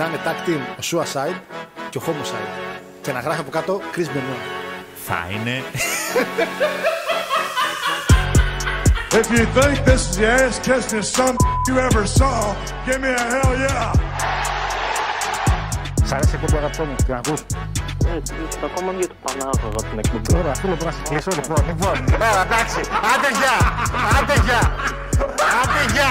να είναι tag team ο Suicide και ο Homicide. Και να γράφει από κάτω Chris Benoit. Θα είναι. If you think this is the ass kissing son you ever saw, give me a hell yeah. Σ' αρέσει η εκπομπή αγαπητό μου, την ακούς; Ε, ακόμα για το Πανάγωγα την εκπομπή. Ωραία, φίλε, μπορώ να σε κλείσω λοιπόν. Λοιπόν, έλα, εντάξει, άντε γεια, άντε γεια, άντε γεια.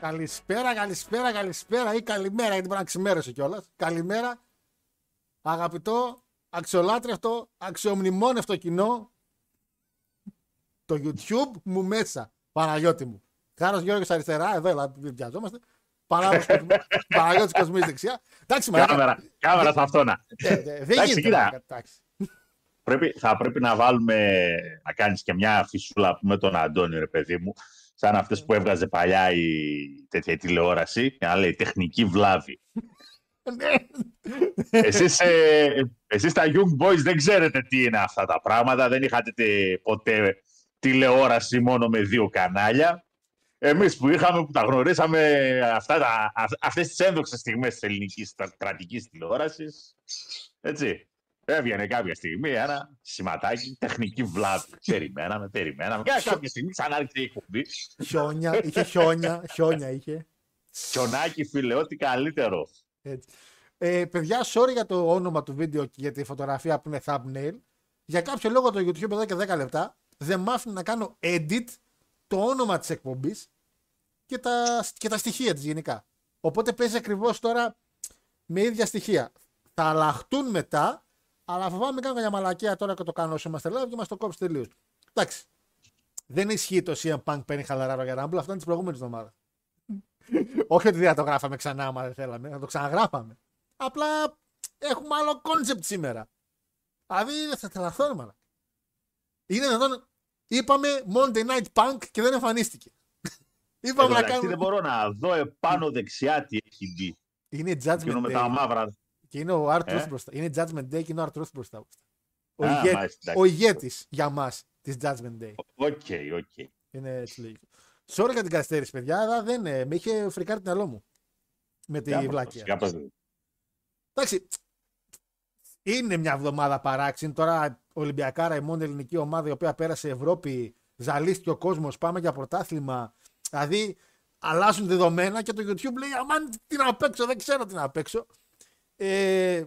Καλησπέρα, καλησπέρα, καλησπέρα ή καλημέρα, γιατί μπορεί να ξημέρωσε κιόλας. Καλημέρα, αγαπητό, αξιολάτρευτο, αξιομνημόνευτο κοινό. Το YouTube μου μέσα, Παναγιώτη μου. Χάρος Γιώργος αριστερά, εδώ έλα, βιαζόμαστε. Παναγιώτης Κοσμής δεξιά. Εντάξει, μα Κάμερα, κάμερα στα αυτόνα. ε, ε, δεν Εντάξει, γίνεται. κοίτα. να- εντάξει. Πρέπει, θα πρέπει να βάλουμε, να κάνεις και μια φυσούλα με τον Αντώνη, ρε παιδί μου, σαν αυτές που έβγαζε παλιά η τέτοια τηλεόραση, και να λέει τεχνική βλάβη. εσείς, ε, εσείς τα Young Boys δεν ξέρετε τι είναι αυτά τα πράγματα, δεν είχατε τε- ποτέ τηλεόραση μόνο με δύο κανάλια. Εμείς που είχαμε, που τα γνωρίσαμε αυτά τα, αυ- αυτές τις ένδοξες στιγμές της ελληνικής στρα- κρατικής τηλεόρασης, έτσι. Έβγαινε κάποια στιγμή ένα σηματάκι, τεχνική βλάβη. περιμέναμε, περιμέναμε. Και κάποια στιγμή ξανά άρχισε η εκπομπή. Χιόνια, είχε χιόνια, χιόνια είχε. Χιονάκι, φίλε, ό,τι καλύτερο. Έτσι. Ε, παιδιά, sorry για το όνομα του βίντεο και για τη φωτογραφία που είναι thumbnail. Για κάποιο λόγο το YouTube εδώ και 10 λεπτά δεν μ' άφηνε να κάνω edit το όνομα της εκπομπής και τα, και τα στοιχεία της γενικά. Οπότε παίζει ακριβώς τώρα με ίδια στοιχεία. Θα αλλάχτούν μετά, αλλά φοβάμαι μην κάνω καμιά μαλακία τώρα και το κάνω όσο είμαστε live και μας το κόψει τελείως. Εντάξει. Δεν ισχύει το CM Punk παίρνει χαλαρά για Rumble, αυτό είναι της προηγούμενης εβδομάδας. Όχι ότι δεν θα το γράφαμε ξανά, άμα δεν θέλαμε, θα το ξαναγράφαμε. Απλά έχουμε άλλο κόνσεπτ σήμερα. Δηλαδή θα τρελαθώ, μαλάκα. Είναι δυνατόν. Είπαμε Monday Night Punk και δεν εμφανίστηκε. Είπαμε να Εντάξει, κάνουμε. δεν μπορώ να δω επάνω δεξιά τι έχει μπει. Είναι Εκείνο Judgment με τα Day. μαύρα. Και είναι ο R-Truth Ε; μπροστά. Είναι Judgment Day και είναι ο R-Truth μπροστά. Ο, Α, ηγέ... μάλιστα, εντάξει. ο ηγέτης για μας της Judgment Day. Οκ, οκ. Είναι έτσι λογικό. Sorry για την καθυστέρηση, παιδιά, αλλά δεν, ε, με είχε φρικάρει το μυαλό μου. Με τη Κάπως, βλάκια. κάπως. Εντάξει, είναι μια εβδομάδα παράξενη. Τώρα Ολυμπιακάρα, η μόνη ελληνική ομάδα η οποία πέρασε Ευρώπη, ζαλίστηκε ο κόσμος, πάμε για πρωτάθλημα. Δηλαδή, αλλάζουν δεδομένα και το YouTube λέει Αμάν, τι να παίξω, δεν ξέρω τι να παίξω. Ε...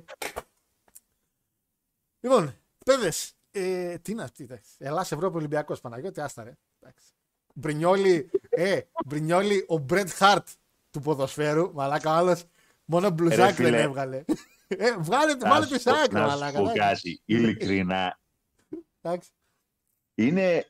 Λοιπόν, παιδες, ε, τι είναι αυτή. Ελλάς Ευρώπη Ολυμπιακός Παναγιώτη, άστα ρε. Εντάξει. Μπρινιόλι, ε, Μπρινιόλι, ο Μπρετ Χαρτ του ποδοσφαίρου, μαλάκα άλλος. Μόνο μπλουζάκι δεν φίλε. έβγαλε. Ε, βγάλε, Να βάλε σου τη πω- σάκρη, Να σου μαλάκα. πω εντάξει. κάτι, ειλικρινά. Εντάξει. Είναι,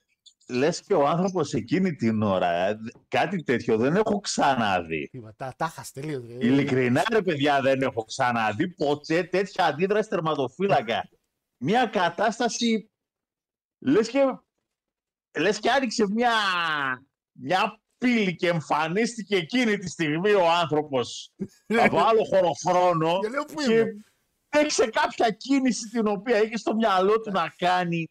λες και ο άνθρωπος εκείνη την ώρα, ε, κάτι τέτοιο δεν έχω ξαναδεί. Είπα, Τα, τα χας τελείως. ρε. Ειλικρινά ρε παιδιά δεν έχω ξαναδεί ποτέ τέτοια αντίδραση τερματοφύλακα. Μια κατάσταση, λες και, λες και άνοιξε μια, μια πύλη και εμφανίστηκε εκείνη τη στιγμή ο άνθρωπος από άλλο χωροχρόνο Και λέω, πού και είμαι; έπαιξε κάποια κίνηση την οποία είχε στο μυαλό του να κάνει.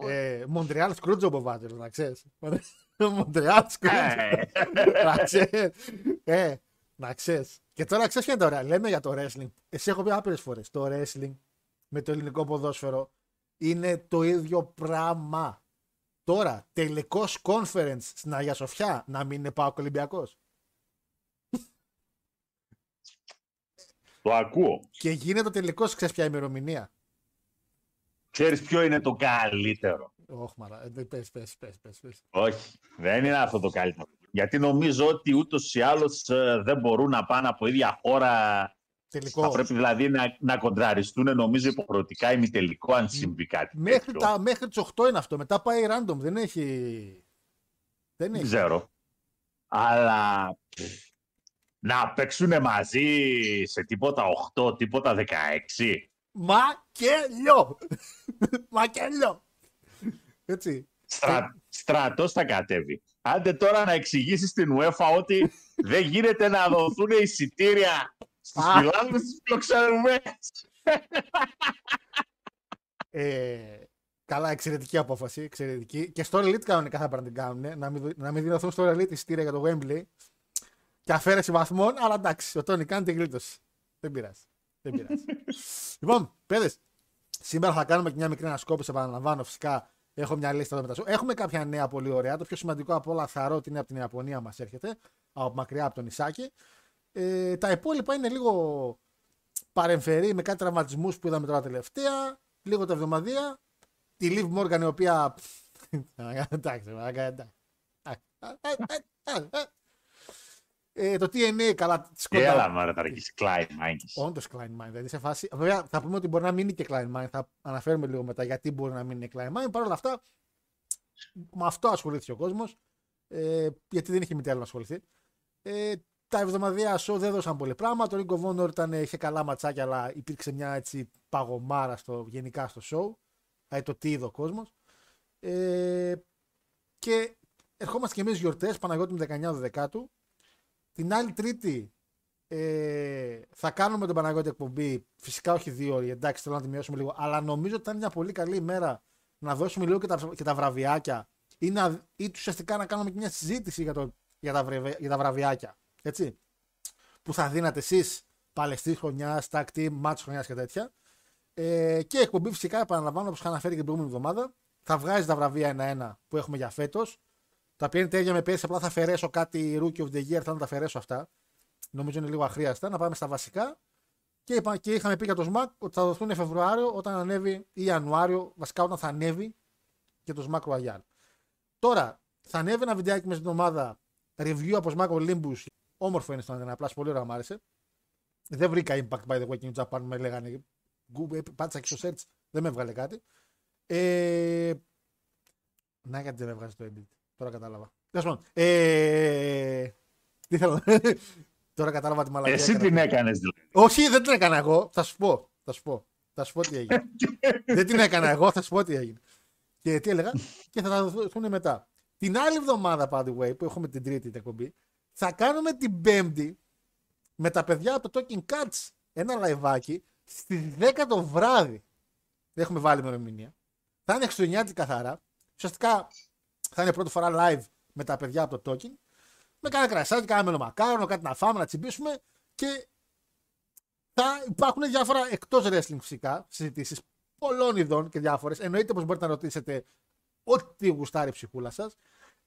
Ε, Μοντρεάλ Σκρούτζο ο Βάτζελ, να ξέρεις. Μοντρεάλ Σκρούτζο. Ε, να ξέρεις. Ε, να ξέρεις. Και τώρα ξέρεις ποια είναι τώρα. Λέμε για το wrestling. Εσύ έχω πει άπειρες φορές. Το wrestling με το ελληνικό ποδόσφαιρο είναι το ίδιο πράγμα. Τώρα, τελικός conference στην Αγία Σοφιά να μην είναι πάω Ολυμπιακός. το ακούω. Και γίνεται το τελικός, ξέρεις ποια ημερομηνία. Ξέρεις ποιο είναι το καλύτερο; Όχι, μαλά. Ε, πες, πες, πες, πες, πες. Όχι, δεν είναι αυτό το καλύτερο. Γιατί νομίζω ότι ούτως ή άλλως δεν μπορούν να πάνε από ίδια χώρα. Τελικό. Θα πρέπει δηλαδή να, να κοντραριστούν, νομίζω, υποχρεωτικά ημιτελικό, αν συμβεί κάτι. Μέχρι, τέτοιο. τα, μέχρι τις 8 είναι αυτό. Μετά πάει random. Δεν έχει. Δεν Δεν έχει. ξέρω. Αλλά να παίξουν μαζί σε τίποτα 8, τίποτα 16. Μακελιό! Μακελιό! Έτσι. Στρα... Στρατός θα κατέβει. Άντε τώρα να εξηγήσεις στην UEFA ότι δεν γίνεται να δοθούν εισιτήρια στους Α. φιλάθλους της φιλοξενουμένες. Ε, καλά, εξαιρετική απόφαση. Εξαιρετική. Και στο Elite κανονικά θα πρέπει να την κάνουν. Να μην, να μην δινωθούν στο Elite εισιτήρια για το Wembley. Και αφαίρεση βαθμών, αλλά εντάξει, ο Τόνι κάνει την γλίτωση. Δεν πειράζει. Δεν πειράζει. λοιπόν, παιδες, σήμερα θα κάνουμε και μια μικρή ανασκόπηση. Επαναλαμβάνω, φυσικά έχω μια λίστα εδώ μετά. Έχουμε κάποια νέα πολύ ωραία. Το πιο σημαντικό από όλα θα ότι είναι από την Ιαπωνία μας έρχεται. Από μακριά από τον Ισάκη. Ε, τα υπόλοιπα είναι λίγο παρεμφερή με κάτι τραυματισμούς που είδαμε τώρα τελευταία. Λίγο τα εβδομαδία. Τη Liv Morgan η οποία. εντάξει, μαλάκα, εντάξει. Ε, το TNA καλά της Έλα μάρα τα αρχίσει Κλάιν Μάγκης. Όντως Klein Mind. Δηλαδή σε φάση. Βέβαια θα πούμε ότι μπορεί να μείνει και Klein Mind. Θα αναφέρουμε λίγο μετά γιατί μπορεί να μείνει Klein Mind. Παρ' όλα αυτά, με αυτό ασχολήθηκε ο κόσμος. Ε, γιατί δεν είχε μη τι άλλο να ασχοληθεί. Ε, τα εβδομαδία show δεν έδωσαν πολύ πράγμα. Το Ring of Honor ήταν, είχε καλά ματσάκια, αλλά υπήρξε μια έτσι παγωμάρα στο, γενικά στο show. Δηλαδή το τι είδε ο κόσμος. Ε, και ερχόμαστε κι εμείς γιορτές, Παναγιώτη με 19 Δεκάτου. Την άλλη Τρίτη ε, θα κάνουμε τον Παναγιώτη εκπομπή. Φυσικά όχι δύο ώρες, εντάξει, θέλω να τη μειώσουμε λίγο. Αλλά νομίζω ότι ήταν μια πολύ καλή ημέρα να δώσουμε λίγο και τα, και τα βραβιάκια ή, να, ή ουσιαστικά να κάνουμε και μια συζήτηση για, το, για, τα, βραβε- για τα βραβιάκια. Έτσι. Που θα δίνατε εσείς παλαιστής χρονιάς, tag team, match χρονιάς και τέτοια. Ε, και η εκπομπή φυσικά, επαναλαμβάνω, όπως είχα αναφέρει και την προηγούμενη εβδομάδα, θα βγάζει τα βραβεία ένα-ένα που έχουμε για φέτος. Τα οποία είναι τα ίδια με πέρσι, απλά θα αφαιρέσω κάτι Rookie of the Year, θα τα αφαιρέσω αυτά. Νομίζω είναι λίγο αχρίαστα. Να πάμε στα βασικά. Και, είπα, και είχαμε πει για το SMAC ότι θα δοθούν Φεβρουάριο όταν ανέβει ή Ιανουάριο, βασικά όταν θα ανέβει και το SMAC Royal. Τώρα, θα ανέβει ένα βιντεάκι μέσα στην εβδομάδα review από SMAC Olympus. Όμορφο είναι στο Αντένα Plus, πολύ ωραίο μου άρεσε. Δεν βρήκα impact by the way in Japan, με λέγανε. Google, Πάτησα και στο search, δεν με έβγαλε κάτι. Ε, να γιατί δεν με έβγαλε το edit. Τώρα κατάλαβα. Τέλος πάντων. Ε, τι θέλω. Τώρα κατάλαβα τη μαλακία. Εσύ έκανα. την έκανες δηλαδή. Όχι, δεν την έκανα εγώ. Θα σου πω. Θα σου πω. Θα σου πω τι έγινε. δεν την έκανα εγώ, θα σου πω τι έγινε. Και τι έλεγα, και θα τα δοθούν μετά. Την άλλη εβδομάδα, by the way, που έχουμε την τρίτη την εκπομπή, θα κάνουμε την πέμπτη με τα παιδιά από το Talking Cats ένα λαϊβάκι στις 10 το βράδυ. Δεν έχουμε βάλει ημερομηνία. Θα είναι χριστουγεννιάτικα καθαρά. Ουσιαστικά θα είναι πρώτη φορά live με τα παιδιά από το Talking. Με κάνα κρασάκι, κάνα μακάρονο, κάτι να φάμε, να τσιμπήσουμε και θα υπάρχουν διάφορα εκτός wrestling φυσικά συζητήσεις πολλών ειδών και διάφορες. Εννοείται πως μπορείτε να ρωτήσετε ό,τι γουστάρει η ψυχούλα σας.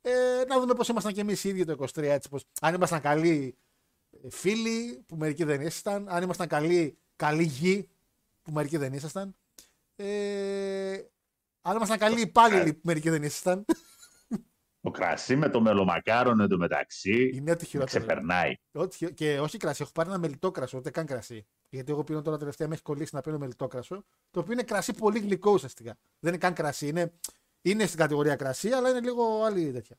Ε, να δούμε πώ ήμασταν κι εμείς οι ίδιοι το 23. Έτσι, πως, αν ήμασταν καλοί ε, φίλοι που μερικοί δεν ήσασταν, αν ήμασταν καλοί, καλοί γη που μερικοί δεν ήσασταν. Ε, αν ήμασταν καλοί υπάλληλοι που μερικοί δεν ήσασταν. Το κρασί με το μελομακάρονο εντωμεταξύ Είναι ό,τι με χειρότερο. ξεπερνάει. Ό,τι χει- και όχι κρασί, έχω πάρει ένα μελιτό κρασό, ούτε καν κρασί. Γιατί εγώ πίνω τώρα τελευταία, με έχει κολλήσει να πίνω μελιτό κρασό. Το οποίο είναι κρασί πολύ γλυκό ουσιαστικά. Δεν είναι καν κρασί. Είναι, είναι στην κατηγορία κρασί, αλλά είναι λίγο άλλη τέτοια.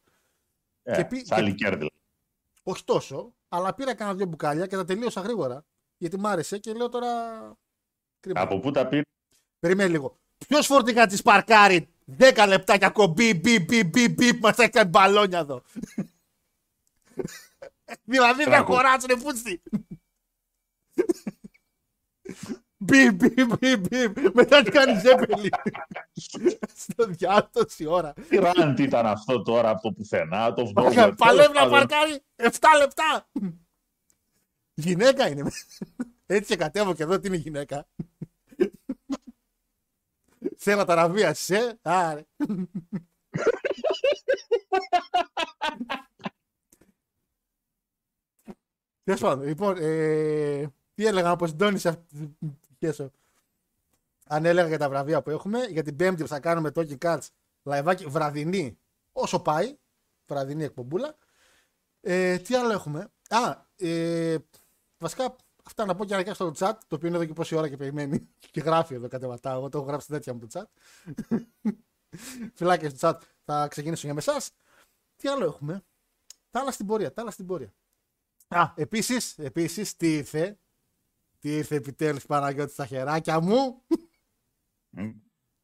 Ε, Και πει- σαν και- λικέρ δηλαδή. Όχι τόσο, αλλά πήρα κανένα δύο μπουκάλια και τα τελείωσα γρήγορα. Γιατί μ' άρεσε και λέω τώρα. Κρίμα. Από πού τα πήρε; Περίμενε λίγο. Ποιος φορτηγά της παρκάρει 10 λεπτάκια κομπή, μπι, μπι, μπι, μπι, μας έχει κάνει μπαλόνια εδώ. δηλαδή δεν Τράκο. χωράτσουνε φούτσι. Μπιπ, μπιπ, μπιπ, μπιπ. Μετά τι κάνει ζέπελη. Στο διάλογο τόση ώρα. Τι ραντ ήταν αυτό τώρα από το πουθενά, το Παλεύει βδόμο. Παλεύει να παρκάρει 7 λεπτά. Γυναίκα είναι. Έτσι και κατέβω και εδώ τι είναι γυναίκα. Θέμα ταραβίαση, ε; Άρε. Τέλος πάντων, λοιπόν, ε, τι έλεγα από συντόνισε αυτή τη Αν έλεγα για τα βραβεία που έχουμε, για την Πέμπτη που θα κάνουμε Talking Cards λαϊβάκι βραδινή, όσο πάει, βραδινή εκπομπούλα. Ε, τι άλλο έχουμε; Α, ε, βασικά αυτά να πω και αρκετά στο chat, το οποίο είναι εδώ και πόση ώρα και περιμένει. και γράφει εδώ κατεβατά. Εγώ το έχω γράψει τέτοια μου το chat. Φιλάκια στο chat. Θα ξεκινήσω για με εσάς. Τι άλλο έχουμε; Τα άλλα στην πορεία. Τα άλλα στην πορεία. Α, επίσης, επίσης, τι ήρθε; Τι ήρθε επιτέλους Παναγιώτη στα χεράκια μου;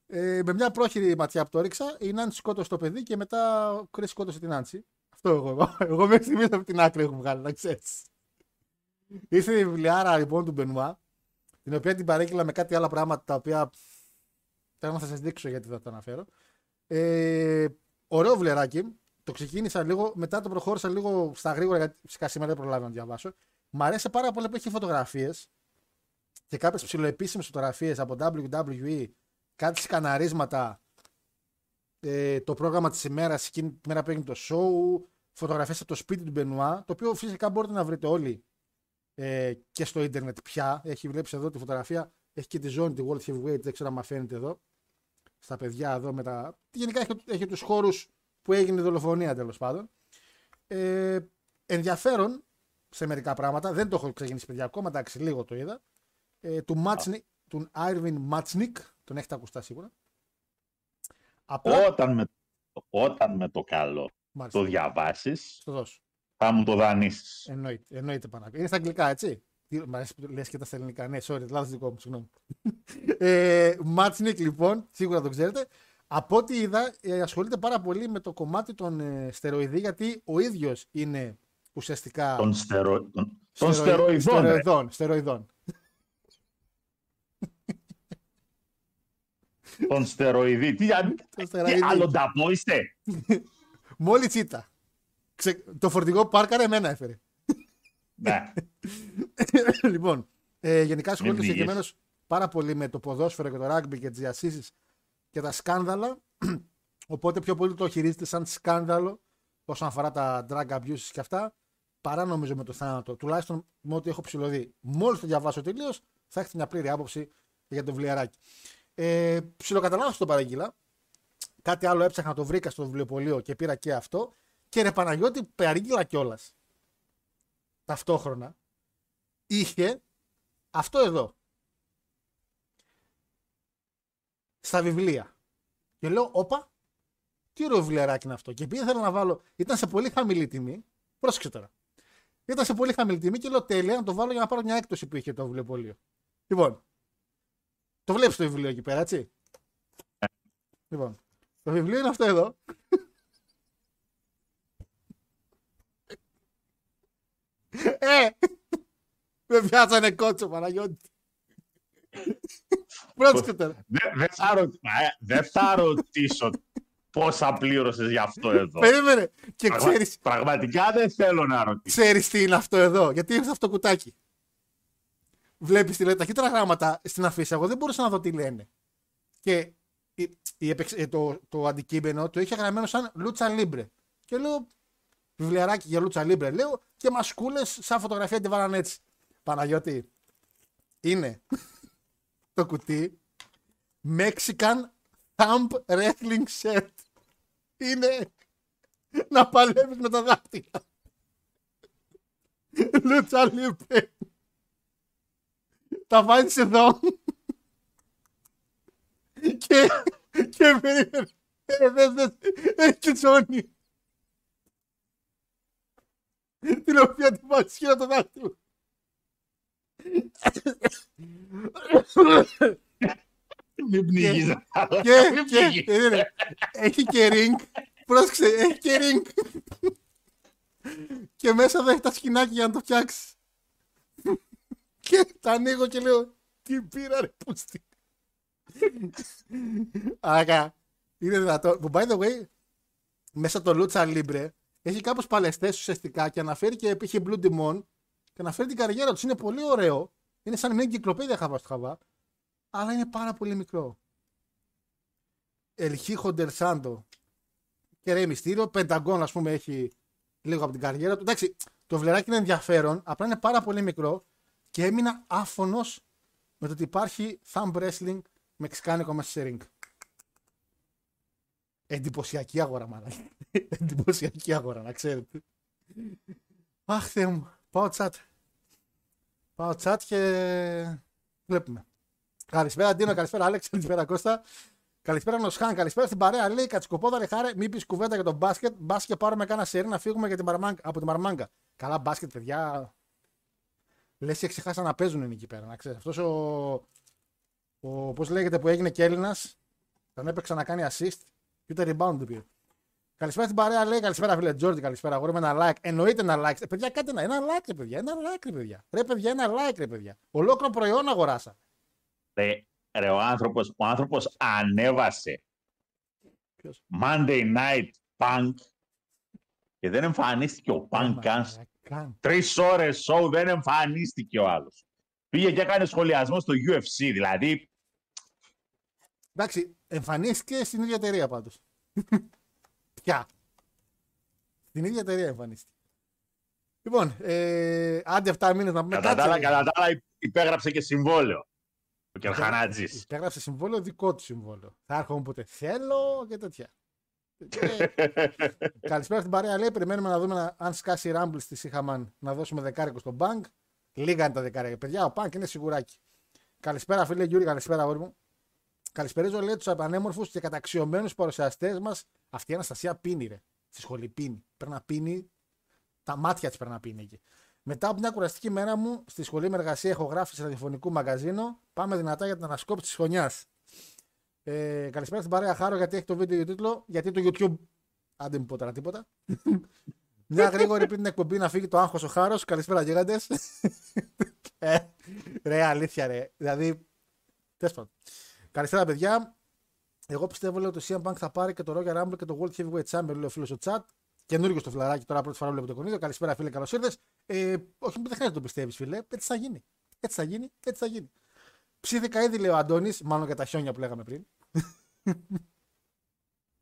Ε, με μια πρόχειρη ματιά που το έριξα, η Νάντσι σκότωσε το παιδί και μετά ο Κρι σκότωσε την Νάντσι. Αυτό εγώ. Εγώ, εγώ μέχρι στιγμής από την άκρη έχω βγάλει, να ξέρεις. Ήρθε η βιβλιάρα λοιπόν του Μπενουά, την οποία την παρέκυλα με κάτι άλλα πράγματα τα οποία. Θέλω να θα σας δείξω γιατί θα το αναφέρω. Ε, ωραίο βιβλιαράκι. Το ξεκίνησα λίγο, μετά το προχώρησα λίγο στα γρήγορα, γιατί φυσικά σήμερα δεν προλάβω να διαβάσω. Μ' αρέσει πάρα πολύ που έχει φωτογραφίες και κάποιες ψηλοεπίσημες φωτογραφίες από WWE, κάτι σκαναρίσματα, ε, το πρόγραμμα της ημέρας, εκείνη τη μέρα που έγινε το show, φωτογραφίες από το σπίτι του Μπενουά, το οποίο φυσικά μπορείτε να βρείτε όλοι ε, και στο ίντερνετ πια. Έχει βλέπει εδώ τη φωτογραφία, έχει και τη ζώνη τη World Heavyweight, δεν ξέρω αν φαίνεται εδώ. Στα παιδιά εδώ με τα. Γενικά έχει, έχει τους χώρους που έγινε η δολοφονία τέλος πάντων. Ε, ενδιαφέρον σε μερικά πράγματα. Δεν το έχω ξεκινήσει παιδιά ακόμα, εντάξει, λίγο το είδα. Ε, του, Μάτσνικ, του Άιρβιν Μάτσνικ, τον έχετε ακουστά σίγουρα. Απλά, Όταν με, όταν με το καλό Μάλιστα. το διαβάσεις, στο δώσω. Θα μου το δανείσει. Εννοείται, εννοείται πάνω. Είναι στα αγγλικά, έτσι. Τι- Μ' αρέσει που λες και τα στα ελληνικά. Ναι, sorry, λάθος δικό μου, συγγνώμη. ε, Μάτσνικ, λοιπόν, σίγουρα τον ξέρετε. Από ό,τι είδα, ε, ασχολείται πάρα πολύ με το κομμάτι των ε, στεροειδή, γιατί ο ίδιος είναι ουσιαστικά... Των, στερο... των... των στεροειδ- στεροειδών. ρε. Στεροειδών, στεροειδών. Τον στεροειδή. Τι, Τον τι στεροειδή. άλλο νταπό είστε. Μόλις τσίτα. Ξε... Το φορτηγό που πάρκαρε εμένα έφερε. ναι. λοιπόν, ε, γενικά ασχολείται πνίγεις. συγκεκριμένο πάρα πολύ με το ποδόσφαιρο και το ράγμπι και τις διασύσεις και τα σκάνδαλα. Οπότε πιο πολύ το χειρίζεται σαν σκάνδαλο όσον αφορά τα drug abuses και αυτά, παρά νομίζω με το θάνατο. Τουλάχιστον με ό,τι έχω ψηλωδεί. Μόλις το διαβάσω τελείως, θα έχετε μια πλήρη άποψη για το βιβλιαράκι. Ε, ψιλοκαταλάβω το παραγγείλα. Κάτι άλλο έψαχνα, το βρήκα στο βιβλιοπωλείο και πήρα και αυτό. Και ρε Παναγιώτη, παρήγγειλα κιόλας. Ταυτόχρονα είχε αυτό εδώ. Στα βιβλία. Και λέω, όπα, τι ωραίο βιβλιαράκι είναι αυτό. Και επειδή ήθελα να βάλω, ήταν σε πολύ χαμηλή τιμή. Πρόσεξε τώρα. Ήταν σε πολύ χαμηλή τιμή και λέω τέλεια να το βάλω για να πάρω μια έκπτωση που είχε το βιβλιοπωλείο. Λοιπόν, το βλέπεις το βιβλίο εκεί πέρα, έτσι; Λοιπόν, το βιβλίο είναι αυτό εδώ. Ε, με πιάσανε κότσο Παναγιώτη. Πρόσεξε τώρα. Δεν δεν θα, ρω- ε, δεν θα ρωτήσω πόσα πλήρωσες γι' αυτό εδώ. Περίμενε. Και Πραγμα- ξέρεις, Πραγματικά δεν θέλω να ρωτήσω. ξέρεις τι είναι αυτό εδώ. Γιατί είναι αυτό το κουτάκι. Βλέπεις τι λένε. Τα χύτερα γράμματα στην αφίσα. Εγώ δεν μπορούσα να δω τι λένε. Και η, η επεξ- ε, το, το αντικείμενο το είχε γραμμένο σαν Λούτσα Λίμπρε. Και λέω, βιβλιαράκι για Lucha Libre. Λέω και μασκούλες σαν φωτογραφία τη βάλανε έτσι. Παναγιώτη, είναι το κουτί Mexican Thumb Wrestling Set. Είναι να παλεύεις με τα δάχτυλα. Lucha Libre. Τα βάζεις εδώ. και, και περίμενε. Ε, δες, δες, έχει τη ζώνη. Την οποία την βάζεις χείρα το δάχτυλο. Μην πνίγεις. και, Μην και, πνίγεις. περίμενε. έχει και ring. Πρόσεξε, έχει και ring. και μέσα δεν έχει τα σκηνάκια για να το φτιάξει. και τα ανοίγω και λέω, Τι πήρα ρε πούστη. Άκα. Είναι δυνατό. Που by the way, μέσα το Lucha Libre έχει κάπως παλαιστές ουσιαστικά και αναφέρει και π.χ. Blue Demon και αναφέρει την καριέρα τους. Είναι πολύ ωραίο. Είναι σαν μια εγκυκλοπαίδεια χαβά στο χαβά. Αλλά είναι πάρα πολύ μικρό. Ελχίχο Ντερσάντο και Ρέι Μυστήριο. Πενταγκόν, ας πούμε, έχει λίγο από την καριέρα του. Εντάξει, το βλεράκι είναι ενδιαφέρον, απλά είναι πάρα πολύ μικρό και έμεινα άφωνος με το ότι υπάρχει thumb wrestling μεξικάνικο μέσα σε ring. Εντυπωσιακή αγορά, μάλλον. Εντυπωσιακή αγορά, να ξέρετε. Αχ, Θεέ μου. Πάω chat. Πάω chat και βλέπουμε. Καλησπέρα, Ντίνο. Καλησπέρα, Άλεξ. Καλησπέρα, Κώστα. Καλησπέρα, Νοσχάν. Καλησπέρα στην παρέα. Λέει Κατσικοπόδα, ρε χάρε. Μην πεις κουβέντα για τον μπάσκετ. Μπάσκετ πάρουμε κάνα σερί να φύγουμε για την Μαρμάγκα, από τη Μαρμάγκα. Καλά, μπάσκετ, παιδιά. Λες και ξεχάσαν να παίζουν είναι εκεί πέρα. Να ξέρεις. Αυτός ο. ο Πώς λέγεται που έγινε και Έλληνας. Τον έπαιξε να κάνει assist. Και ούτε rebound του πήρε. Καλησπέρα στην παρέα, λέει. Καλησπέρα, φίλε Τζόρντι. Καλησπέρα. Εγώ ένα like. Εννοείται ένα like. Ε, παιδιά, κάτι ένα. Ένα like, ρε παιδιά. Ένα like, ρε παιδιά. Ρε παιδιά, ένα like, ρε παιδιά. Ολόκληρο προϊόν αγοράσα. Ρε, ρε, ο άνθρωπος, ο άνθρωπος ανέβασε Ποιος; Monday Night Punk και δεν εμφανίστηκε ο Punk καν. Ε, καν. Τρεις ώρες show δεν εμφανίστηκε ο άλλος. Πήγε και έκανε σχολιασμό στο UFC, δηλαδή Εντάξει, εμφανίστηκες στην ίδια εταιρεία πάντως. Πια. Στην ίδια εταιρεία εμφανίστηκε. Λοιπόν, ε, άντε 7 μήνες να πούμε κατά τα άλλα, κάτσε. κατά τα άλλα υπέγραψε και συμβόλαιο. Ο Κερχανάτζης. Υπέγραψε συμβόλαιο, δικό του συμβόλαιο. Θα έρχομαι όποτε θέλω και τέτοια. Και- Καλησπέρα στην παρέα. Λέει: Περιμένουμε να δούμε να- αν σκάσει η Rumble στη Σίχαμαν να δώσουμε δεκάρικο στον Bank. Λίγα είναι τα δεκάρια. Παιδιά, ο Bank είναι σιγουράκι. Καλησπέρα, φίλε Γιούρι, καλησπέρα, αγόρι μου. Καλησπέριζω, λέει, τους απανέμορφου και καταξιωμένους παρουσιαστές μας. Αυτή η Αναστασία πίνει, ρε. Στη σχολή πίνει. Πρέπει να πίνει. Τα μάτια της πρέπει να πίνει εκεί. Μετά από μια κουραστική μέρα μου στη σχολή με εργασία ηχογράφηση ραδιοφωνικού μαγαζίνο, πάμε δυνατά για την ανασκόπηση της χρονιάς. Ε, καλησπέρα στην παρέα Χάρο γιατί έχει το βίντεο για τίτλο. Γιατί το YouTube. Αν δεν μου πω τώρα τίποτα. Μια γρήγορη πριν την εκπομπή να φύγει το άγχος ο Χάρος. Καλησπέρα, γίγαντες. ε, ρε, αλήθεια, ρε. Δηλαδή. Τέλος πάντων. Καλησπέρα, παιδιά. Εγώ πιστεύω λέει, ότι το CM Punk θα πάρει και το Royal Rumble και το World Heavyweight Champion, λέει ο φίλος στο chat. Καινούριο στο φιλαράκι, τώρα πρώτη φορά βλέπω το κονίδιο. Καλησπέρα, φίλε, καλώς ήρθες. Ε, όχι, δεν χρειάζεται να το πιστεύεις, φίλε. Έτσι θα γίνει. Έτσι θα γίνει, έτσι θα γίνει. Ψήθηκα ήδη, λέει ο Αντώνης, μάλλον για τα χιόνια που λέγαμε πριν.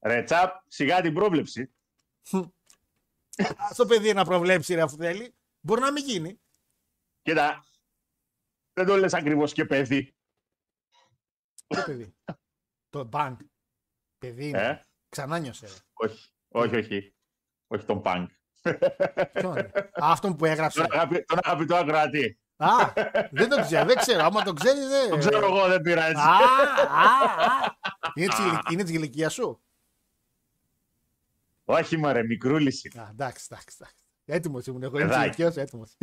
Ρε τσαπ, σιγά την πρόβλεψη. Στο παιδί να προβλέψει, ρε, αφού θέλει. Μπορεί να μην γίνει. Κοίτα, δεν το λες ακριβώς και παιδί. Τι παιδί; το bank. Παιδί είναι. Ε; Ξανά νιώσε. Ρε. Όχι, όχι, όχι. Όχι τον Punk. Ποιον, ρε; Α, αυτόν που έγραψε. Τον, αγαπη, τον αγαπητό ακροατή. Α, δεν το ξέρω, δεν ξέρω. Άμα το ξέρεις, δεν. Το ξέρω εγώ, δεν πειράζει. Α, α, α. Είναι της ηλικ- Είναι της ηλικία σου; Όχι, μωρέ, μικρούληση. Α, εντάξει, εντάξει. εντάξει. Έτοιμος ήμουν εγώ. Είναι της Παιδάκι. ηλικία σου, έτοιμος.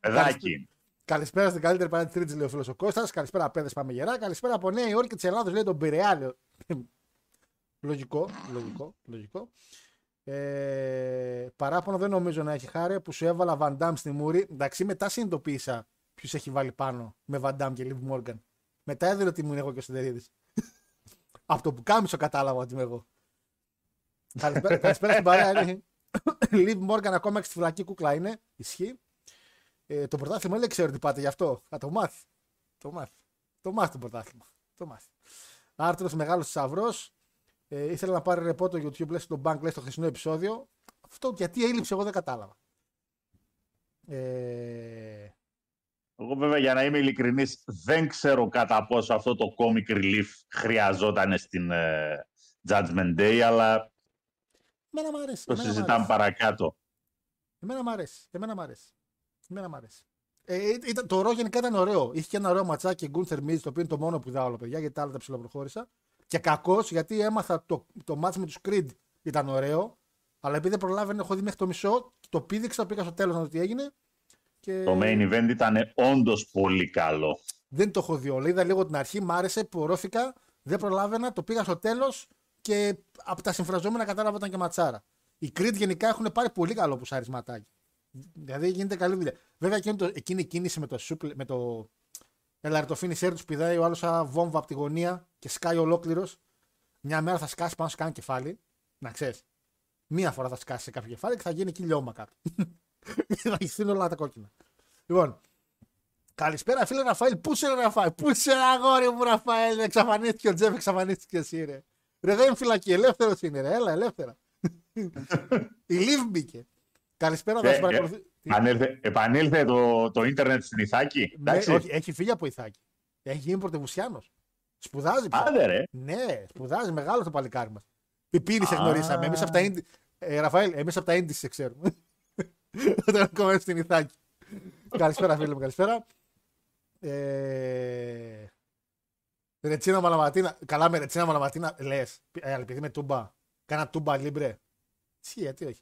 Παιδάκι είναι. Καλησπέρα στην καλύτερη παρά της Τρίτης, λέει ο φίλος ο Κώστας. Καλησπέρα, παιδε, πάμε γερά. Καλησπέρα από Νέα Υόρκη της Ελλάδος, λέει τον Πειραιά. λέει. λογικό, λογικό, λογικό. Ε, παράπονο δεν νομίζω να έχει χάρη που σου έβαλα Βαντάμ στη μούρη. Εντάξει, μετά συνειδητοποίησα ποιου έχει βάλει πάνω με Βαντάμ και Λιβ Μόργαν. Μετά έδινε ότι ήμουν εγώ και ο Σεντερίδη. Από το που κάμισο κατάλαβα ότι είμαι εγώ. Καλησπέρα, καλησπέρα στην παρέα. λέει. Λιβ Μόργαν ακόμα και στη φυλακή κούκλα είναι. Ισχύει. Ε, το πρωτάθλημα δεν ξέρω τι πάτε γι' αυτό. Θα το μάθει. Το μάθει. Το μάθει το πρωτάθλημα. Το μάθει. Άρθρο μεγάλος θησαυρό. Ε, ήθελα να πάρει ρεπό το YouTube, λες τον Bank, λες το χθεσινό επεισόδιο. Αυτό γιατί έλειψε, εγώ δεν κατάλαβα. Ε, Εγώ βέβαια για να είμαι ειλικρινής δεν ξέρω κατά πόσο αυτό το comic relief χρειαζόταν στην ε, Judgment Day, αλλά εμένα μου αρέσει. το εμένα μ' συζητάμε αρέσει. παρακάτω. Εμένα μ' αρέσει. Εμένα μ' αρέσει. Εμένα μ' αρέσει. Ε, ήταν, το ρο γενικά ήταν ωραίο. Είχε και ένα ωραίο ματσάκι Γκούνθερ Μίζ, το οποίο είναι το μόνο που είδα όλο, παιδιά, γιατί τα άλλα τα ψηλοπροχώρησα. Και κακός, γιατί έμαθα το, το μάτς με τους Creed ήταν ωραίο, αλλά επειδή δεν προλάβαινε, έχω δει μέχρι το μισό, το πήδηξα, πήγα στο τέλος να δω τι έγινε. Και Το main event ήταν όντως πολύ καλό. δεν το έχω δει όλο. Είδα λίγο την αρχή, μ' άρεσε, πορώθηκα, δεν προλάβαινα, το πήγα στο τέλος και από τα συμφραζόμενα κατάλαβα ότι ήταν και ματσάρα. Οι Creed γενικά έχουν πάρει πολύ καλό πουσαρισματάκι. Δηλαδή γίνεται καλή δουλειά. Βέβαια εκείνη, το, εκείνη η κίνηση με το, supple- με το Έλα, ρε, το finisher τους πηδάει ο άλλος σαν βόμβα από τη γωνία και σκάει ολόκληρος. Μια μέρα θα σκάσει πάνω σε κανένα κεφάλι. Να ξέρεις. Μία φορά θα σκάσει σε κάποιο κεφάλι και θα γίνει εκεί λιώμα κάτω. θα γυθούν όλα τα κόκκινα. Λοιπόν, καλησπέρα φίλε Ραφαήλ. Πού είσαι, ρε, Ραφαήλ; Πού είσαι, ρε, αγόρι μου, Ραφαήλ; Εξαφανίστηκε ο Τζεφ, εξαφανίστηκε εσύ, ρε. Ρε, δεν είναι φυλακή. Ελεύθερος είναι, ρε. Έλα, ελεύθερα. Η Λιβ μπήκε. Καλησπέρα, θα Ε, σου παρακολουθεί. Τι; Επανήλθε, επανήλθε το, το ίντερνετ στην Ιθάκη. Ναι, Εντάξει. όχι, έχει φύγει από Ιθάκη. Έχει γίνει πρωτευουσιάνος. Σπουδάζει πια. Άντε ρε. Ναι, σπουδάζει μεγάλο το παλικάρι μας. Πιπίνη σε Α. γνωρίσαμε. Εμείς από τα Ίντι. Ε, Ραφαήλ, εμείς από τα Ίντι σε ξέρουμε. Όταν ακόμα στην Ιθάκη. καλησπέρα, φίλε μου, καλησπέρα. Ε... Ρετσίνα Μαλαματίνα. Καλά με Ρετσίνα Μαλαματίνα λες. Ε, αλλά επειδή με τούμπα. Κάνα τούμπα λίμπρε. Τι, γιατί όχι.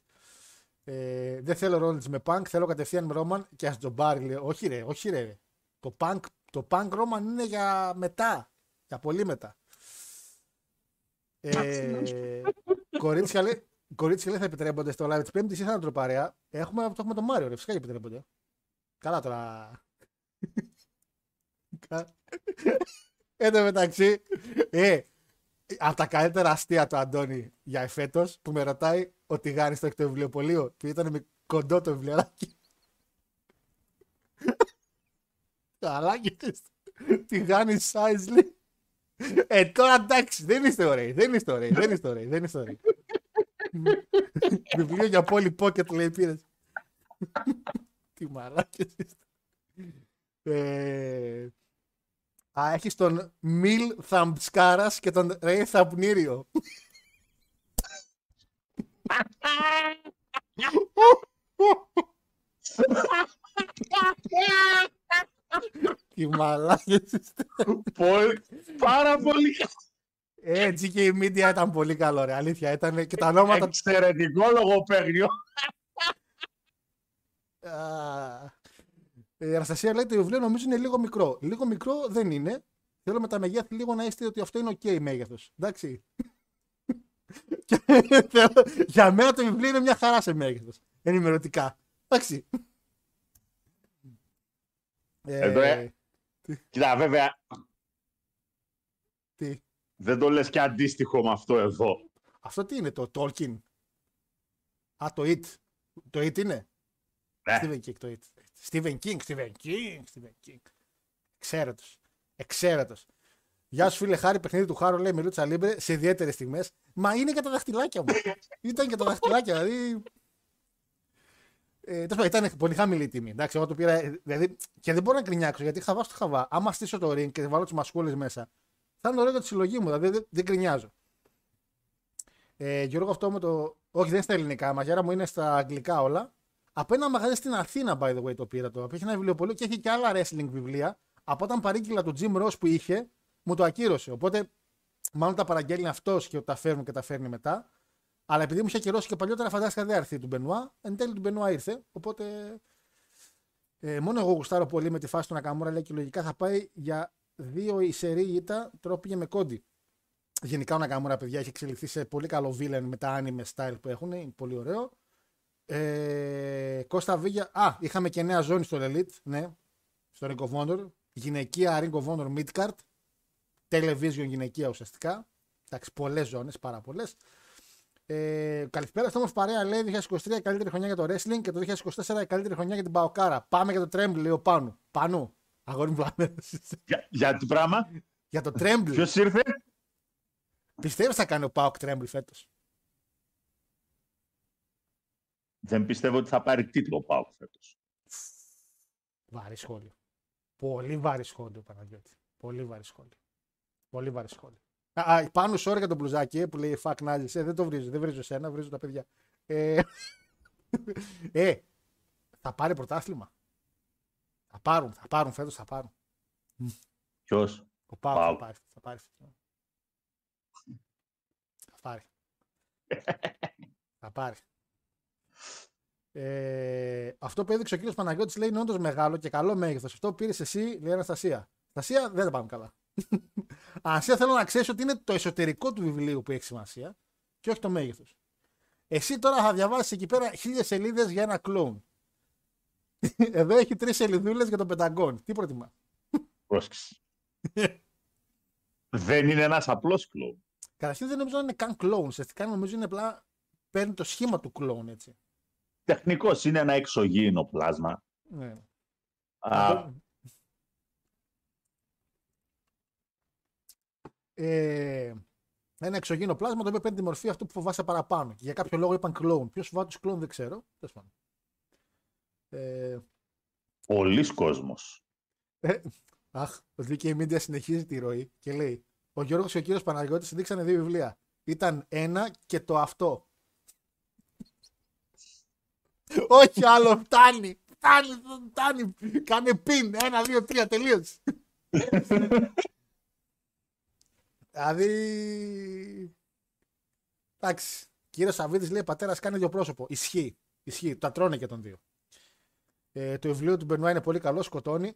Ε, δεν θέλω Ρόλιτ με Punk, θέλω κατευθείαν με Ρόμαν και Αστζομπάρι. Λέει. Όχι, ρε, όχι, ρε. Το Punk, το punk Roman είναι για μετά. Για πολύ μετά. Ε, κορίτσια, λέει, κορίτσια λέει θα επιτρέπονται στο live της Πέμπτης ή θα είναι τροπαρέα. Έχουμε, το έχουμε τον Μάριο, ρε, φυσικά και επιτρέπονται. Καλά τώρα. Κα- Εν τω μεταξύ, ε, από τα καλύτερα αστεία του Αντώνη για εφέτος που με ρωτάει ο Τιγάνη το έχει το βιβλιοπωλείο που ήταν με κοντό το βιβλιαράκι. Καλά και Τιγάνη size λέει. Ε, τώρα εντάξει, δεν είστε ωραίοι, δεν είστε ωραίοι, δεν είστε ωραίοι, δεν είστε ωραίοι. Βιβλίο για πόλη pocket λέει πήρες. Τι μαλάκες είστε. Ε, Α, έχεις τον Μιλ Θαμπσκάρας και τον Ρέι Θαμπνίριο. Τι μαλάκες είστε. Πολύ- Πάρα πολύ Ε, και η media ήταν πολύ καλό, ρε. Αλήθεια, ήταν και τα ονόματα. εξαιρετικό λογοπαίγνιο. Α, Η Αναστασία λέει το βιβλίο νομίζω είναι λίγο μικρό. Λίγο μικρό δεν είναι. Θέλω με τα μεγέθη λίγο να είστε ότι αυτό είναι ok μέγεθος. Εντάξει. Και θέλω- Για μένα το βιβλίο είναι μια χαρά σε μέγεθος. Ενημερωτικά. Εντάξει. Εδώ, ε. Κοίτα, βέβαια, τι; δεν το λες και αντίστοιχο με αυτό εδώ. Αυτό τι είναι το Tolkien. Α, το It. Το It είναι. Ναι. Stephen King το It. Stephen King, Stephen King, Stephen King. Εξαίρετος. Εξαίρετος. Γεια σου φίλε Χάρη, παιχνίδι του Χάρου λέει Μιλούτσα Λίμπρε σε ιδιαίτερες στιγμές. Μα είναι και τα δαχτυλάκια μου. ήταν και τα δαχτυλάκια, δηλαδή. Ε, τέλος πάντων, ήταν πολύ χαμηλή η τιμή. Εντάξει, εγώ το πήρα. ε, Δηλαδή, και δεν μπορώ να κρινιάξω γιατί χαβά στο χαβά. Άμα στήσω το ring και βάλω τις μασκούλες μέσα, θα είναι ωραίο για τη συλλογή μου. Δηλαδή δεν, δεν κρινιάζω. Ε, Γιώργο, αυτό με το. Όχι, δεν είναι στα ελληνικά. Μαγιάρα μου είναι στα αγγλικά όλα. Από ένα μαγαζί στην Αθήνα, by the way, το πήρα το. Έχει ένα βιβλιοπωλείο και έχει και άλλα wrestling βιβλία. Από όταν παρήγγειλα το Jim Ross που είχε, μου το ακύρωσε. Οπότε, μάλλον τα παραγγέλνει αυτός και τα φέρνουν και τα φέρνει μετά. Αλλά επειδή μου είχε ακυρώσει και παλιότερα, φαντάστηκα δεν θα έρθει του Μπενουά. Εν τέλει του Μπενουά ήρθε. Οπότε. Ε, μόνο εγώ γουστάρω πολύ με τη φάση του Νακαμούρα, λέει και λογικά θα πάει για δύο η σερή ήττα. Τώρα πήγε με κόντι. Γενικά ο Νακαμούρα, παιδιά, έχει εξελιχθεί σε πολύ καλό villain με τα anime style που έχουν. Είναι πολύ ωραίο. Ε, Κώστα Βίγια. Α, είχαμε και νέα ζώνη στο Elite, ναι. Στο Ring of Honor. Γυναικεία Ring of Honor Midcard. Television γυναικεία ουσιαστικά. Εντάξει, πολλές ζώνες, πάρα πολλές. Ε, καλησπέρα, στο όμως παρέα λέει 2023 η καλύτερη χρονιά για το wrestling και το 2024 η καλύτερη χρονιά για την Παοκάρα. Πάμε για το Tremble, λέει ο Πάνου. Πάνου, αγόρι μου βλαμμένος. Για, για τι πράγμα, για το Tremble. ποιος ήρθε; Πιστεύεις θα κάνει ο Πάοκ Tremble φέτος; Δεν πιστεύω ότι θα πάρει τίτλο πάω φέτος. Βαρύ σχόλιο. Πολύ βαρύ σχόλιο, Παναγιώτη. Πολύ βαρύ σχόλιο. Πολύ βαρύ σχόλιο. Α, α, πάνω sorry για τον μπλουζάκι ε, που λέει fuck Νάλης, ε, δεν το βρίζω, δεν βρίζω σένα, βρίζω τα παιδιά. Ε, ε, θα πάρει πρωτάθλημα; Θα πάρουν, θα πάρουν φέτος, θα πάρουν. Ποιος; Ο Πάοκ θα Πάοκ. πάρει. Θα πάρει. Θα πάρει. θα πάρει. Ε, αυτό που έδειξε ο κύριος Παναγιώτης λέει είναι όντως μεγάλο και καλό μέγεθος. Αυτό που πήρες εσύ, λέει η Αναστασία. Αναστασία δεν τα πάμε καλά. Αναστασία θέλω να ξέρεις ότι είναι το εσωτερικό του βιβλίου που έχει σημασία και όχι το μέγεθος. Εσύ τώρα θα διαβάσεις εκεί πέρα χίλιες σελίδες για ένα κλόουν. Εδώ έχει τρεις σελίδούλε για τον Πενταγκόν. Τι προτιμά; Πρόσεξε. δεν είναι ένας απλός κλόουν. Καταρχήν δεν νομίζω να είναι καν κλόουν. Ουσιαστικά νομίζω είναι απλά παίρνει το σχήμα του κλόουν έτσι. Τεχνικός είναι ένα εξωγήινο πλάσμα. Ναι. Α, ε, ένα εξωγήινο πλάσμα το οποίο παίρνει τη μορφή αυτού που φοβάσαι παραπάνω. Και για κάποιο λόγο είπαν κλόουν. Ποιος φοβάται τους κλόουν δεν ξέρω. Τέλος πάντων. Ε, πολλής κόσμος. ε, αχ, το DK Media συνεχίζει τη ροή και λέει: Ο Γιώργος και ο κύριος Παναγιώτης δείξανε δύο βιβλία. Ήταν ένα και το αυτό. Όχι άλλο, φτάνει. Φτάνει, φτάνει. Κάνε πιν. Ένα, δύο, τρία, τελείωσε. δηλαδή. Εντάξει. Κύριος Σαββίδης λέει: Πατέρας κάνει δύο πρόσωπο. Ισχύει. Ισχύει. Τα τρώνε και τον δύο. Ε, το βιβλίο του Μπερνουά είναι πολύ καλό, σκοτώνει.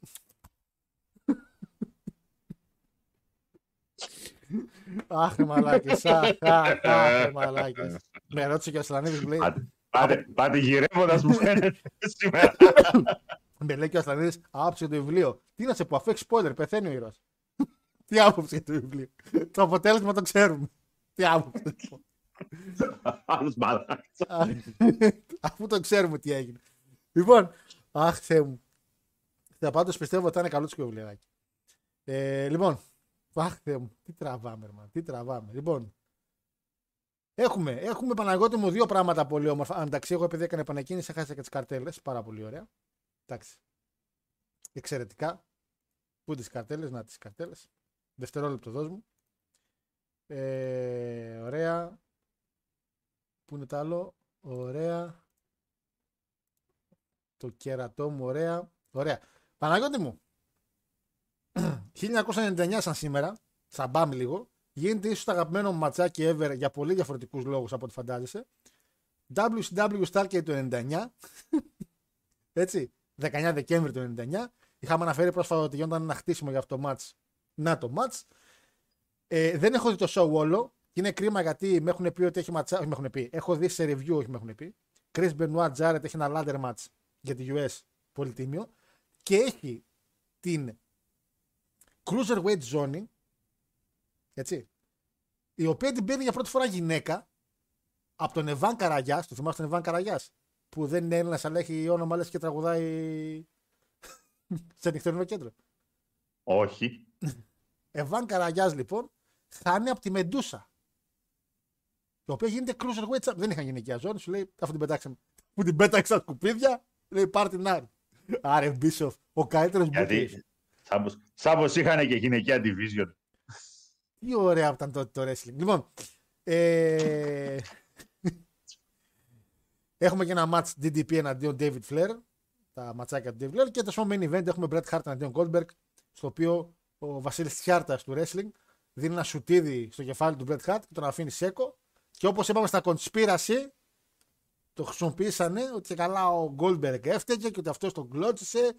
Αχ, ρε μαλάκες, αχ, αχ, αχ, ρε μαλάκες. Με ρώτησε και ο Ασλανίδης, μου λέει, Πάτε, πάτε, πάτε γυρεύοντας μου φαίνεται σήμερα. με λέει και ο Ασλανίδης, άποψε το βιβλίο. Τι να σε πω, αφού έχεις spoiler, πεθαίνει ο ήρωας. Τι άποψε για το βιβλίο. Το αποτέλεσμα το ξέρουμε. Τι άποψε. Άλλος μαλάκας. Αφού το ξέρουμε τι έγινε. Λοιπόν, αχ, Θεέ μου. Θα πάντως πιστεύω ότι θα είναι καλό το βιβλιαράκι. Ε, λοιπόν, αχ, Θεέ μου. Τι τραβάμε, ρε, man, τι τραβάμε. Λοιπόν, έχουμε, έχουμε Παναγιώτη μου δύο πράγματα πολύ όμορφα. Αν εντάξει, εγώ επειδή έκανε επανεκκίνηση, έχασα και τις καρτέλες. Πάρα πολύ ωραία. Εντάξει. Εξαιρετικά. Πού τις καρτέλες, να τις καρτέλες. Δευτερόλεπτο δώσ' μου. Ε, ωραία. Πού είναι το άλλο; Ωραία. Το κερατό μου, ωραία. Ωραία. Παναγιώτη μου. 1999 σαν σήμερα, σαν πάμε λίγο, γίνεται ίσως το αγαπημένο μου ματσάκι ever για πολύ διαφορετικούς λόγους από ό,τι φαντάζεσαι. WCW Starcade το 99. Έτσι. 19 Δεκέμβρη του 99. Είχαμε αναφέρει πρόσφατα ότι γινόταν ένα χτίσιμο για αυτό το match. Να το match. Ε, δεν έχω δει το show όλο. Και είναι κρίμα γιατί με έχουν πει ότι έχει ματσά. Όχι, με έχουν πει. Έχω δει σε review, όχι με έχουν πει. Chris Benoit Jarrett έχει ένα ladder match για τη US πολύ τίμιο. Και έχει την Cruiserweight Zone. Έτσι. Η οποία την παίρνει για πρώτη φορά γυναίκα από τον Εβάν Καραγιάς. Το θυμάστε τον Εβάν Καραγιάς. Που δεν είναι Έλληνας, αλλά έχει όνομα λες και τραγουδάει σε νυχτερινό κέντρο. Όχι. Εβάν Καραγιάς λοιπόν χάνει από τη Μεντούσα. Το οποίο γίνεται cruiserweight. Δεν είχαν γυναικεία ζώνη. Σου λέει αφού την πετάξαμε. Που την πέταξε στα σκουπίδια, λέει πάρ την άλλη. Άρε Μπίσοφ, ο καλύτερος Γιατί σάμπος, σάμπος είχαν και γυναικεία division. Τι ωραία που ήταν τότε το wrestling. Λοιπόν, ε... έχουμε και ένα match DDP εναντίον David Flair. Τα ματσάκια του David Flair. Και το main event έχουμε Bret Hart εναντίον Goldberg. Στο οποίο ο Βασίλης Τσιάρτας του wrestling δίνει ένα σουτίδι στο κεφάλι του Bret Hart και τον αφήνει σέκο. Και όπως είπαμε στα conspiracy, το χρησιμοποίησανε ότι και καλά ο Goldberg έφταιγε και ότι αυτός τον κλώτσισε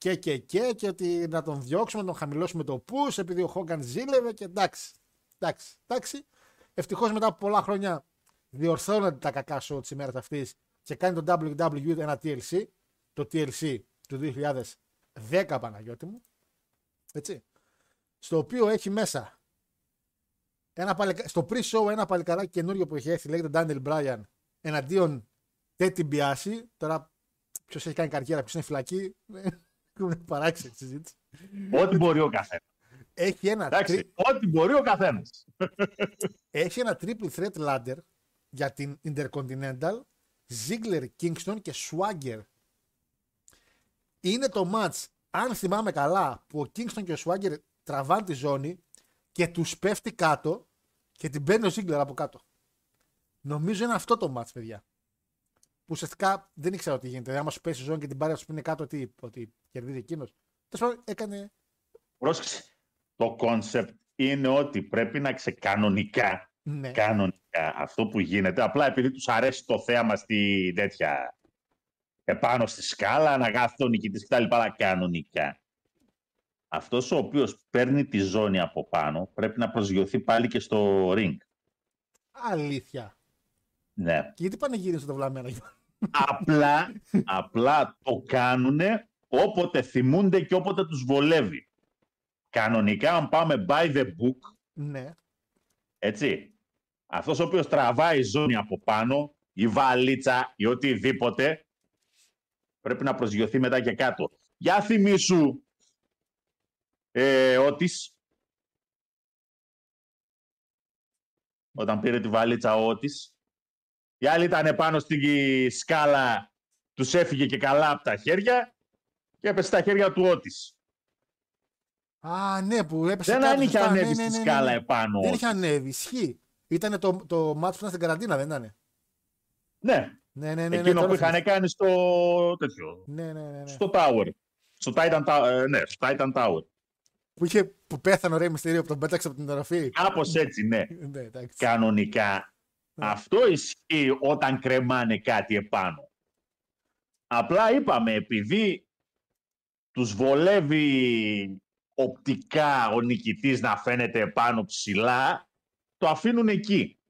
και και και και ότι να τον διώξουμε, να τον χαμηλώσουμε το push επειδή ο Hogan ζήλευε και εντάξει. Εντάξει, εντάξει. Ευτυχώς μετά από πολλά χρόνια διορθώνονται τα κακά show τη ημέρα αυτή και κάνει το WWE ένα TLC. Το TLC του 2010 Παναγιώτη μου. Έτσι. Στο οποίο έχει μέσα ένα παλικα... στο pre-show ένα παλικαράκι καινούριο που έχει έρθει λέγεται Daniel Bryan εναντίον Τέτι Μπιάση. Τώρα ποιος έχει κάνει καριέρα, ποιος είναι φυλακή. Έχουμε παράξει τη συζήτηση. Ό,τι μπορεί ο καθένας. Έχει ένα, Εντάξει, τρι... ό,τι μπορεί ο καθένας. έχει ένα triple threat ladder για την Intercontinental, Ziggler, Kingston και Swagger. Είναι το match, αν θυμάμαι καλά, που ο Kingston και ο Swagger τραβάνε τη ζώνη και τους πέφτει κάτω και την παίρνει ο Ziggler από κάτω. Νομίζω είναι αυτό το match, παιδιά. Που ουσιαστικά δεν ήξερα τι γίνεται. Άμα σου πέσει η ζώνη και την πάρει, σου είναι κάτω, ότι, ότι κερδίζει εκείνος. Τέλος πάντων, έκανε. Πρόσεξε. Το κόνσεπτ είναι ότι πρέπει να ξεκανονικά Ναι. κανονικά αυτό που γίνεται. Απλά επειδή τους αρέσει το θέαμα στη τέτοια επάνω στη σκάλα, να γράφει τον νικητής κτλ. Αλλά κανονικά. Αυτός ο οποίος παίρνει τη ζώνη από πάνω πρέπει να προσγειωθεί πάλι και στο ring. Αλήθεια. Ναι. Και γιατί πάνε γύρω στο βλαμμένα. Απλά, απλά το κάνουν όποτε θυμούνται και όποτε τους βολεύει. κανονικά αν πάμε by the book, Ναι. έτσι, αυτός ο οποίος τραβάει ζώνη από πάνω, η βαλίτσα ή οτιδήποτε, πρέπει να προσγειωθεί μετά και κάτω. Για θυμίσου ε, Ότις, όταν πήρε τη βαλίτσα ο Ότις, οι άλλοι ήταν πάνω στη σκάλα, τους έφυγε και καλά από τα χέρια και έπεσε στα χέρια του Ότις. Α, ναι, που έπεσε Δεν κάτω, αν είχε σωστά. ανέβει Ναι, στη ναι, ναι, ναι, σκάλα ναι. επάνω. Δεν είχε ανέβει, ισχύει. Ήταν το, το μάτσο που ήταν στην καραντίνα, δεν ήταν. Ναι, Ναι, ναι, ναι. εκείνο ναι, που τώρα είχαν θυμήθηκα. κάνει στο τέτοιο, Ναι, ναι, ναι, ναι. στο Tower. Στο Titan, Tower, ε, ναι, στο Titan Tower. Που, είχε, που πέθανε ο Ρέι Μυστήριο που τον πέταξε από την οροφή. Κάπως έτσι, ναι. ναι, εντάξει. Κανονικά. Ναι. Αυτό ισχύει όταν κρεμάνε κάτι επάνω. Απλά είπαμε, επειδή τους βολεύει οπτικά ο νικητής να φαίνεται επάνω ψηλά, το αφήνουν εκεί.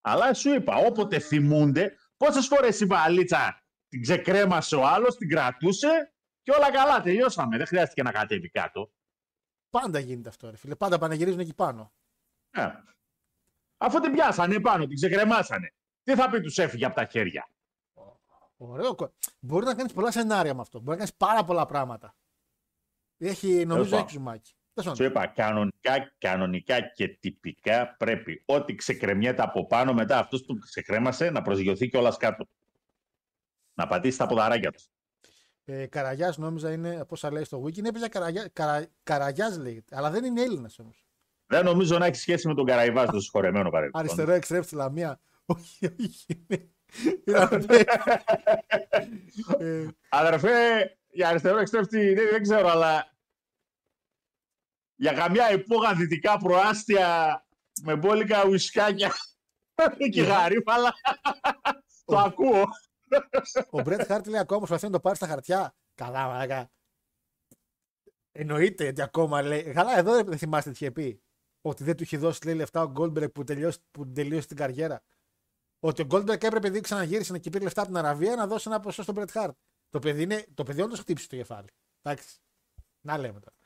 Αλλά σου είπα, όποτε θυμούνται, πόσες φορές η βαλίτσα την ξεκρέμασε ο άλλος, την κρατούσε και όλα καλά, τελειώσαμε. Δεν χρειάστηκε να κατέβει κάτω. Πάντα γίνεται αυτό, ρε φίλε. Πάντα πανεγυρίζουν εκεί πάνω. Ε. Αφού την πιάσανε πάνω, την ξεκρεμάσανε. Τι θα πει τους έφυγε από τα χέρια. Ωραίο. κο- Μπορεί να κάνεις πολλά σενάρια με αυτό. Μπορεί να κάνεις πάρα πολλά πράγματα. Έχει, νομίζω, πάντων. έχει ζουμάκι. Τέλος Σου πάντων. είπα, κανονικά, κανονικά και τυπικά πρέπει ό,τι ξεκρεμιέται από πάνω μετά αυτός που ξεκρέμασε να προσγειωθεί κιόλας κάτω. Να πατήσει τα ποδαράκια τους. Ε, Καραγιάς νόμιζα είναι, πώς λέει στο Wiki, είναι έπαιζε Καραγιά, Καρα, Καραγιάς λέγεται. Αλλά δεν είναι Έλληνας όμως. Δεν νομίζω να έχει σχέση με τον Καραϊβάς, το συγχωρεμένο παρελθόν. Αριστερό εξτρέφ στη Λαμία. όχι, όχι. είναι- είναι απέ- ε, Αδερφέ, για αριστερό εξτρέφτη δεν, δεν ξέρω, αλλά για καμιά υπόγα δυτικά προάστια με μπόλικα ουισκάκια και γαρίφαλα, το ακούω. ο Μπρετ Χάρτ λέει ακόμα προσπαθεί να το πάρει στα χαρτιά. Καλά, μαλάκα. Εννοείται ότι ακόμα λέει. Καλά, εδώ δεν θυμάστε τι είχε πει. Ότι δεν του είχε δώσει λέει, λεφτά ο Γκόλμπεργκ που, τελειώσει, που τελείωσε την καριέρα. Ότι ο Γκόλμπεργκ έπρεπε επειδή ξαναγύρισε να και πήρε λεφτά από την Αραβία να δώσει ένα ποσό στον Μπρετ Χάρτ. Το παιδί, είναι, το παιδί όντως χτύπησε το κεφάλι. Εντάξει. Να λέμε τώρα.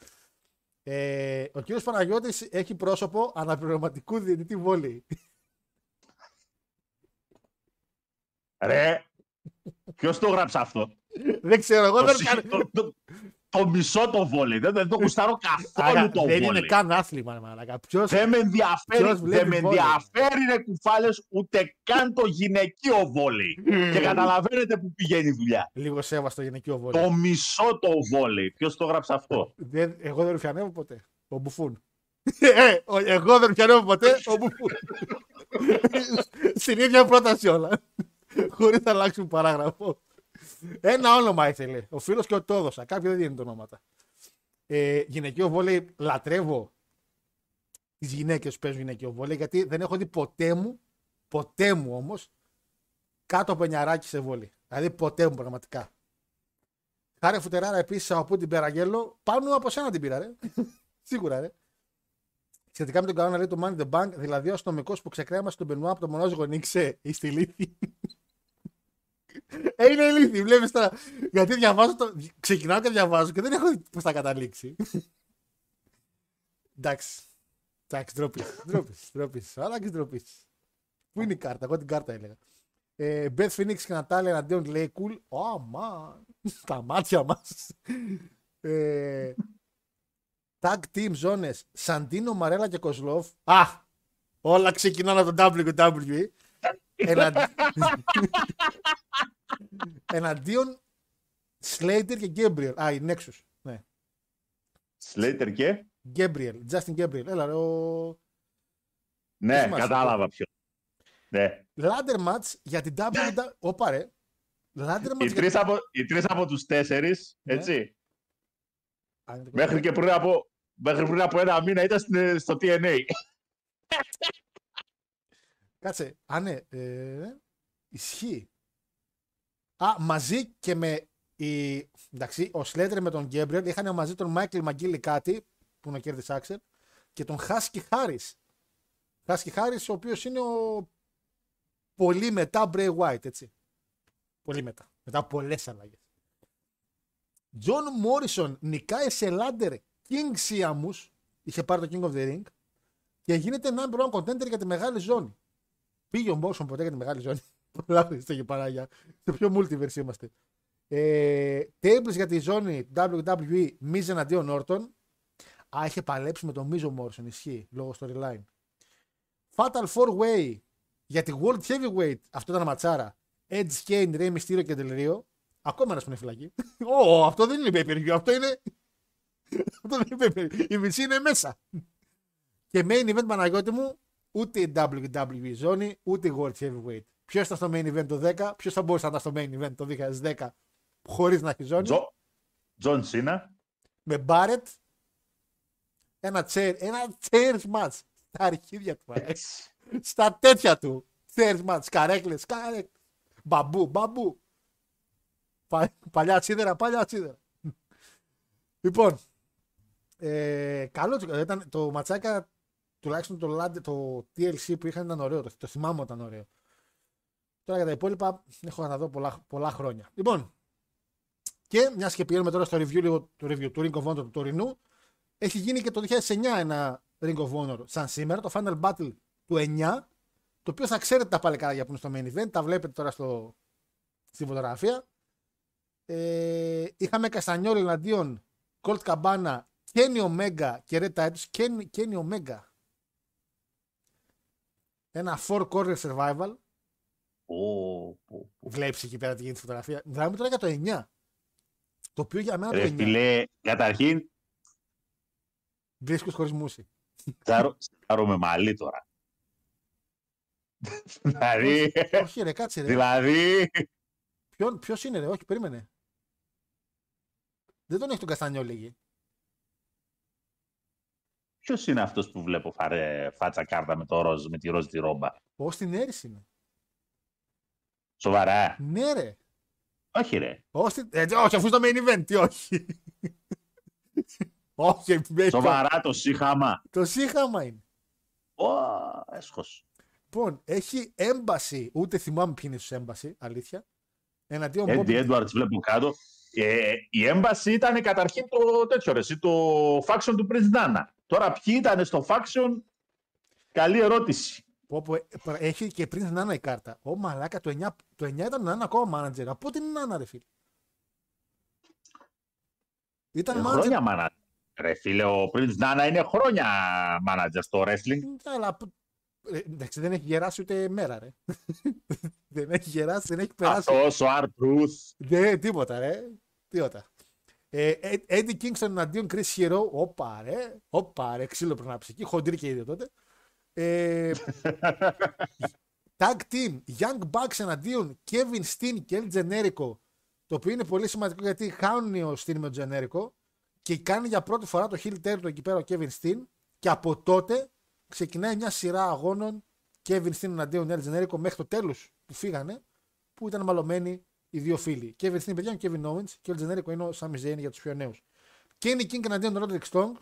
Ε, ο κύριος Παναγιώτης έχει πρόσωπο αναπληρωματικού διαιτητή βόλεϊ. Ρε, ποιος το γράψε αυτό; δεν ξέρω, εγώ το, δεν συ- κάνω. Το, το, το μισό το βόλεϊ. Δεν, δεν το κουστάρω καθόλου Άρα, το δεν βόλεϊ. είναι καν άθλημα, μαλάκα. Ποιος... Δεν με ενδιαφέρει, Ποιος βλέπει δεν με βόλεϊ; ενδιαφέρει ρε κουφάλες ούτε καν το γυναικείο βόλεϊ. και καταλαβαίνετε που πηγαίνει η δουλειά. Λίγο σέβα στο γυναικείο βόλεϊ. Το μισό το βόλεϊ. Ποιος το γράψε αυτό; Δεν, εγώ δεν ρουφιανεύω ποτέ. Ο Μπουφούν. ε, ο- εγώ δεν ρουφιανεύω ποτέ. Ο Μπουφούν. Στην ίδια πρόταση όλα. Χωρίς να αλλάξουν παράγραφο. Ένα όνομα ήθελε. Ο φίλος και ο το έδωσα. Κάποιοι δεν δίνουν ονόματα. Ε, γυναικείο βόλεϊ λατρεύω τις γυναίκες που παίζουν γυναικείο βόλεϊ γιατί δεν έχω δει ποτέ μου, ποτέ μου όμως, κάτω από εννιαράκι σε βόλεϊ. Δηλαδή ποτέ μου πραγματικά. Χάρη φουτεράρα επίσης από την Περαγγέλο. Πάνω από σένα την πήρα, ρε. Σίγουρα, ρε. Σχετικά με τον κανόνα λέει το Money the Bank, δηλαδή ο αστυνομικός που ξεκρέμασε τον Μπενουά από το μονόζυγο νίξε, είστε ηλίθιοι. Ε, είναι ηλίθιοι, βλέπεις τώρα. Γιατί διαβάζω το. Ξεκινάω και διαβάζω και δεν έχω δει πώς θα καταλήξει. Εντάξει. Εντάξει, ντροπής. Ντροπής. Ντροπής. Αλλά και ντροπής. Πού είναι η κάρτα, εγώ την κάρτα έλεγα. Ε, Beth Phoenix και Νατάλια εναντίον λέει cool. Oh, man. Τα μάτια μας. ε, tag team ζώνες Σαντίνο, Μαρέλα και Κοσλόφ. Α! Όλα ξεκινάνε από το WWE. Εναντί... Εναντίον Slater και Γκέμπριελ. Α, η Nexus. Ναι. Σλέιτερ και; Γκέμπριελ. Justin Γκέμπριελ. Έλα, ρε, ο. Ναι, σημασία. κατάλαβα ποιος. Ναι. Ladder match για την WWE. Όπα, ρε. Ladder match Οι για τρεις, από, οι τρεις από τους τέσσερις, Ναι. έτσι, Α, είναι το μέχρι και πριν από, μέχρι πριν από ένα μήνα ήταν στην- στο TNA. Κάτσε. Α, ναι. Ε, ισχύει. Α, μαζί και με. Η... Εντάξει, ο Σλέτρε με τον Γκέμπριελ είχαν μαζί τον Μάικλ Μαγκίλη κάτι, που είναι ο Κέρδη Άξελ, και τον Χάσκι Χάρις. Χάσκι Χάρις, ο οποίος είναι ο πολύ μετά Μπρέι White, έτσι. Πολύ μετά. Μετά πολλές αλλαγές. Τζον Μόρισον νικάει σε Λάντερ King Siamus είχε πάρει το King of the Ring και γίνεται number one contender για τη μεγάλη ζώνη. Πήγε ο Μόρσον ποτέ για τη μεγάλη ζώνη. Πολλά Χριστέ και παράγια. Στο πιο multiverse είμαστε. Ε, tables για τη ζώνη WWE Miz εναντίον Orton. Α, είχε παλέψει με τον Μίζο Μόρσον, ισχύει, λόγω storyline. Fatal 4 Way για τη World Heavyweight, αυτό ήταν ματσάρα. Edge Kane, Rey Mysterio και Del Rio. Ακόμα ένας που είναι φυλακή. Ω, αυτό δεν είναι pay per view, αυτό είναι. αυτό δεν είναι pay per view. Η μισή είναι μέσα. και main event Παναγιώτη μου, ούτε η WWE ζώνη, ούτε η World Heavyweight. Ποιος ήταν στο main event το 10, ποιος θα μπορούσε να ήταν στο main event το 2010 χωρίς να έχει ζώνη. Τζο, Τζον Σίνα. Με Barrett. Ένα chair, ένα chairs match στα αρχίδια του. ε. στα τέτοια του. Chairs match, καρέκλες, καρέκλες. Μπαμπού, μπαμπού. Πα- παλιά τσίδερα, παλιά τσίδερα. λοιπόν, ε, καλό το- ήταν το ματσάκα, τουλάχιστον το, Lad- το TLC που είχαν ήταν ωραίο, το, το θυμάμαι όταν ωραίο. Τώρα για τα υπόλοιπα έχω να τα δω πολλά, πολλά χρόνια. Λοιπόν, και μιας και πηγαίνουμε τώρα στο review, λίγο το review του Ring of Honor του τωρινού, έχει γίνει και το 2009 ένα Ring of Honor σαν σήμερα, το Final Battle του 9, το οποίο θα ξέρετε τα παλικάρια που είναι στο main event, τα βλέπετε τώρα στο, στη φωτογραφία. Ε, είχαμε Καστανιόλ εναντίον Colt Cabana, Kenny Omega και Red Titus, Kenny, Kenny Omega. Ένα four corner survival. Ω, πω, πω. Βλέπεις εκεί πέρα τι γίνεται στη φωτογραφία. Μιλάμε τώρα για το 9. Το οποίο για μένα το Ρε 9. φίλε, καταρχήν, Δίσκος χωρίς μουσι. τσάρω, τσάρω με μαλλί τώρα. δηλαδή, Όχι ρε, κάτσε ρε. δηλαδή, Ποιον, ποιος είναι ρε, όχι, περίμενε. Δεν τον έχει τον Καστανιόλ εκεί. ποιος είναι αυτός που βλέπω φαρέ, φάτσα κάρτα με το ροζ, με τη ροζ τη ρόμπα; Ο στην Έρης είναι. Σοβαρά. Ναι ρε. Όχι ρε. Ο Austin- ε, όχι, αφού στο main event, τι όχι. όχι, έχει- Σοβαρά το σύχαμα. Το σύγχαμα είναι. Ω, έσχος. Λοιπόν, έχει έμπαση, ούτε θυμάμαι ποιοι είναι στους έμπαση, αλήθεια. Εναντίον Eddie Bobby. Edwards βλέπω κάτω. Ε, η έμπαση ήταν καταρχήν το τέτοιο ρε, εσύ, το faction του Prince Nana. Τώρα ποιοι ήταν στο faction, καλή ερώτηση. Πω, πω, ε, πρα- έχει και πριν Νάνα η κάρτα. Ω μαλάκα, το 9, το 9 ήταν Νάνα ακόμα manager. Από την Νάνα, ρε φίλε. Ήταν Ε, manager. χρόνια manager. Ρε φίλε, ο Prince Nana είναι χρόνια manager στο wrestling. Ναι, Αλλά, ε, εντάξει, δεν έχει γεράσει ούτε μέρα, ρε. δεν έχει γεράσει, δεν έχει περάσει. Αυτός ο R-Truth. Δεν, τίποτα, ρε. Τίποτα. Ε, ε, Eddie Kingston εναντίον Chris Hero. Όπα, ρε. Όπα, ρε. Ξύλο πρέπει να ψηθεί. Χοντρή και ίδιο τότε. Ε, tag team Young Bucks εναντίον Kevin Steen και El Generico. Το οποίο είναι πολύ σημαντικό γιατί χάνει ο Steen με τον Generico και κάνει για πρώτη φορά το heel turn του εκεί πέρα ο Kevin Steen και από τότε ξεκινάει μια σειρά αγώνων Kevin Steen εναντίον El Generico μέχρι το τέλος που φύγανε που ήταν μαλωμένοι οι δύο φίλοι. Kevin Steen παιδιά είναι ο Kevin Owens και ο El Generico είναι ο Sami Zayn για τους πιο νέους. Kenny King εναντίον Roderick Strong.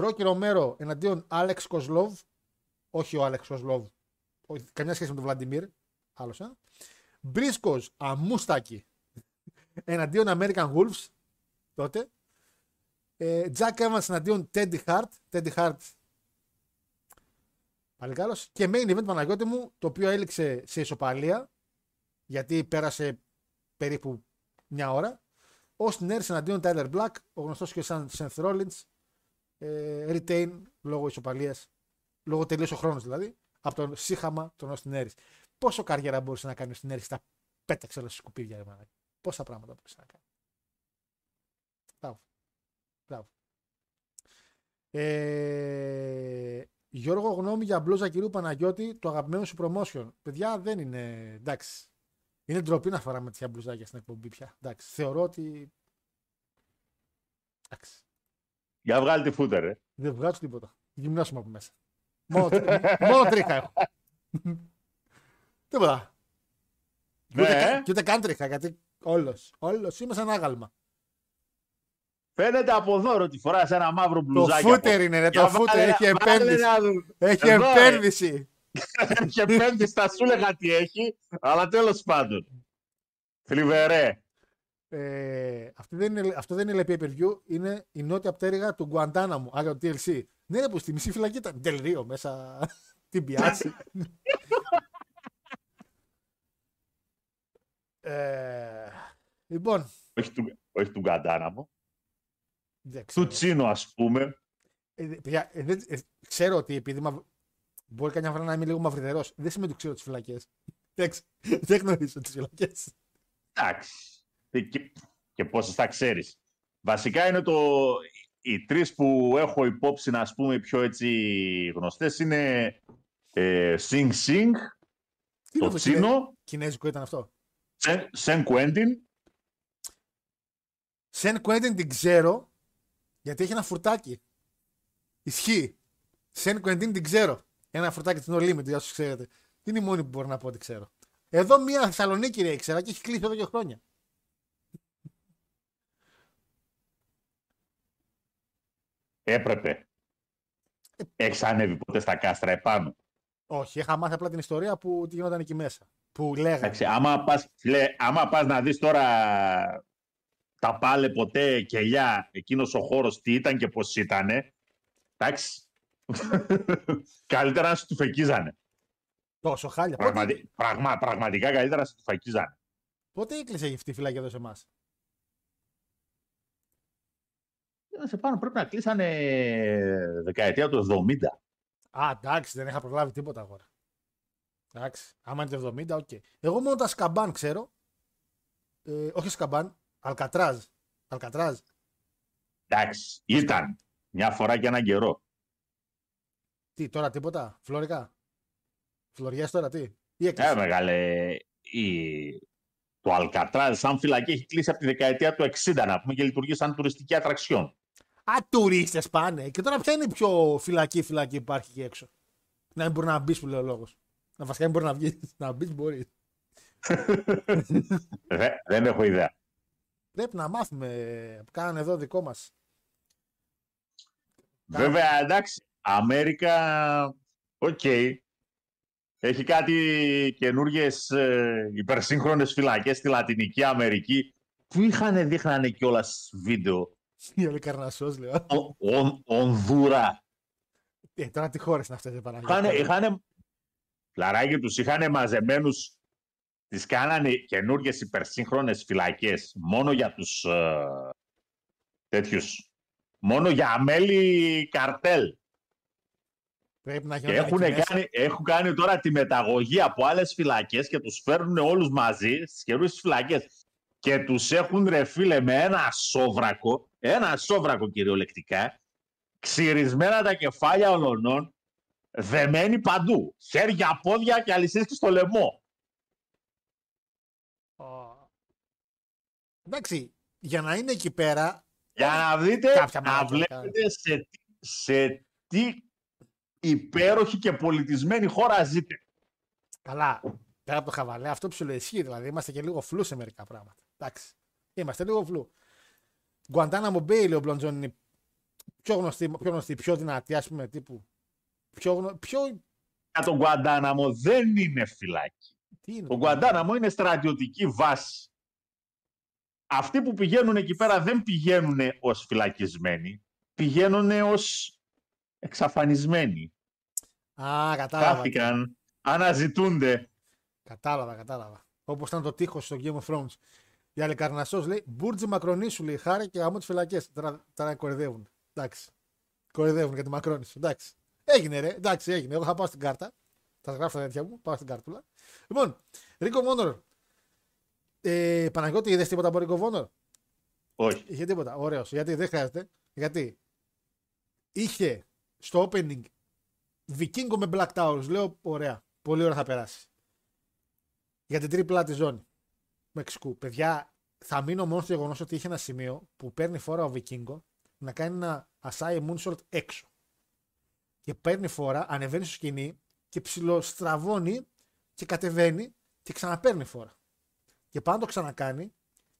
Ρόκι Ρομέρο εναντίον Alex Kozlov. Όχι ο Alex Kozlov. Όχι, καμιά σχέση με τον Βλαντιμίρ. Άλλος ένα. Μπρίσκος Αμούστακη εναντίον American Wolves. Τότε. Ε, Jack Evans εναντίον Teddy Hart. Teddy Hart. Πάλι καλός. Και main event Παναγιώτη μου, το οποίο έληξε σε ισοπαλία. Γιατί πέρασε περίπου μια ώρα. Austin Aries εναντίον Tyler Black. Ο γνωστός και σαν Seth Rollins. Ε, retain λόγω ισοπαλίας. Λόγω τελείωσε ο χρόνος δηλαδή. Από τον σύχαμα των Austin Aries. Πόσο καριέρα μπορούσε να κάνει ο Austin Aries. Τα πέταξε όλα σε σκουπίδια. Ρε, μαλάκα. Πόσα πράγματα μπορούσε να κάνει. Μπράβο. Μπράβο. Ε, Γιώργο, γνώμη για μπλούζα κυρίου Παναγιώτη, το αγαπημένο σου promotion. Παιδιά, δεν είναι. Εντάξει. Είναι ντροπή να φοράμε τέτοια μπλουζάκια στην εκπομπή πια. Εντάξει. Θεωρώ ότι. Εντάξει. Για βγάλει τη φούτερ, ρε. Δεν βγάζω τίποτα. Γυμνάσουμε από μέσα. Μόνο, τρι- μόνο τρίχα έχω. τίποτα. Και ούτε, Ναι. κα- και ούτε καν τρίχα, γιατί όλος, όλος είμαι σαν άγαλμα. Φαίνεται από εδώ ότι φοράς ένα μαύρο Το μπλουζάκι. φούτερ από- είναι, ρε, Για το βάλε φούτερ ένα- έχει βάλε επένδυση. ένα- Έχει Εδώ, ε. επένδυση. Έχει επένδυση, θα σου έλεγα τι έχει, αλλά τέλος πάντων. Θλιβερέ. Ε, αυτή δεν είναι, αυτό δεν είναι pay per view, είναι η νότια πτέρυγα του Γκουαντάναμου, άρα το TLC. Ναι, ρε, που στη μισή φυλακή ήταν τελείω μέσα την πιάση. ε, λοιπόν, Όχι του, όχι του Γκαντάναμο. δεν Του ξέρω. Τσίνο, ας πούμε. Ε, δε- παιδιά, ε, δεν- ε, ξέρω ότι επειδή μαυ... μπορεί καμιά φορά να είμαι λίγο μαυριδερός, δεν σημαίνει ότι ξέρω τις φυλακές. δεν γνωρίζω τις φυλακές. Εντάξει. Ε, Και, και πόσες θα ξέρεις. Βασικά είναι το... Οι τρεις που έχω υπόψη, να πούμε, οι πιο έτσι γνωστές είναι ε, Sing Sing, το Τσίνο, Κινέζικο ήταν αυτό; Σεν- Σεν Κουέντιν Σεν Κουέντιν την ξέρω γιατί έχει ένα φουρτάκι. Ισχύει. Σεν Κουέντιν την ξέρω. Ένα φουρτάκι στην Ολύμη, για όσους ξέρετε. Είναι η μόνη που μπορώ να πω ότι ξέρω. Εδώ μία Θεσσαλονίκη ρε ήξερα και έχει κλείσει εδώ και χρόνια. Έπρεπε. Έχεις ανέβει ποτέ στα κάστρα επάνω; Όχι, είχα μάθει απλά την ιστορία που τι γινόταν εκεί μέσα. Που λέγανε. Εντάξει, άμα πας, φίλε, άμα πας να δεις τώρα τα πάλε ποτέ κελιά, εκείνος ο χώρος τι ήταν και πώς ήτανε, εντάξει, καλύτερα να σε τουφεκίζανε. Τόσο χάλια. Πότε, Πραγματι, πραγμα, πραγματικά καλύτερα να σου του φεκίζανε. πότε έκλεισε αυτή η φυλακή εδώ σε εμάς; Να σε πάνω πρέπει να κλείσανε δεκαετία του 70. Α, εντάξει, δεν είχα προλάβει τίποτα αγορά. Εντάξει, άμα είναι το 70, οκ. Εγώ μόνο τα σκαμπάν ξέρω. Ε, όχι σκαμπάν, Αλκατράζ. Αλκατράζ. Εντάξει, ήταν μια φορά και έναν καιρό. Τι, τώρα τίποτα, φλόρικα; Φλωριές τώρα τι; Ή Ε, έκλεισε. μεγάλε, η... το Αλκατράζ σαν φυλακή έχει κλείσει από τη δεκαετία του 60 να πούμε και λειτουργεί σαν τουριστική ατραξιόν. Α, τουρίστες πάνε. Και τώρα ποια είναι η πιο φυλακή φυλακή που υπάρχει εκεί έξω; Να μην μπορεί να μπεις που λέει ο λόγος. Να βασικά μην μπορεί να βγεις. να μπεις μπορεί. Δε- δεν έχω ιδέα. Πρέπει να μάθουμε. που Κάνανε εδώ δικό μας. Βέβαια, εντάξει, Αμέρικα, οκ. Έχει κάτι καινούργιες υπερσύγχρονες φυλακές στη Λατινική Αμερική που είχαν δείχνανε κιόλας βίντεο. Η Ολικαρνασό, λέω. Ο- ο- Ονδούρα. Ε, τώρα τι χώρε είναι αυτές, δεν Είχαν, παραγγέλνουν. είχαν, πλαράκι τους είχαν μαζεμένους, τις κάνανε καινούργιες υπερσύγχρονες φυλακές μόνο για τους ε, τέτοιους, μόνο για μέλη καρτέλ. Πρέπει να Και γίνουν έχουν κάνει, έχουν κάνει τώρα τη μεταγωγή από άλλες φυλακές και τους φέρνουν όλους μαζί στις καινούργιες φυλακές. Και τους έχουν ρε φίλε με ένα σόβρακο, ένα σόβρακο κυριολεκτικά, ξυρισμένα τα κεφάλια ολονών, δεμένοι παντού. Χέρια, πόδια και αλυσίες και στο λαιμό. Εντάξει, για να είναι εκεί πέρα. Για να δείτε, Κάποια να μαλακία βλέπετε σε, τι- σε τι υπέροχη και πολιτισμένη χώρα ζείτε. Καλά, πέρα από το χαβαλέ, αυτό ψιλοισχύει. Δηλαδή, είμαστε και λίγο φλού σε μερικά πράγματα. Εντάξει. Είμαστε λίγο φλού. Γκουαντάναμο Μπέι, λέει ο Μπλοντζόν, είναι πιο γνωστή, πιο, γνωστή, πιο δυνατή, ας πούμε, τύπου. Πιο, γνω... πιο... Για τον Γκουαντάναμο δεν είναι φυλάκι. Τι είναι, Το Γκουαντάναμο είναι στρατιωτική βάση. Αυτοί που πηγαίνουν εκεί πέρα δεν πηγαίνουν ως φυλακισμένοι, πηγαίνουν ως εξαφανισμένοι. Α, κατάλαβα. Χάθηκαν, αναζητούνται. Κατάλαβα, κατάλαβα. Όπως ήταν το τείχος στο Game of Thrones. Η Αλικαρνασό λέει Μπούρτζι Μακρονίσου λέει χάρη και γαμώ τις φυλακές. Τώρα, τώρα κορυδεύουν. Εντάξει. Κορυδεύουν για τη Μακρόνισου. Εντάξει. Έγινε ρε. Εντάξει, έγινε. Εγώ θα πάω στην κάρτα. Θα γράφω τα τέτοια μου. Πάω στην κάρτουλα. Λοιπόν, Ρίκο Βόνορ. Ε, Παναγιώτη, είδες τίποτα από Ρίκο Βόνορ; Όχι. Είχε τίποτα. Ωραίος. Γιατί δεν χρειάζεται. Γιατί είχε στο opening Βικίνγκο με Black Towers. Λέω ωραία. Πολύ ωραία θα περάσει. Για την τρίπλα της ζώνη. Μεξικού. Παιδιά, θα μείνω μόνο στο γεγονός ότι είχε ένα σημείο που παίρνει φορά ο Βικίνγκο να κάνει ένα ασάι moonsault έξω. Και παίρνει φορά, ανεβαίνει στο σκηνή και ψιλοστραβώνει και κατεβαίνει και ξαναπαίρνει φορά. Και πάνω το ξανακάνει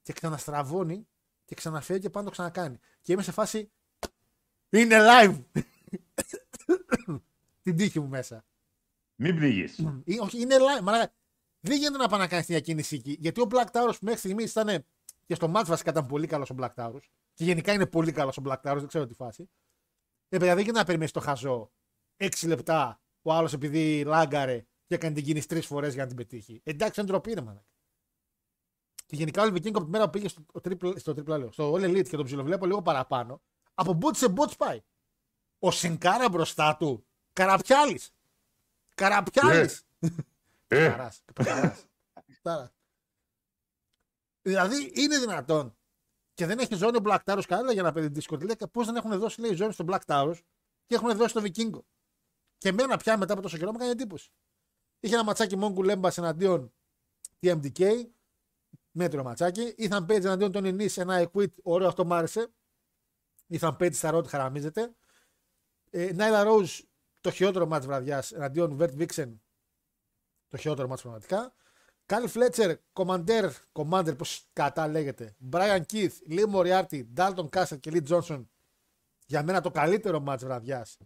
και ξαναστραβώνει και ξαναφεύγει και πάνω το ξανακάνει. Και είμαι σε φάση. Είναι live! Την τύχη μου μέσα. Μην πνιγείς. Ε, όχι, είναι live. Μαλάκα, δεν γίνεται να πάει να κάνει μια κίνηση εκεί. Γιατί ο Black Tower που μέχρι στιγμής ήταν Και στο match βασικά ήταν πολύ καλός ο Black Taurus. Και γενικά είναι πολύ καλός ο Black Taurus, δεν ξέρω τι φάση. Ε, παιδιά, δεν γίνεται να περιμένεις το χαζό 6 λεπτά ο άλλος επειδή λάγκαρε και έκανε την κίνηση τρεις φορές για να την πετύχει. Εντάξει, είναι ντροπή, ρε μάνα. Και γενικά ο Λιβικίνγκ από τη μέρα που πήγε στο, triple, στο, triple, λέω, στο All Elite και τον ψιλοβλέπω λίγο παραπάνω, από bot σε bot πάει. Ο Σινκάρα μπροστά του, καραπιάλης. Καραπιάλης. Ε, Χαράς. Χαράς. Χαράς. Δηλαδή είναι δυνατόν και δεν έχει ζώνη ο Black Taurus κανένα για να παίρνει τη Discord. Λέει πώς δεν έχουν δώσει λέει, ζώνη στον Black Taurus και έχουν δώσει στο Vikingo. Και εμένα πια μετά από τόσο καιρό μου κάνει εντύπωση. Είχε ένα ματσάκι Μόγκου Λέμπα εναντίον TMDK. Μέτριο ματσάκι. Ethan Page εναντίον των Ινή. Ένα equit. Ωραίο αυτό μου άρεσε. Ethan Page στα ρότη χαραμίζεται. Ε, Nyla Rose το χειρότερο μάτς βραδιάς εναντίον Vert Vixen. Το χειρότερο μάτς πραγματικά. Καλ Φλέτσερ, Commander, Commander, πώς κατά λέγεται. Brian Keith, Lee Moriarty, Dalton Castle και Lee Johnson. Για μένα το καλύτερο μάτς βραδιάς.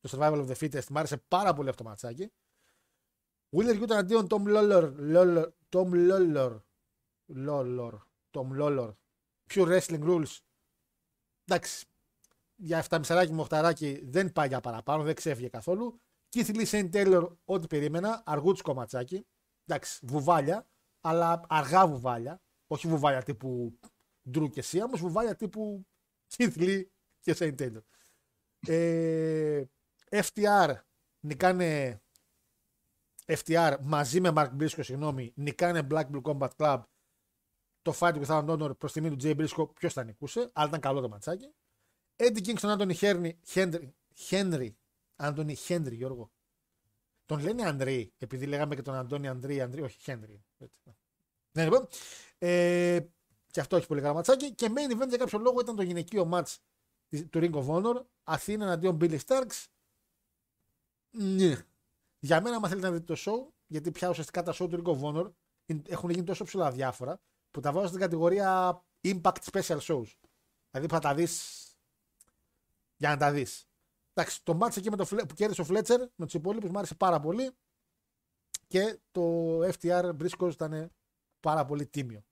Το Survival of the Fittest. Μ' άρεσε πάρα πολύ αυτό το ματσάκι. Wheeler Utah αντίον Tom Lawlor. Lawlor Tom Lawlor. Lawlor. Tom Lawlor. Pure Wrestling Rules. Εντάξει. Για 7,5 μου 8 δεν πάει για παραπάνω, δεν ξέφυγε καθόλου. Keith Lee Saint Taylor, ό,τι περίμενα. Αργούτσικο ματσάκι. Εντάξει, βουβάλια, αλλά αργά βουβάλια. Όχι βουβάλια τύπου Drew και Sia, όμως βουβάλια τύπου Keith Lee και Saint Taylor. Ε, FTR νικάνε FTR μαζί με Mark Briscoe, συγγνώμη, νικάνε Black Blue Combat Club το Fight Without Honor προς τιμή του Jay Briscoe, ποιος θα νικούσε, αλλά ήταν καλό το ματσάκι. Eddie Kingston, Anthony Henry, Henry, Henry, Anthony Henry, Γιώργο. Τον λένε Ανδρή, επειδή λέγαμε και τον Αντώνη Ανδρή, Ανδρή, όχι Henry. Έτσι. Ναι, λοιπόν. Ε, και αυτό έχει πολύ καλό ματσάκι. Και main event για κάποιο λόγο ήταν το γυναικείο match του Ring of Honor. Αθήνα εναντίον Billy Starks. Ναι. Για μένα, αν θέλετε να δείτε το show, γιατί πια ουσιαστικά τα show του Ring of Honor έχουν γίνει τόσο ψηλά διάφορα, που τα βάζω στην κατηγορία Impact Special Shows. Δηλαδή θα τα δει για να τα δεις. Εντάξει, το μάτς εκεί με το, Φλε- που κέρδισε ο Φλέτσερ με τους υπόλοιπους μου άρεσε πάρα πολύ και το FTR Briscoes ήταν πάρα πολύ τίμιο.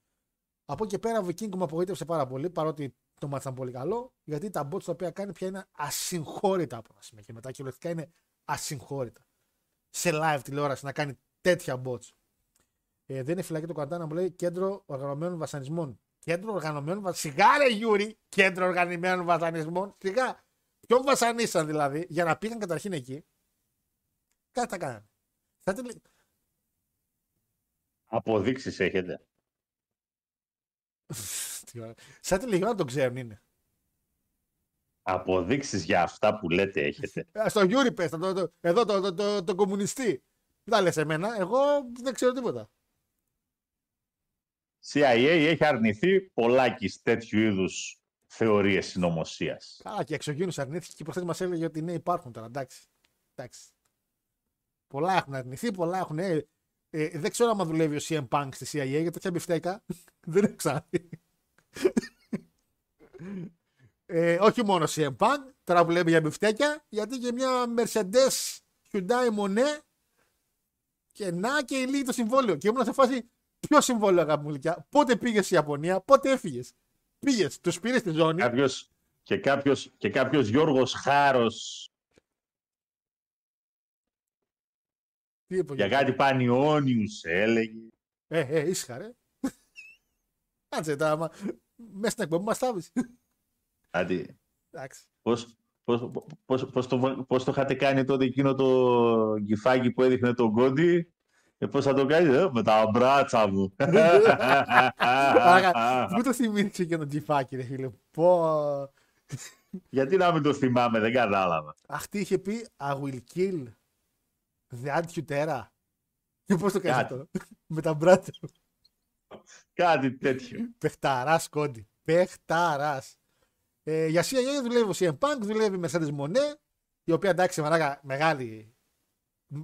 Από εκεί και πέρα ο Viking μου απογοήτευσε πάρα πολύ παρότι το ματς ήταν πολύ καλό γιατί τα botches τα οποία κάνει πια είναι ασυγχώρητα από ένα σημείο και μετά κυριολεκτικά είναι ασυγχώρητα. Σε live τηλεόραση να κάνει τέτοια botches. Ε, δεν είναι φυλακή το Γκουαντάναμο λέει κέντρο οργανωμένων βασανισμών. Κέντρο οργανωμένων βασανισμών. Σιγά ρε Γιούρι, κέντρο οργανωμένων βασανισμών. Σιγά. Ποιον βασανίσαν δηλαδή για να πήγαν καταρχήν εκεί; Κάτι θα κάνανε. Θα τελε... Αποδείξεις έχετε. Τι ωραία. Σαν τη Λεγεώνα των Ξένων είναι. Αποδείξεις για αυτά που λέτε έχετε. Ε, Στο Γιούρι πες, το, το, το, εδώ το, το, το, το κομμουνιστή. Δεν τα λες εμένα, εγώ δεν ξέρω τίποτα. CIA έχει αρνηθεί πολλάκις τέτοιου είδους θεωρίες συνωμοσίας. Καλά και εξωγήινους αρνήθηκε και προχθές μας έλεγε ότι ναι υπάρχουν τώρα, εντάξει. εντάξει. Πολλά έχουν αρνηθεί, πολλά έχουν... Ε, ε, δεν ξέρω αν δουλεύει ο CM Punk στη CIA για τέτοια μπιφτέκα. δεν έχω ξαναδεί. ε, όχι μόνο CM Punk, τώρα που λέμε για μπιφτέκια, γιατί και μια Mercedes Hyundai Monet και να και λύγει το συμβόλαιο. Και ήμουν σε φάση, ποιο συμβόλαιο αγάπη μου γλυκιά, πότε πήγες στη Ιαπωνία, πότε έφυγες. Πήγες, τους πήρες στη ζώνη. Κάποιος, και, κάποιος, και κάποιος Γιώργος Χάρος Τι είπες, για κάτι πανιόνιους έλεγε. Ε, ε, ήσυχα ρε. Κάτσε τα, μα... μέσα στην εκπομπή μας θάβεις. Κάτι, Εντάξει. πώς, πώς, πώς, πώς, το, πώς το είχατε κάνει τότε εκείνο το γυφάκι που έδειχνε τον Κόντι; Και πώς θα το κάνεις, ε, με τα μπράτσα μου. Άρα, Πού το θυμήθηκε και τον τζιφάκι ρε φίλε. Πω. Γιατί να μην το θυμάμαι, δεν κατάλαβα. Αχ, τι είχε πει, I will kill the Attitude Era. Και πώς το κάνεις Κάτι. αυτό. Με τα μπράτσα. Κάτι τέτοιο. Πεχταράς κόντι. Πεχταράς. Ε, για CIA δουλεύει ο CM Punk, δουλεύει η Mercedes Monet, η οποία εντάξει, μαράκα, μεγάλη.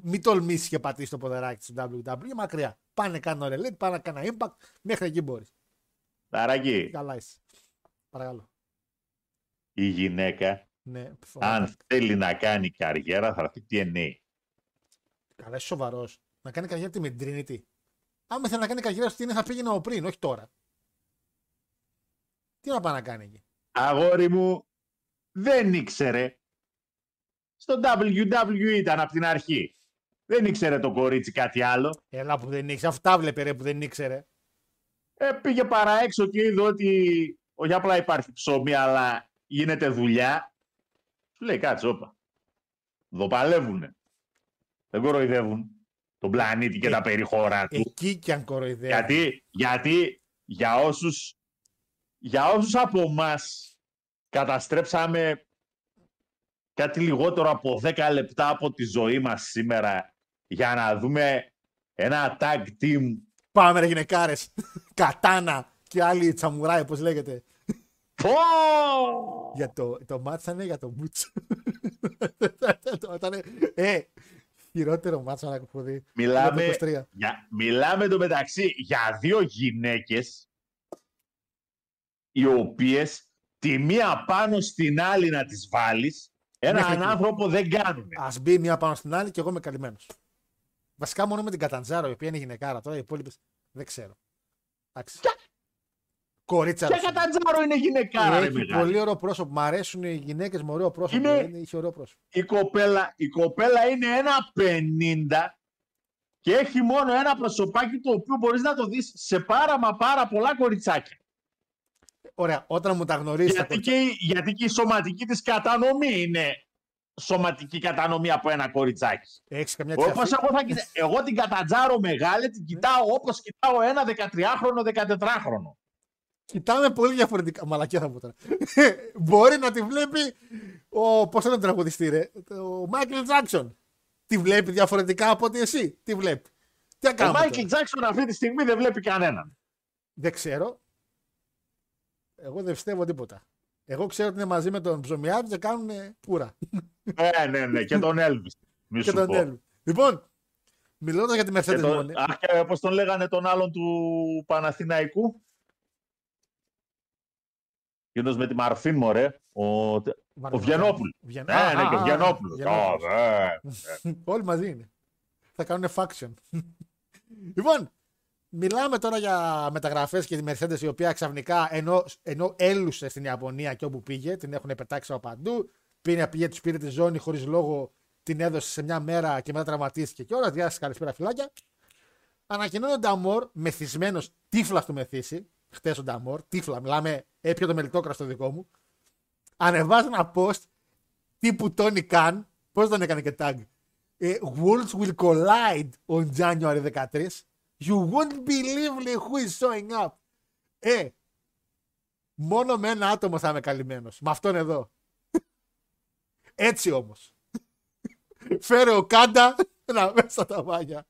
Μην τολμήσεις και πατήσεις το ποδεράκι του WWE, μακριά. Πάνε κάνω Elite, πάνε κάνω Impact, μέχρι εκεί μπορείς. Ταράκι, Καλά είσαι. Παρακαλώ. η γυναίκα, Ναι, αν θέλει να κάνει καριέρα, θα έρθει TNA. Καλά, είσαι σοβαρός. Να κάνει καριέρα τη με την Trinity. Άμα θέλει να κάνει καριέρα στην Trinity θα πήγαινε από πριν, όχι τώρα. Τι να πάει να κάνει εκεί; Αγόρι μου, δεν ήξερε. Στο WWE ήταν από την αρχή. Δεν ήξερε το κορίτσι κάτι άλλο. Έλα που δεν ήξερε. Αυτά βλέπε ρε που δεν ήξερε. Ε, πήγε παρά έξω και είδε ότι όχι απλά υπάρχει ψωμί, αλλά γίνεται δουλειά. Σου λέει κάτσε, όπα. Εδώ παλεύουνε. Δεν κοροϊδεύουν τον πλανήτη και Ε, τα περιχώρα του. Εκεί κι αν κοροϊδεύει. Γιατί, γιατί για όσους, για όσους από εμά καταστρέψαμε κάτι λιγότερο από 10 λεπτά από τη ζωή μας σήμερα για να δούμε ένα tag team Πάμε ρε γυναικάρες. Κατάνα και άλλοι τσαμουράι όπως λέγεται. Πω! Για το, το μάτς θα είναι για το Μπούτσο. Το- ήταν, ε, χειρότερο μάτς να έχω δει. Μιλάμε, Είναι το 23. για, μιλάμε το μεταξύ για δύο γυναίκες οι οποίες τη μία πάνω στην άλλη να τις βάλεις έναν Μέχρι εκεί. άνθρωπο δεν κάνουν. Α μπει μία πάνω στην άλλη και εγώ είμαι καλυμμένος. Βασικά μόνο με την Καταντζάρο, η οποία είναι γυναικάρα τώρα, οι υπόλοιπες δεν ξέρω. Εντάξει. Κορίτσα. Ποια ρε, φίλε. κατατζάρο είναι γυναικάρα, ρε Έχει μεγάλη. πολύ ωραίο πρόσωπο. Μ' αρέσουν οι γυναίκες με ωραίο πρόσωπος. Είναι- Είναι... Έχει ωραίο πρόσωπο. Η κοπέλα, η κοπέλα είναι ένα 50 και έχει μόνο ένα προσωπάκι το οποίο μπορείς να το δεις σε πάρα μα πάρα πολλά κοριτσάκια. Ωραία, όταν μου τα γνωρίσει. Γιατί και, η- γιατί και η σωματική της κατανομή είναι σωματική κατανομή από ένα κοριτσάκι. Έχεις καμιά τέτοια Όπως φή- εγώ, θα κοιτά... εγώ την κατατζάρω μεγάλη, την κοιτάω όπως κοιτάω ένα 13χρονο, 14χρονο. Κοιτάμε πολύ διαφορετικά. Μαλακία θα πω τώρα. Μπορεί να τη βλέπει ο. Πώς είναι ο τραγουδιστή, ρε; Ο Μάικλ Τζάξον. Τη βλέπει διαφορετικά από ότι εσύ. Τι βλέπει. Τι να Ο κάνουμε. Μάικλ τώρα; Τζάξον αυτή τη στιγμή δεν βλέπει κανέναν. Δεν ξέρω. Εγώ δεν πιστεύω τίποτα. Εγώ ξέρω ότι είναι μαζί με τον Ψωμιάδη και κάνουν πουρα. ναι, ναι, ναι, και τον Έλβης. Μη και σου τον πω. Έλβη. Λοιπόν, μιλώντας για τη Και Mercedes τον, λοιπόν. αχ, και πώς τον λέγανε τον άλλον του Παναθηναϊκού; Εκείνος με τη Μαρφίν, μωρέ. Ο, ο Βιενόπουλο. Βιεν- Ναι, Α, ναι, α, και α, Βιενόπουλο. Βιενόπουλος. Όλοι μαζί είναι. Θα κάνουν faction. λοιπόν, μιλάμε τώρα για μεταγραφές και τη Mercedes η οποία ξαφνικά ενώ, ενώ έλουσε στην Ιαπωνία και όπου πήγε, την έχουν πετάξει από παντού. Πήγε, πήγε, τους πήρε τη ζώνη χωρίς λόγο, την έδωσε σε μια μέρα και μετά τραυματίστηκε και όλα. Γεια σα, καλησπέρα φυλάκια. Ανακοινώνει ο Νταμόρ, μεθυσμένος, τύφλα στο μεθύσι. Χτες ο Νταμόρ, τύφλα, μιλάμε, έπιο το μελιτόκρα στο δικό μου. Ανεβάζει ένα post τύπου Tony Khan. Πώς τον έκανε και tag. Ε, worlds will collide on January 13. You won't believe who is showing up. Ε, μόνο με ένα άτομο θα είμαι καλυμμένος. Με αυτόν εδώ. Έτσι όμως. Φέρε ο Κάντα να μέσα τα βάγια.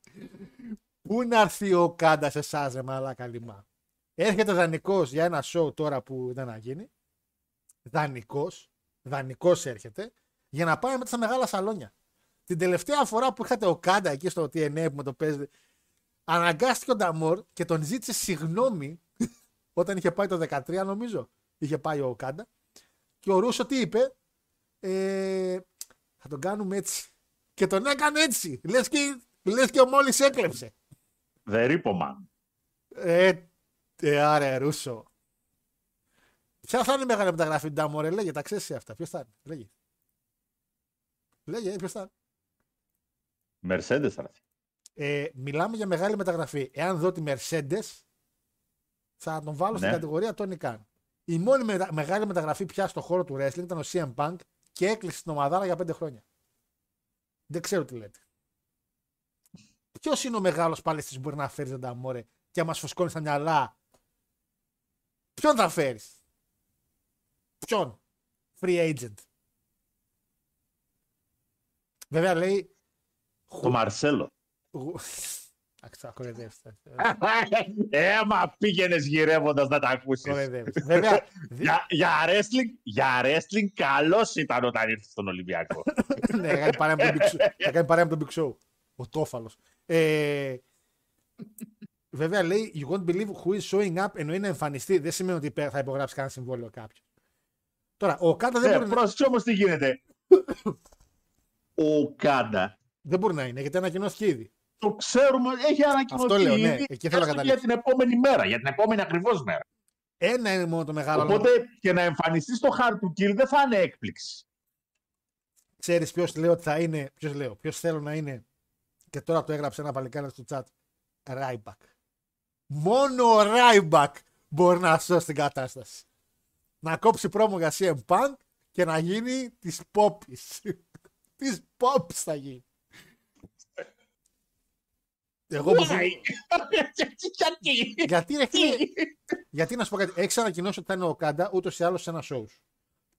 Πού να έρθει ο Κάντα σε εσάς, ρε μαλάκα λιμά; Έρχεται δανεικός για ένα show τώρα που ήταν να γίνει. Δανεικός. Δανεικός έρχεται για να πάμε μετά στα μεγάλα σαλόνια. Την τελευταία φορά που είχατε ο Κάντα εκεί στο TNA που με το παίζετε, αναγκάστηκε ο Νταμόρ και τον ζήτησε συγγνώμη όταν είχε πάει το 13, νομίζω. Είχε πάει ο Κάντα. Και ο Ρούσο τι είπε, ε, θα τον κάνουμε έτσι. Και τον έκανε έτσι. Λες και, λες και ο μόλις έκλεψε. The Repo Man. Ε, ε, άρα Ρούσο. Ποια θα είναι η μεγάλη μεταγραφή του Νταμόρ, λέγε, τα ξέρεις εσύ αυτά. Ποιος θα είναι, λέγε. Λέγε, ποιος θα είναι. Mercedes θα έρθει. Ε, μιλάμε για μεγάλη μεταγραφή. Εάν δω τη Mercedes, θα τον βάλω στην Ναι. κατηγορία Tony Khan. Η μόνη μετα- μεγάλη μεταγραφή πια στο χώρο του wrestling ήταν ο CM Punk και έκλεισε την ομαδάρα για πέντε χρόνια. Δεν ξέρω τι λέτε. Ποιος είναι ο μεγάλος παλαιστής που μπορεί να φέρει τον Ταμόρε και να μα φουσκώνει στα μυαλά. Ποιον θα φέρεις; Ποιον; Free agent. Βέβαια λέει. Το Μαρσέλο. Εντάξει, θα κοροϊδεύεις. ε, μα πήγαινες γυρεύοντας να τα ακούσεις. Κοροϊδεύεις. Βέβαια, δι- για, για, wrestling, για wrestling καλός ήταν όταν ήρθες στον Ολυμπιακό. ναι, θα κάνει παρέα με τον Big Show. Θα κάνει παρέα με τον Big Show. Ο Τόφαλος. Ε, βέβαια λέει You won't believe who is showing up ενώ είναι εμφανιστεί. Δεν σημαίνει ότι υπέ- θα υπογράψει κανένα συμβόλαιο κάποιο. Τώρα, ο Κάντα δεν, ναι, μπορεί να, πρόσεξε όμως τι γίνεται. Ο Κάντα, δεν μπορεί να είναι γιατί ανακοινώθηκε ήδη. Το ξέρουμε, έχει ανακοινωθεί Αυτό λέω, ναι. ήδη Εκεί θέλω να έστω καταλήξω. για την επόμενη μέρα, για την επόμενη ακριβώς μέρα. Ένα είναι μόνο το μεγάλο όνομα. Οπότε και να εμφανιστείς στο hard to kill δεν θα είναι έκπληξη. Ξέρεις ποιος λέω ότι θα είναι. Ποιος λέω. Ποιος θέλω να είναι. Και τώρα το έγραψε ένα παλικάρι στο chat. Ryback. Μόνο ο Ryback μπορεί να σώσει την κατάσταση. Να κόψει promo για CM Punk και να γίνει της Πόπης. της Πόπης θα γίνει. Εγώ που Γιατί. Γιατί ρε φίλε, γιατί να σου πω κάτι, έχεις ανακοινώσει ότι θα είναι ο Okada ούτως ή άλλως σε ένα show.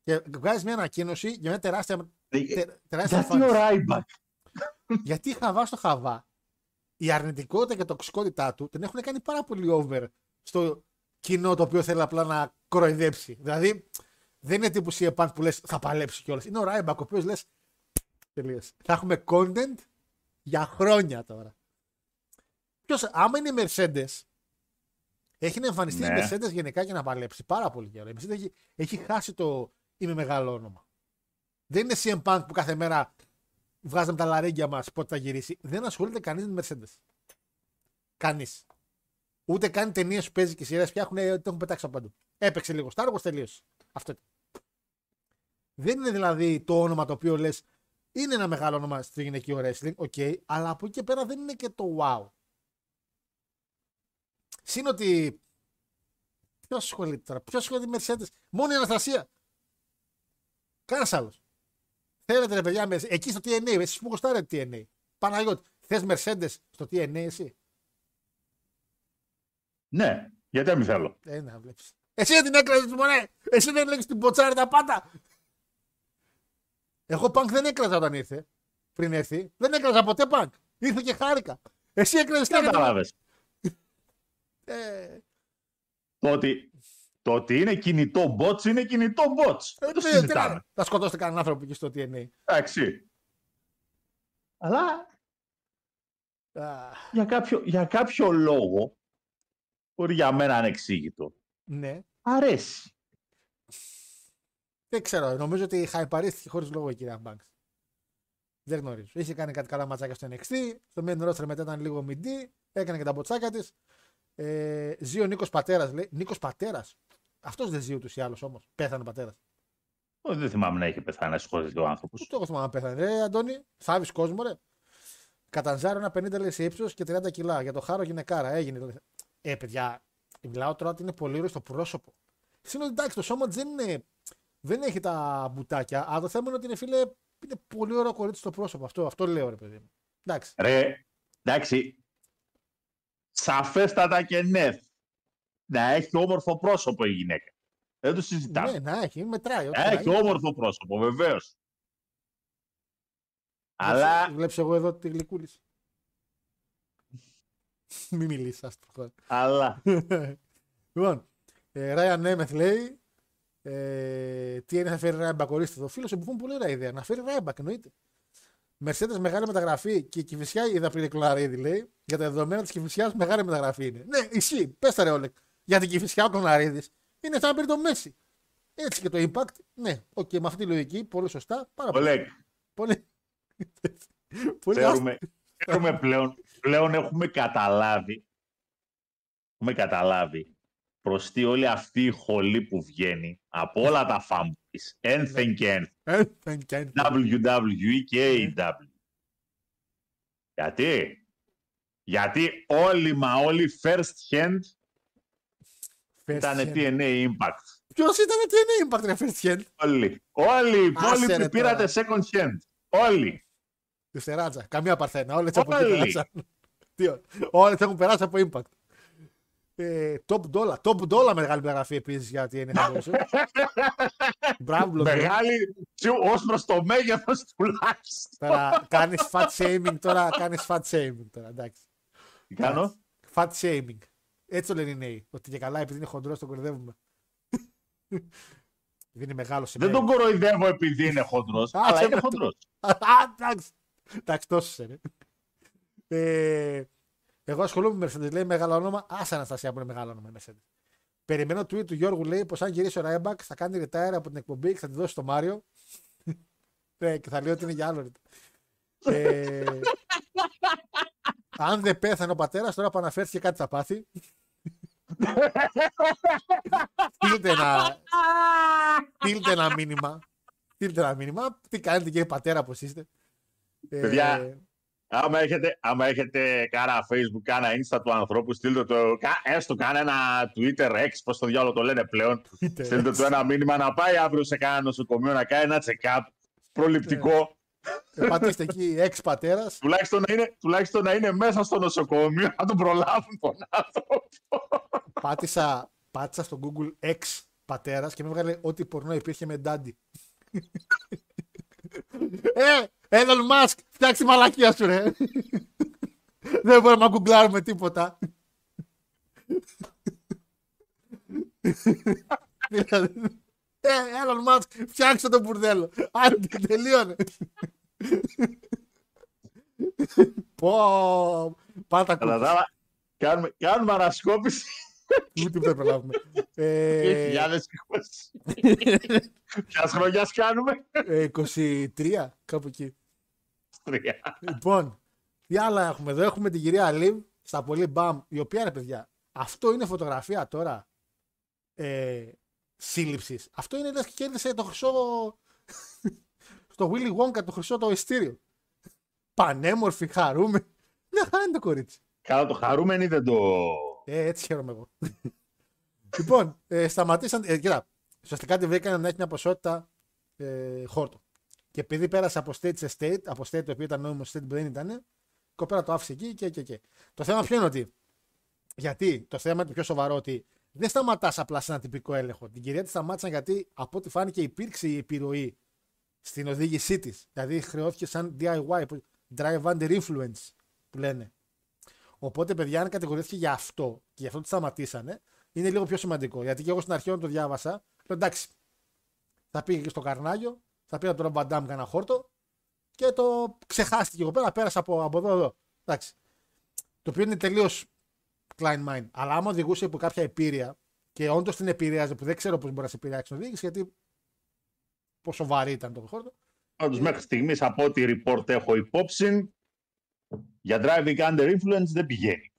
Και βγάζεις μια ανακοίνωση για μια τεράστια. τε- τεράστια Γιατί ο εμφάνιση. Ryback; Γιατί χαβάς στο χαβά, η αρνητικότητα και τοξικότητά του την έχουν κάνει πάρα πολύ over στο κοινό το οποίο θέλει απλά να κοροϊδέψει. Δηλαδή, δεν είναι τύπου CM Punk που λες θα παλέψει κιόλας. Είναι ο Ryback ο οποίος λες. Τελείωσε. Θα έχουμε content για χρόνια τώρα. Ποιος, άμα είναι η Mercedes, έχει να εμφανιστεί Ναι. η Mercedes γενικά και να παλέψει πάρα πολύ καιρό. Η Mercedes έχει, έχει χάσει το είμαι μεγάλο όνομα. Δεν είναι CM Punk που κάθε μέρα βγάζαμε τα λαρύγγια μας πότε θα γυρίσει. Δεν ασχολείται κανείς με Mercedes. Κανείς. Ούτε κάνει ταινίες που παίζει και σειρές φτιάχνουν, ε, το έχουν πετάξει από παντού. Έπαιξε λίγο Star Wars, τελείωσε. Αυτό ήταν. Δεν είναι δηλαδή το όνομα το οποίο λες. Είναι ένα μεγάλο όνομα στο γυναικείο wrestling, OK, αλλά από εκεί και πέρα δεν είναι και το wow. Συν ότι. Ποιο ασχολείται τώρα, ποιο ασχολείται με Mercedes. Μόνο η Αναστασία. Κανένας άλλος. Θέλετε ρε παιδιά, με- εκεί στο TNA, εσείς που κοστάρετε TNA. Παναγιώτη, θες Mercedes στο TNA εσύ; Ναι, γιατί να μην θέλω. Ε, να βλέπεις. Εσύ δεν την έκραζες, μωρέ! Εσύ δεν έλεγε την ποτσάρι τα πάντα! Εγώ πανκ δεν έκραζα όταν ήρθε. Πριν έρθει. Δεν έκραζα ποτέ πανκ. Ήρθε και χάρηκα. Εσύ έκραζες Τι κατάλαβε. Ε, Το ότι, το ότι είναι κινητό bots είναι κινητό bots. Δεν το ε, τι συζητάμε. να- Θα σκοτώσετε κανέναν άνθρωπο εκεί στο TNA. Εντάξει. Αλλά Α, για κάποιο, για κάποιο λόγο, μπορεί για μένα ανεξήγητο, ναι. αρέσει. Δεν ξέρω. Νομίζω ότι χαϊπαρίστηκε χωρίς λόγο η κυρία Μπάγκ. Δεν γνωρίζω. Είχε κάνει κάτι καλά ματσάκια στο NXT. Στο main roster μετά ήταν λίγο μιντή. Έκανε και τα μποτσάκια της. Ε, ζει ο Νίκος Πατέρας. Λέει Νίκος Πατέρας. Αυτός δεν ζει ούτως ή άλλως όμως. Πέθανε ο πατέρας. Ω, Δεν θυμάμαι να έχει πεθάνει να συγχωρείται ο άνθρωπος. Πού το έχω θυμάμαι να πέθανε. Ρε Αντώνη, θάβεις κόσμο, ρε. Κατανζάρω ένα 50 λέει σε ύψος και 30 κιλά. Για το χάρο γυναικάρα. Έγινε. λέει. Ε, παιδιά, μιλάω τώρα ότι είναι πολύ ωραίο στο πρόσωπο. Σύνοτι εντάξει, το σώμα της δεν είναι. Δεν έχει τα μπουτάκια, αλλά το θέμα είναι ότι είναι φίλε. Είναι πολύ ωραίο κορίτσι στο πρόσωπο. Αυτό, αυτό λέω, ρε παιδί μου. Εντάξει. Ρε, εντάξει, σαφέστατα και ναι. Να έχει όμορφο πρόσωπο η γυναίκα. Δεν το συζητάμε. Ναι, να έχει, μετράει. ό,τι Να να έχει είναι. όμορφο πρόσωπο, βεβαίως. Αλλά, Βλέπεις εγώ εδώ τη γλυκούλης. Μην μιλήσει, άστο. προχώρα. αλλά, λοιπόν, ε, Ryan Nemeth λέει. Ε, τι είναι θα φέρει Ryback, ορίστε το φίλος, μου πολύ ωραία ιδέα. Να φέρει Ryback, εννοείται. Mercedes μεγάλη μεταγραφή και η Κηφισιά είδα πριν Κλωναρίδη λέει. Για τα δεδομένα της Κηφισιάς μεγάλη μεταγραφή είναι. Ναι, ισχύει. Πες τα ρε Όλεκ. Για την Κηφισιά ο Κλωναρίδης είναι σαν να παίρνει το Μέσι. Έτσι και το Impact. Ναι, οκ, με αυτή τη λογική, πολύ σωστά. Πάρα πολύ. Ολέγκ, πολύ... πολύ άστα- ξέρουμε, ξέρουμε πλέον, πλέον έχουμε καταλάβει, έχουμε καταλάβει προς τι όλη αυτή η χολή που βγαίνει από όλα τα fanboys, ένθεν και ένθεν, Ε, δεν κάνει. WWE και AEW. Γιατί; Γιατί όλοι μα όλοι first hand ήταν TNA Impact. Ποιος ήταν τι είναι impact, ρε First Hand; Όλοι. Όλοι οι Άσε, υπόλοιποι ρε, πήρατε second hand. Όλοι. Δευτεράτσα. Καμία παρθένα. Όλες από εκεί Όλοι. περάσαν. Όλες έχουν περάσει από impact. Ε, top dollar. Top dollar μεγάλη μεταγραφή επίσης γιατί είναι χαμηλό. Μπράβο, Μπλοκ. Μεγάλη ως προς το μέγεθος τουλάχιστον. Τώρα κάνεις fat shaming. Τώρα κάνεις fat shaming. Τώρα, εντάξει. Τι κάνω; Fat shaming. Έτσι το λένε οι νέοι. Ότι και καλά επειδή είναι χοντρός τον κορυδεύουμε. επειδή είναι μεγάλο Δεν τον κοροϊδεύω επειδή είναι χοντρός, αλλά σε είναι με- χοντρός. Α, εντάξει. Εντάξει, τόσος είναι. Ε, εγώ ασχολούμαι με Mercedes. Λέει μεγάλο όνομα. Άσα Αναστασία που είναι μεγάλο όνομα η Mercedes. Περιμένω tweet του Γιώργου λέει πως αν γυρίσει ο Ράιμπακ θα κάνει retire από την εκπομπή και θα τη δώσει στο Μάριο. ναι, και θα λέει ότι είναι για άλλο. ε, αν δεν πέθανε ο πατέρας, τώρα που αναφέρθηκε κάτι θα πάθει. Στείλτε ένα, στείλτε ένα μήνυμα. Στείλτε ένα μήνυμα. Τι κάνετε κύριε πατέρα, πώς είστε. Ε, Παιδιά, Άμα έχετε, άμα έχετε κάνα facebook, κάνα insta του ανθρώπου, στείλτε το, κα- έστω κάνα ένα twitter x, πώς το διάλογο το λένε πλέον. Twitter στείλτε X. του ένα μήνυμα να πάει αύριο σε κάνα νοσοκομείο να κάνει ένα check-up προληπτικό. ε, πατήστε εκεί εξ πατέρας. Τουλάχιστον να, είναι, τουλάχιστον να είναι μέσα στο νοσοκομείο να τον προλάβουν τον άνθρωπο. Πάτησα, πάτησα στο Google X πατέρας και με έβγαλε ό,τι πορνό υπήρχε με daddy. ε, Elon Musk, φτιάξει μαλακία σου ρε. Δεν μπορούμε να γκουγκλάρουμε τίποτα. Δηλαδή, ε, Elon Musk, φτιάξτε το μπουρδέλο. Άντε, τελείωνε. Πω, πάτα Αλλά κούκκι. τώρα κάνουμε, κάνουμε ανασκόπηση Ούτε δεν προλάβουμε. Ε, 2020. Ποιας χρονιάς κάνουμε; ε, 23, κάπου εκεί. Τρία. Λοιπόν, τι άλλα έχουμε εδώ; Έχουμε την κυρία Λιβ στα πολύ μπαμ, η οποία ρε παιδιά, αυτό είναι φωτογραφία τώρα ε, σύλληψης. Αυτό είναι λες και κέρδισε το χρυσό. στο Willy Wonka το χρυσό το ειστήριο. Πανέμορφη, χαρούμε. Μια χαρά είναι το κορίτσι. Καλά το χαρούμενοι δεν το... Ε, έτσι χαίρομαι εγώ. λοιπόν, ε, σταματήσαν. Ε, κοίτα, ουσιαστικά τη βρήκαν να έχει μια ποσότητα ε, χόρτο. Και επειδή πέρασε από state σε state, από state το οποίο ήταν νόμιμο, state που δεν ήταν, η κοπέρα το άφησε εκεί και, και, και. Το θέμα ποιο είναι ότι. Γιατί το θέμα είναι το πιο σοβαρό ότι δεν σταματάς απλά σε ένα τυπικό έλεγχο. Την κυρία τη σταμάτησαν γιατί από ό,τι φάνηκε υπήρξε η επιρροή στην οδήγησή της. Δηλαδή χρεώθηκε σαν DIY, που- drive under influence που λένε. Οπότε, παιδιά, αν κατηγορήθηκε για αυτό και για αυτό τη σταματήσανε, είναι λίγο πιο σημαντικό. Γιατί και εγώ στην αρχή όταν το διάβασα, λέω εντάξει, θα πήγε και στο Καρνάγιο, θα πήγα τον Ρομπαντάμ κανένα χόρτο και το ξεχάστηκε εγώ πέρα, πέρασα από, από εδώ εδώ. Εντάξει. Το οποίο είναι τελείως Klein mind. Αλλά άμα οδηγούσε από κάποια επίρρεια και όντως την επηρέαζε, που δεν ξέρω πώς μπορεί να σε επηρεάξει την οδήγηση, γιατί πόσο βαρύ ήταν το χόρτο. Πάντως μέχρι στιγμής από ό,τι report έχω υπόψη, για driving under influence δεν πηγαίνει.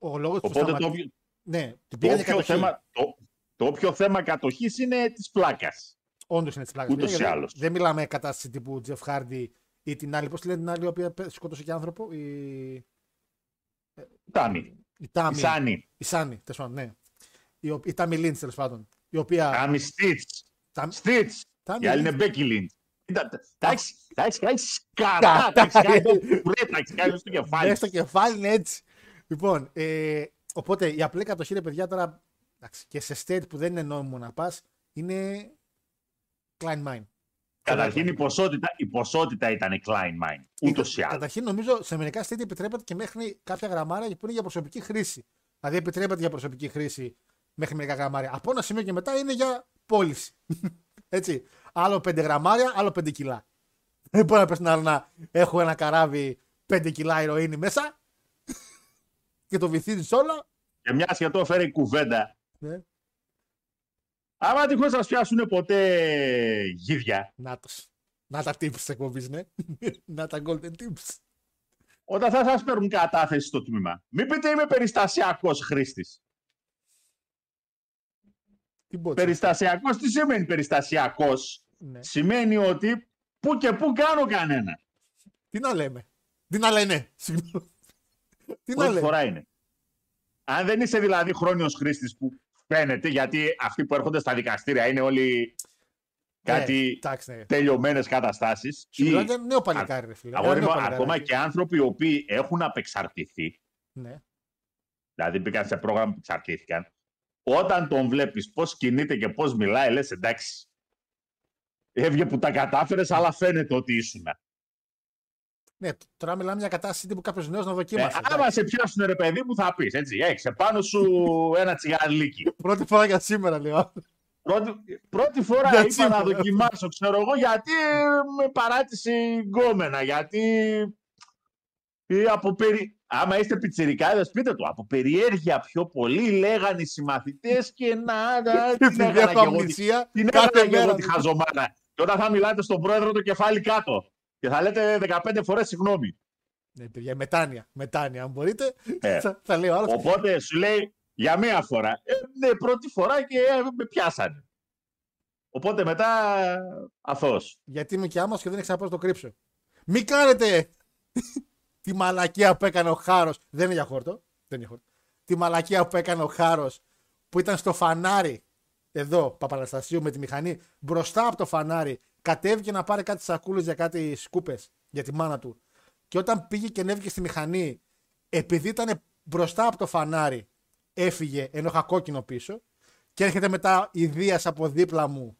Ο λόγος που Οπότε το, σταματή- όποιο- Ναι, την το, πήγαινε όποιο κατοχή. θέμα, το, το όποιο θέμα κατοχής είναι της πλάκας. Όντως είναι της πλάκας. Ούτως ή άλλως. Δεν μιλάμε κατάσταση τύπου Τζεφ Χάρντι ή την άλλη. Πώς τη λένε την άλλη, η οποία πέ- σκότωσε και άνθρωπο; Η, Τάμι. η Τάμι. Η Σάνι. Η Σάνι, τέλος πάντων, ναι. Η, ο- η Τάμι Λίντς, τέλος πάντων. Η οποία. Τάμι Στίτς. Τάμι- Στίτς. Τάμι Η άλλη είναι Lynch. Μπέκι Λίντς. Τα έχεις τα έχεις κάνει σκατά. Κατά. Τα έχεις κάνει κουρέ, τα έχεις κάνει στο κεφάλι. Μέσα στο κεφάλι είναι έτσι. Λοιπόν, ε, οπότε η απλή κατοχή, ρε παιδιά, τώρα εντάξει, και σε state που δεν είναι νόμιμο να πας, είναι Klein Mine. Καταρχήν η ποσότητα, η ποσότητα ήταν Klein Mine. Ούτως ή άλλως. Καταρχήν, νομίζω σε μερικά state επιτρέπεται και μέχρι κάποια γραμμάρια που είναι για προσωπική χρήση. Δηλαδή, επιτρέπεται για προσωπική χρήση μέχρι μερικά γραμμάρια. Από ένα σημείο και μετά είναι για πώληση. Έτσι. Άλλο 5 γραμμάρια, άλλο 5 κιλά. Δεν μπορεί να πει άλλο να έχω ένα καράβι 5 κιλά ηρωίνη μέσα και το βυθίζεις όλα. Και μια και το έφερε η κουβέντα. Ναι. Άμα τυχόν σας πιάσουν ποτέ γίδια, Να τους. Να τα tips τη εκπομπής, ναι. να τα golden tips. όταν θα σας παίρνουν κατάθεση στο τμήμα, μην πείτε είμαι περιστασιακός χρήστης. Τι πω, Περιστασιακός τι σημαίνει περιστασιακός; ναι. Σημαίνει ότι που και που κάνω κανένα. Τι να λέμε. Τι να λένε. Συγγνώμη. Τι να Πρώτη λέμε. φορά είναι. Αν δεν είσαι δηλαδή χρόνιος χρήστης που φαίνεται, γιατί αυτοί που έρχονται στα δικαστήρια είναι όλοι κάτι Ε, εντάξει, ναι. τελειωμένες καταστάσεις. Σου ή- μιλάω για νέο παλικάρι, ρε φίλε. αγόρι Ένα μου, νέο παλικάρι. ακόμα και άνθρωποι οι οποίοι έχουν απεξαρτηθεί, Ναι. δηλαδή μπήκαν σε πρόγραμμα που εξαρτήθηκαν, όταν τον βλέπεις πώς κινείται και πώς μιλάει, λες εντάξει, έβγε που τα κατάφερες, αλλά φαίνεται ότι ήσουν. Ναι, τώρα μιλάμε για κατάσταση τύπου κάποιος νέος να Ε, δοκίμασε. άμα εντάξει. σε πιάσουν ρε παιδί μου θα πεις, έτσι, έχεις επάνω σου ένα τσιγαρλίκι. Πρώτη φορά για σήμερα, λέω. Πρώτη, πρώτη φορά Για είπα τσίπρα. να δοκιμάσω, ξέρω εγώ, γιατί με παράτησε η γκόμενα, γιατί ή από περι... Άμα είστε πιτσιρικάδες, πείτε το. Από περιέργεια πιο πολύ λέγανε οι συμμαθητές και να... να την Επειδή έκανα έχω κι εγώ τη- αμνησία, την κάθε έκανα κι εγώ μέρα. τη χαζομάρα. Και όταν θα μιλάτε στον πρόεδρο το κεφάλι κάτω και θα λέτε 15 φορές συγγνώμη. Ναι, παιδιά, μετάνοια. Μετάνοια, αν μπορείτε. Ε. Θα, θα λέει ο άλλο. Οπότε σου λέει, Για μία φορά. Ε, ναι, πρώτη φορά και ε, με πιάσανε. Οπότε μετά αθώος. Γιατί είμαι και άμμος και δεν έχει ξαναπώ να το κρύψω. Μην κάνετε τη μαλακία που έκανε ο Χάρος. Δεν είναι για χόρτο. Δεν είναι για χόρτο. Τη μαλακία που έκανε ο Χάρος που ήταν στο φανάρι εδώ, Παπαναστασίου, με τη μηχανή, μπροστά από το φανάρι, κατέβηκε να πάρει κάτι σακούλες για κάτι σκούπες για τη μάνα του. Και όταν πήγε και ανέβηκε στη μηχανή, επειδή ήταν μπροστά από το φανάρι, έφυγε ενώ είχα κόκκινο πίσω. Και έρχεται μετά η Δίας από δίπλα μου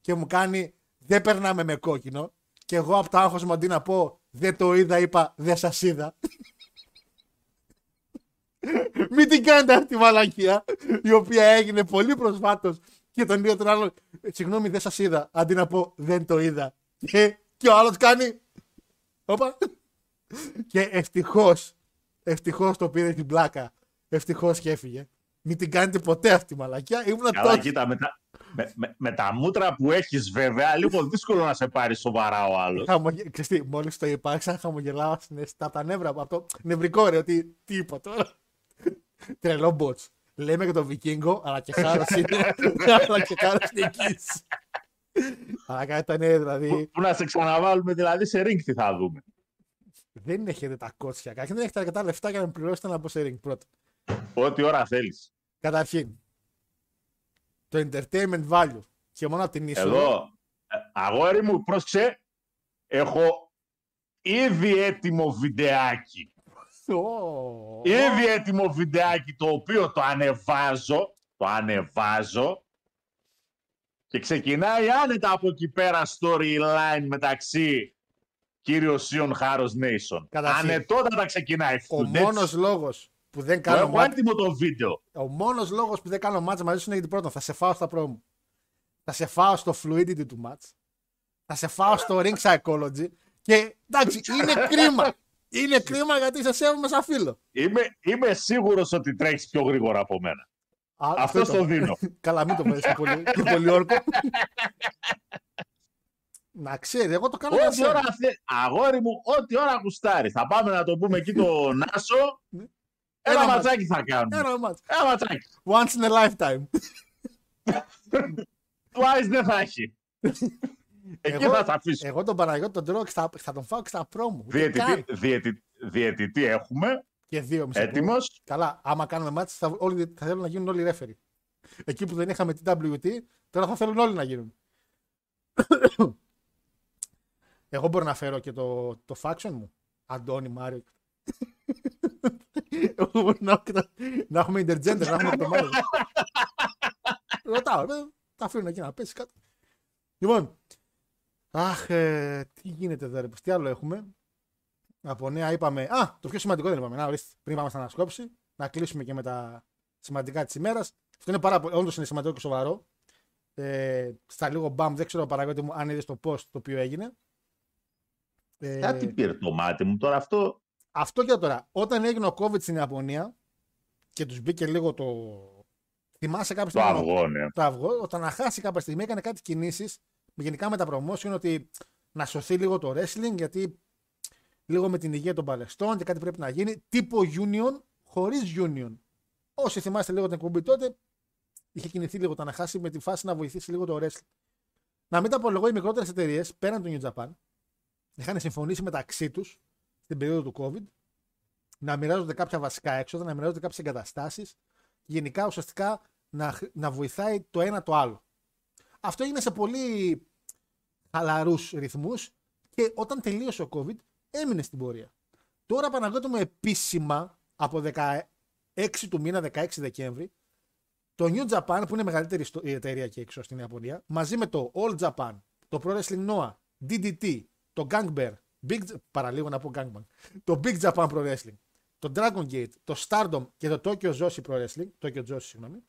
και μου κάνει δεν περνάμε με κόκκινο. Και εγώ από το άγχος μου αντί να πω δεν το είδα, είπα δεν σας είδα. Μην την κάνετε αυτή τη μαλακία, η οποία έγινε πολύ προσφάτως και τον ίδιο τον άλλο. «Ε, Συγγνώμη, δεν σας είδα. Αντί να πω δεν το είδα. Και, και ο άλλος κάνει. Όπα. Και ευτυχώς, ευτυχώς το πήρε την πλάκα. Ευτυχώς και έφυγε. Μην την κάνετε ποτέ αυτή τη μαλακιά. Ήμουν Καλά, τότε. κοίτα, με τα, με, με- με τα μούτρα που έχεις βέβαια, λίγο δύσκολο να σε πάρει σοβαρά ο άλλος. Χαμογε... Ξέρεις τι, μόλις το είπα, άρχισα να χαμογελάω στην αίσθητα από τα νεύρα από αυτό. Νευρικό ρε, ότι τι είπα τώρα. Τρελό μπότς. Λέμε για τον Βικίνγκο, αλλά και χάρος είναι. αλλά και χάρος είναι εκείς. αλλά κάτι ήταν δηλαδή. Που, που να σε ξαναβάλουμε δηλαδή σε ring τι θα δούμε. δεν έχετε τα κότσια. Καταρχήν δεν έχετε αρκετά λεφτά για να με πληρώσετε να μπω σε ring πρώτα. Ό,τι ώρα θέλεις. Καταρχήν, το entertainment value και μόνο από την είσοδο. Εδώ, ε, αγόρι μου, πρόσεξε, έχω ήδη έτοιμο βιντεάκι. Ω, Ήδη έτοιμο βιντεάκι το οποίο το ανεβάζω, το ανεβάζω και ξεκινάει άνετα από εκεί πέρα storyline μεταξύ κύριο Σιον Χάρος Νέισον. Καταρχήν. Ανετότατα ξεκινάει. Ο Φουντέτς. μόνος λόγος που δεν Το κάνω έχω μάτς, έτοιμο το βίντεο. ο μόνος λόγος που δεν κάνω μάτς μαζί σου είναι γιατί πρώτον θα σε φάω στα πρόμου. Θα σε φάω στο fluidity του μάτς. Θα σε φάω στο ring psychology. Και εντάξει, είναι κρίμα. Είναι κρίμα γιατί σε σέβομαι σαν φίλο. Είμαι, είμαι σίγουρος ότι τρέχεις πιο γρήγορα από μένα. Α, Αυτό το- το δίνω. Καλά, μην το βάζεις και πολύ, και πολύ όρκο. Να ξέρει, εγώ το κάνω για Ό,τι ώρα σένα. θε... Αγόρι μου, ό,τι ώρα γουστάρεις. Θα πάμε να το πούμε εκεί το Νάσο. Ναι. Ένα Ένα ματσάκι θα κάνουμε. Ένα μάτς. Ένα ματσάκι. Once in a lifetime. Twice δεν θα έχει. Εκεί Εγώ- θα τα αφήσω. Εγώ τον Παναγιώτη τον τρώω και στα- θα τον φάω και στα πρόμου. Ούτε καν. Διαιτητή, διαιτητή, διαιτητή έχουμε. Και δύο μισή. Έτοιμος. Καλά, άμα κάνουμε μάτς θα, όλοι, θα θέλουν να γίνουν όλοι ρέφεροι. Εκεί που δεν είχαμε TWT, τώρα θα θέλουν όλοι να γίνουν. Εγώ μπορώ να φέρω και το, το faction μου. Αντώνη, Μάριο. Εγώ μπορώ να, έχω και τα- να έχουμε intergender, να έχουμε και το Μάριο. Ρωτάω, ε, τα αφήνω εκεί να πέσει κάτω. Λοιπόν, αχ, ε, τι γίνεται εδώ, ρε, τι άλλο έχουμε; Από νέα είπαμε. Α, το πιο σημαντικό δεν είπαμε. Να ορίστε, πριν πάμε στην ανασκόπηση, να κλείσουμε και με τα σημαντικά της ημέρας. Αυτό είναι πάρα πολύ. Όντως είναι σημαντικό και σοβαρό. Ε, στα λίγο μπαμ, δεν ξέρω παραγωγή μου αν είδες το post το οποίο έγινε. Ε, Κάτι πήρε το μάτι μου τώρα αυτό. αυτό και τώρα. Όταν έγινε ο COVID στην Ιαπωνία και τους μπήκε λίγο το. Θυμάσαι κάποια Το στιγμή. αυγό, ναι. Το αυγό, όταν αχάσει κάποια στιγμή έκανε κάτι κινήσεις γενικά με τα promotion ότι να σωθεί λίγο το wrestling γιατί λίγο με την υγεία των παλαιστών και κάτι πρέπει να γίνει. Τύπο union χωρίς union. Όσοι θυμάστε λίγο την εκπομπή τότε, είχε κινηθεί λίγο το αναχάσει με τη φάση να βοηθήσει λίγο το wrestling. Να μην τα πω εγώ, οι μικρότερες εταιρείες πέραν του New Japan είχαν συμφωνήσει μεταξύ τους στην περίοδο του COVID να μοιράζονται κάποια βασικά έξοδα, να μοιράζονται κάποιες εγκαταστάσεις. Γενικά ουσιαστικά να, χρ- να βοηθάει το ένα το άλλο. Αυτό έγινε σε πολύ χαλαρούς ρυθμούς και όταν τελείωσε ο COVID έμεινε στην πορεία. Τώρα Παναγιώτη μου επίσημα από 16 του μήνα, 16 Δεκέμβρη, το New Japan που είναι η μεγαλύτερη στο- η εταιρεία εκεί έξω στην Ιαπωνία, μαζί με το All Japan, το Pro Wrestling Noah, DDT, το Gang Bear, Big, J- παραλίγο να πω Gangbang, το Big Japan Pro Wrestling, το Dragon Gate, το Stardom και το Tokyo Joshi Pro Wrestling, Tokyo Joshi συγγνώμη,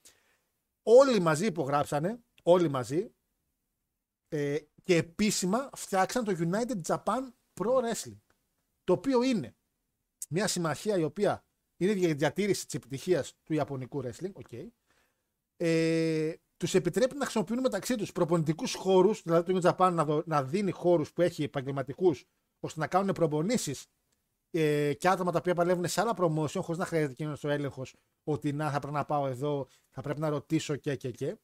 όλοι μαζί υπογράψανε, όλοι μαζί, ε, και επίσημα φτιάξαν το United Japan Pro Wrestling. Το οποίο είναι μια συμμαχία η οποία είναι για διατήρηση της επιτυχίας του Ιαπωνικού wrestling. Okay. Ε, τους επιτρέπει να χρησιμοποιούν μεταξύ τους προπονητικούς χώρους, δηλαδή το New Japan να, δω- να δίνει χώρους που έχει επαγγελματικούς ώστε να κάνουν προπονήσεις ε, και άτομα τα οποία παλεύουν σε άλλα promotion χωρίς να χρειάζεται εκείνος ο έλεγχος ότι να θα πρέπει να πάω εδώ, θα πρέπει να ρωτήσω και και και.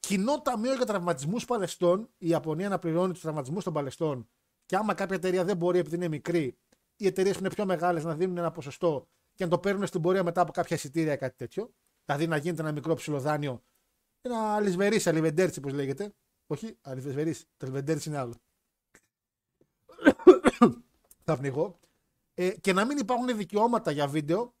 Κοινό ταμείο για τραυματισμούς παλαιστών, η Ιαπωνία να πληρώνει τους τραυματισμούς των παλαιστών και άμα κάποια εταιρεία δεν μπορεί επειδή είναι μικρή, οι εταιρείες που είναι πιο μεγάλες να δίνουν ένα ποσοστό και να το παίρνουν στην πορεία μετά από κάποια εισιτήρια ή κάτι τέτοιο. Δηλαδή να γίνεται ένα μικρό ψηλοδάνειο. Ένα αλυσβερής, αλιβεντέρτσι, όπως λέγεται. Όχι, αλιβερή. Το αλιβεντέρτσι είναι άλλο. θα πνιγώ. Ε, και να μην υπάρχουν δικαιώματα για βίντεο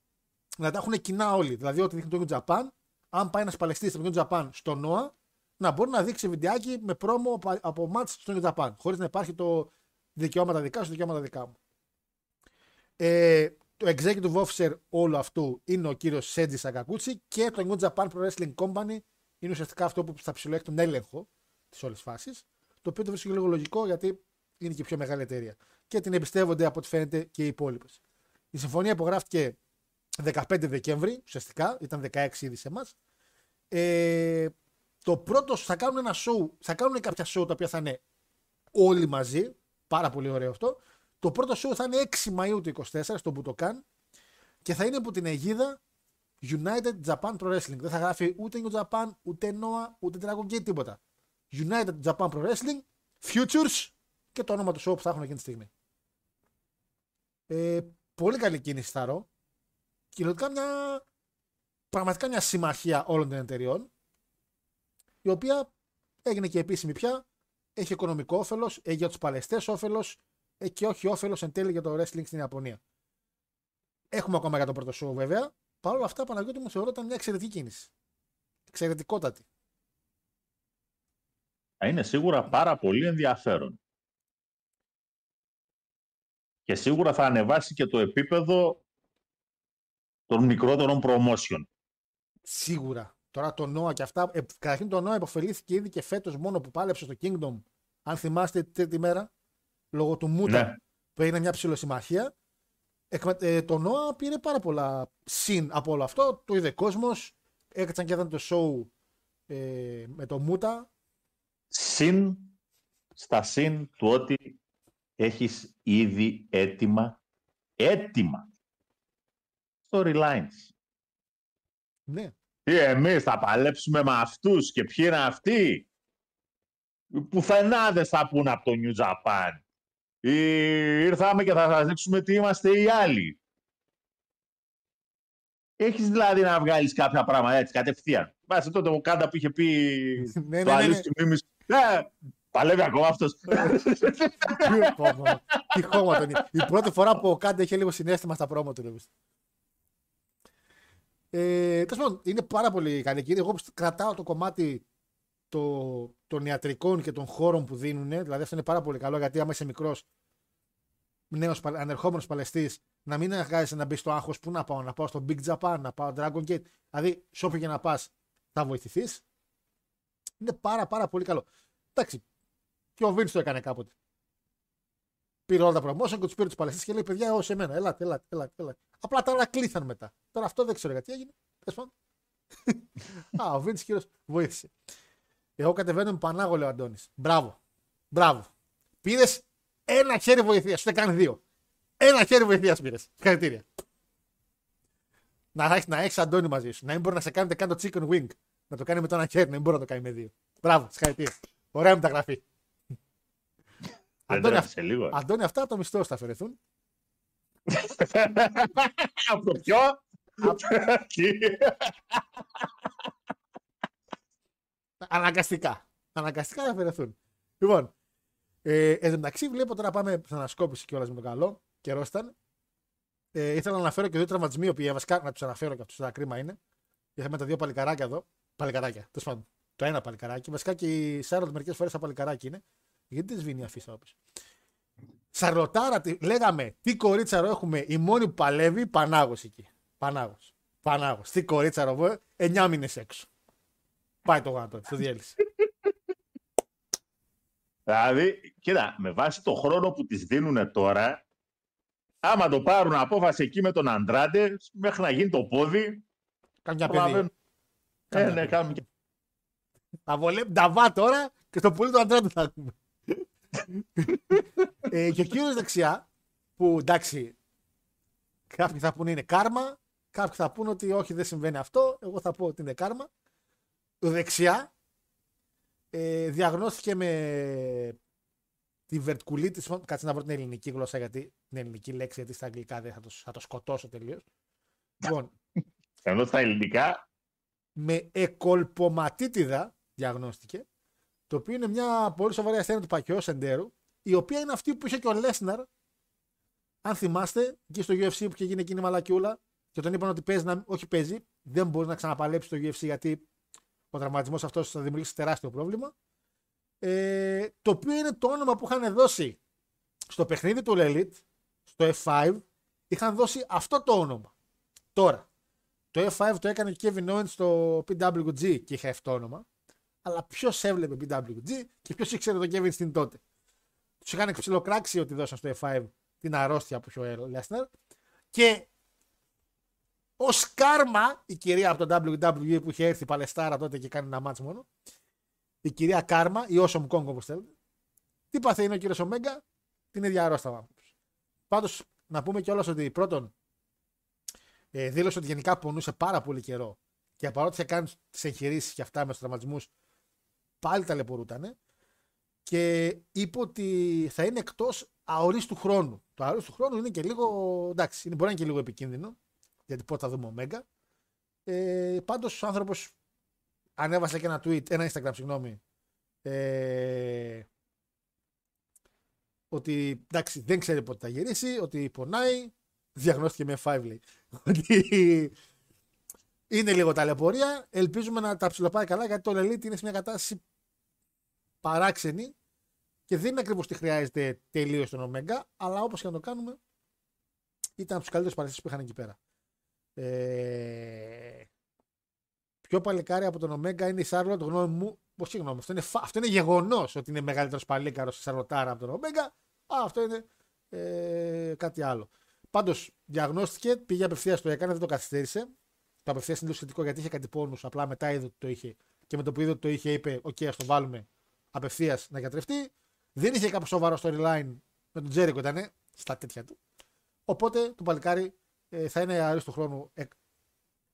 να τα έχουν κοινά όλοι. Δηλαδή, ό,τι δείχνει το New Japan, αν πάει ένας Παλαιστίνης στο New Japan στο ΝΟΑ, να μπορεί να δείξει βιντεάκι με πρόμο από- από μάτς στο New Japan. Χωρίς να υπάρχει το δικαιώματα δικά σου, δικαιώματα δικά μου. Ε, το executive officer όλου αυτού είναι ο κύριος Σέντζι Σακακούτσι και το New Japan Pro Wrestling Company είναι ουσιαστικά αυτό που στα ψηλό έχει τον έλεγχο της όλης φάσης. Το οποίο το βρίσκω λίγο λογικό γιατί είναι και πιο μεγάλη εταιρεία. Και την εμπιστεύονται από ό,τι φαίνεται και οι υπόλοιπες. Η συμφωνία υπογράφηκε 15 Δεκέμβρη, ουσιαστικά, ήταν 16 ήδη σε εμάς. Ε, το πρώτο, θα κάνουν ένα show, θα κάνουν κάποια show τα οποία θα είναι όλοι μαζί. Πάρα πολύ ωραίο αυτό. Το πρώτο show θα είναι 6 Μαΐου του 24 στο Butokan και θα είναι από την αιγίδα United Japan Pro Wrestling. Δεν θα γράφει ούτε New Japan, ούτε Noah, ούτε Dragon Gate, τίποτα. United Japan Pro Wrestling, Futures και το όνομα του show που θα έχουν εκείνη τη στιγμή. Ε, πολύ καλή κίνηση θα ρω. Κυριολεκτικά μια, πραγματικά μια συμμαχία όλων των εταιριών η οποία έγινε και επίσημη πια, έχει οικονομικό όφελος, έχει για τους παλαιστές όφελος ε, και όχι όφελος εν τέλει για το wrestling στην Ιαπωνία. Έχουμε ακόμα για το πρώτο show βέβαια. Παρ' όλα αυτά, Παναγιώτη μου θεωρώ ήταν μια εξαιρετική κίνηση. Εξαιρετικότατη. Θα είναι σίγουρα πάρα πολύ ενδιαφέρον. Και σίγουρα θα ανεβάσει και το επίπεδο των μικρότερων promotion. Σίγουρα. Τώρα το Νόα και αυτά. Ε, καταρχήν το Νόα υποφελήθηκε ήδη και φέτος μόνο που πάλεψε στο Kingdom. Αν θυμάστε τρίτη μέρα. Λόγω του Μούτα Ναι. που έγινε μια ψηλοσυμμαχία. Εκμε- ε, το Νόα πήρε πάρα πολλά συν από όλο αυτό. Το είδε κόσμος. Έκατσαν και ήταν το show ε, με το Μούτα. Συν στα συν του ότι έχεις ήδη έτοιμα, έτοιμα storylines. Ναι. Τι εμείς θα παλέψουμε με αυτούς και ποιοι είναι αυτοί; Πουθενά δεν θα πούνε από το New Japan. Ή, ήρθαμε και θα σας δείξουμε τι είμαστε οι άλλοι. Έχεις δηλαδή να βγάλεις κάποια πράγματα έτσι κατευθείαν. Βάσει τότε ο Κάντα που είχε πει ναι, το ναι, αλήθεια ναι. του Μίμης. Ε, παλεύει ακόμα αυτός. Τι χώμα. Τι χώμα τον είναι. Η πρώτη φορά που ο Κάντε είχε λίγο συνέστημα στα πρόμο του. Νομίζω. Ε, τέλος πάντων, είναι πάρα πολύ καλή κύριε. Εγώ κρατάω το κομμάτι το, των ιατρικών και των χώρων που δίνουν. Δηλαδή αυτό είναι πάρα πολύ καλό γιατί άμα είσαι μικρός, νέος ανερχόμενος παλαιστής, να μην εργάζεσαι να μπεις στο άγχος που να πάω, να πάω στο Big Japan, να πάω Dragon Gate. Δηλαδή, σε όποιο και να πας, θα βοηθηθείς. Είναι πάρα πάρα πολύ καλό. Εντάξει, και ο Vince το έκανε κάποτε. Πήρε όλα τα promotion και τους πήρε τους παλαιστέ και λέει: Παιδιά, ω εμένα, ελάτε, ελάτε, ελάτε, ελάτε. Απλά τα άλλα κλείθαν μετά. Τώρα αυτό δεν ξέρω γιατί έγινε. Τέλος πάντων. Α, ο Vince κύριος βοήθησε. Εγώ κατεβαίνω με Πανάγο, λέει ο Αντώνης. Μπράβο. Μπράβο. Πήρες ένα χέρι βοηθείας, ούτε καν δύο. Ένα χέρι βοηθείας πήρες. Συγχαρητήρια. Να έχεις να έχεις Αντώνη μαζί σου. Να μην μπορεί να σε κάνετε καν το chicken wing. Να το κάνει με το ένα χέρι, να μην μπορεί να το κάνει με δύο. Μπράβο, συγχαρητήρια. Ωραία μεταγραφή. Δεν Αντώνη, τρέφει σε λίγο. Αντώνη, αυτά από το μισθό σου θα αφαιρεθούν. Από το ποιο; Αναγκαστικά. Αναγκαστικά θα αφαιρεθούν. Λοιπόν, ε, εν τω μεταξύ βλέπω τώρα πάμε στην ανασκόπηση κιόλας με τον καλό. Καιρός ήταν. Ε, ήθελα να αναφέρω και δύο τραυματισμοί, οι οποίοι βασικά να τους αναφέρω και αυτούς, ένα κρίμα είναι. Είχαμε τα δύο παλικαράκια εδώ. Παλικαράκια, τέλος πάντων. Το ένα παλικαράκι. Βασικά και η Σάρλοτ μερικές φορές τα παλικαράκι είναι. Γιατί δεν σβήνει η αφίσα όπως. Σαρλοτάρα, τι- λέγαμε τι κορίτσαρο έχουμε, η μόνη που παλεύει, Πανάγος εκεί. Πανάγος. Πανάγος. Τι κορίτσαρο, βο- 9 μήνες έξω. Πάει το γάτο, το διέλυσε. Δηλαδή, κοίτα, με βάση το χρόνο που τις δίνουν τώρα, άμα το πάρουν απόφαση εκεί με τον Αντράντε, μέχρι να γίνει το πόδι, Κάνει μια προλαβαίνουν. παιδί. Ε, ναι, κάνουμε και... Θα βολεύει τα βά τώρα και στο πολύ του Αντράντε θα έχουμε. Ε, και ο κύριος δεξιά, που εντάξει, Κάποιοι θα πούνε είναι κάρμα. Κάποιοι θα πούνε ότι όχι, δεν συμβαίνει αυτό. Εγώ θα πω ότι είναι κάρμα. Δεξιά ε, διαγνώστηκε με τη βερτκουλίτη. Κάτσε να βρω την ελληνική γλώσσα, γιατί την ελληνική λέξη, γιατί στα αγγλικά δεν θα το, θα το σκοτώσω τελείως. λοιπόν, Ενώ στα ελληνικά. με εκολποματίτιδα διαγνώστηκε, το οποίο είναι μια πολύ σοβαρή ασθένεια του παχαιού σεντέρου, η οποία είναι αυτή που είχε και ο Λέσναρ, αν θυμάστε, εκεί στο UFC που είχε γίνει εκείνη η μαλακιούλα, και τον είπαν ότι παίζει, να, όχι παίζει, δεν μπορείς να ξαναπαλέψεις το UFC γιατί ο τραυματισμός αυτός θα δημιουργήσει τεράστιο πρόβλημα. Ε, το οποίο είναι το όνομα που είχαν δώσει στο παιχνίδι του Elite, στο F5, είχαν δώσει αυτό το όνομα. Τώρα, το F5 το έκανε και Kevin Owens στο PWG και είχε αυτό το όνομα. Αλλά ποιος έβλεπε PWG και ποιος ήξερε τον Kevin στην τότε. Τους είχαν ξυλοκράξει ότι δώσαν στο F5 την αρρώστια που είχε ο Lesnar. Και ως κάρμα η κυρία από το WWE που είχε έρθει Παλαιστάρα τότε και κάνει ένα μάτς μόνο. Η κυρία Κάρμα, η Όσο Μκόγκο όπως θέλετε. Τι παθαίνει ο κύριος Ομέγκα, την ίδια αρρώστια. Πάντως να πούμε κιόλας ότι πρώτον ε, δήλωσε ότι γενικά πονούσε πάρα πολύ καιρό και παρότι είχε κάνει τις εγχειρήσεις και αυτά με τους τραυματισμούς, πάλι ταλαιπωρούταν. Και είπε ότι θα είναι εκτός αορίστου χρόνου. Το αορίστου χρόνου είναι και λίγο. εντάξει, είναι, μπορεί να είναι και λίγο επικίνδυνο. Γιατί πότε θα δούμε Ωμέγα. Ε, Πάντως ο άνθρωπος ανέβασε και ένα tweet, ένα Instagram, συγγνώμη. Ε, ότι εντάξει, δεν ξέρει πότε θα γυρίσει, ότι πονάει. Διαγνώστηκε με 5 λέει. Ότι είναι λίγο ταλαιπωρία. Ελπίζουμε να τα ψηλοπάει καλά γιατί το Elite είναι σε μια κατάσταση παράξενη και δεν είναι ακριβώς τι χρειάζεται τελείως τον Ωμέγα, αλλά όπως και να το κάνουμε, ήταν από του καλύτερου παραστήσει που είχαν εκεί πέρα. Ε, πιο παλικάρι από τον Ωμέγα είναι η Σάρλοτ, γνώμη μου. Πώς συγγνώμη, αυτό είναι, φα- αυτό είναι γεγονός ότι είναι μεγαλύτερος παλίκαρο η Σαρλοτάρα από τον Ωμέγα. Α, αυτό είναι ε, κάτι άλλο. Πάντως, διαγνώστηκε, πήγε απευθείας το έκανε, δεν το καθυστέρησε. Το απευθείας είναι λίγο σχετικό γιατί είχε κάτι πόνους. Απλά μετά είδε ότι το είχε. Και με το που είδε ότι το είχε, είπε: Οκ, ας το βάλουμε απευθείας να γιατρευτεί. Δεν είχε κάποιο σοβαρό storyline με τον Jericho, ήταν στα τέτοια του. Οπότε το παλικάρι ε, θα είναι γερός του χρόνου εκ,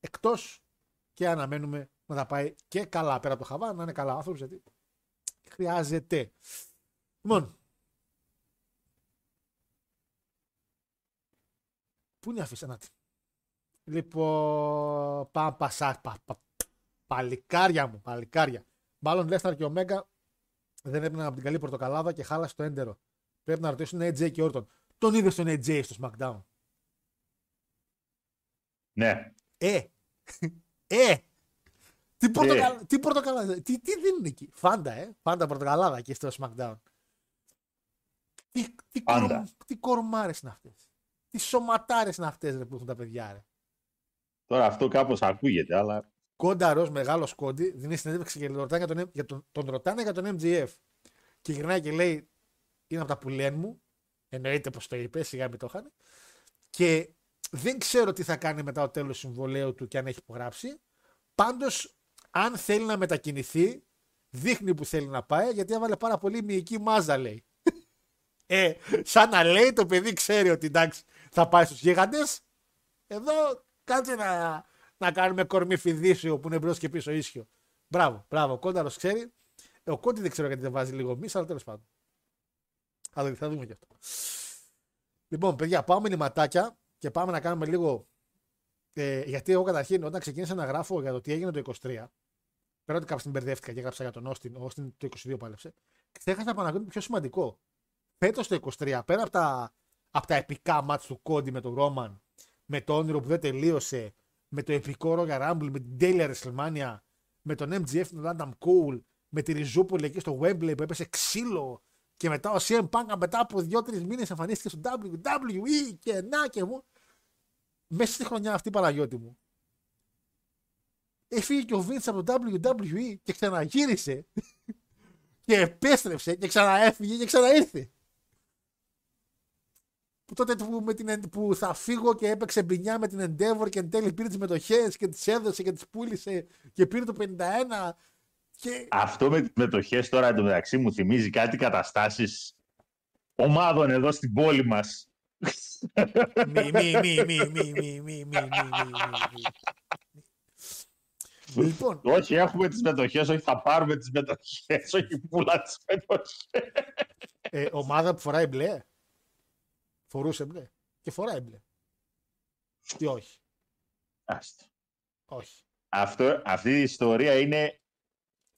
εκτός και αναμένουμε να τα πάει και καλά πέρα από το χαβά, να είναι καλά άνθρωπος γιατί χρειάζεται. Λοιπόν, Πού είναι η αφήσα, να τη. Λοιπόν, πα, πασά, πα, πα, παλικάρια μου, παλικάρια. Μάλλον Λέσναρ και ο Μέγκα δεν έπαιρναν από την καλή πορτοκαλάδα και χάλασε το έντερο. Πρέπει να ρωτήσουν AJ και Όρτον. Τον είδες στον AJ στο SmackDown; Ναι. Ε! Ε! Τι πορτοκαλάδα, τι, πορτοκαλάδα, τι, τι δίνουν εκεί; Φάντα, ε. Φάντα πορτοκαλάδα εκεί στο SmackDown. Τι, τι, Φάντα. κορμ, τι κορμάρες είναι αυτές; Τι σωματάρες είναι αυτές ρε, που έχουν τα παιδιά. Ρε; Τώρα αυτό κάπως ακούγεται, αλλά. Κόντα ροζ, μεγάλος κόντι, δίνει συνέντευξη και ρωτάνε για τον, για τον, τον ρωτάνε για τον MGF. Και γυρνάει και λέει: Είναι από τα που λένε μου. Εννοείται πως το είπε, σιγά μην το είχαν. Και δεν ξέρω τι θα κάνει μετά το τέλος του συμβολέου του και αν έχει υπογράψει. Πάντως, αν θέλει να μετακινηθεί, δείχνει που θέλει να πάει, γιατί έβαλε πάρα πολύ μυϊκή μάζα, λέει. ε, σαν να λέει το παιδί ξέρει ότι εντάξει, θα πάει στους γίγαντες. Εδώ κάτσε να, να κάνουμε κορμί φιδίσιο που είναι μπρος και πίσω ίσιο. Μπράβο, μπράβο. Ο Κόνταρος ξέρει. Ε, ο Κόντι δεν ξέρω γιατί δεν βάζει λίγο μίσα, αλλά τέλος πάντων. Αλλά θα δούμε και αυτό. Λοιπόν, παιδιά, πάμε μηνυματάκια και πάμε να κάνουμε λίγο. Ε, γιατί εγώ καταρχήν όταν ξεκίνησα να γράφω για το τι έγινε το 23, πέρα ότι κάποια την μπερδεύτηκα και έγραψα για τον Όστιν, ο Όστιν το 22 πάλεψε, ξέχασα να παραγγείλω το πιο σημαντικό. Φέτος το 23, πέρα από τα, από τα επικά μάτς του Κόντι με τον Ρόμαν, με το όνειρο που δεν τελείωσε, με το επικό Royal Rumble, με την τέλεια WrestleMania, με τον MGF, τον Adam Cole, με τη Ριζούπολη εκεί στο Wembley που έπεσε ξύλο και μετά ο CM Punk μετά από 2-3 μήνες εμφανίστηκε στο WWE και να και μου. Μέσα στη χρονιά αυτή Παναγιώτη μου. Έφυγε και ο Vince από το WWE και ξαναγύρισε και επέστρεψε και ξαναέφυγε και ξαναήρθε που τότε που, με την, που θα φύγω και έπαιξε μπινιά με την Endeavor και εν τέλει πήρε τι μετοχέ και τι έδωσε και τι πούλησε και πήρε το 51. Και... Αυτό με τι μετοχέ τώρα εντωμεταξύ μου θυμίζει κάτι καταστάσει ομάδων εδώ στην πόλη μα. Λοιπόν. Όχι, έχουμε τι μετοχέ, όχι θα πάρουμε τι μετοχέ, όχι πουλά τι μετοχέ. ομάδα που φοράει μπλε. Φορούσε μπλε. Και φοράει μπλε. Τι όχι. Όχι. Αυτό, αυτή η ιστορία είναι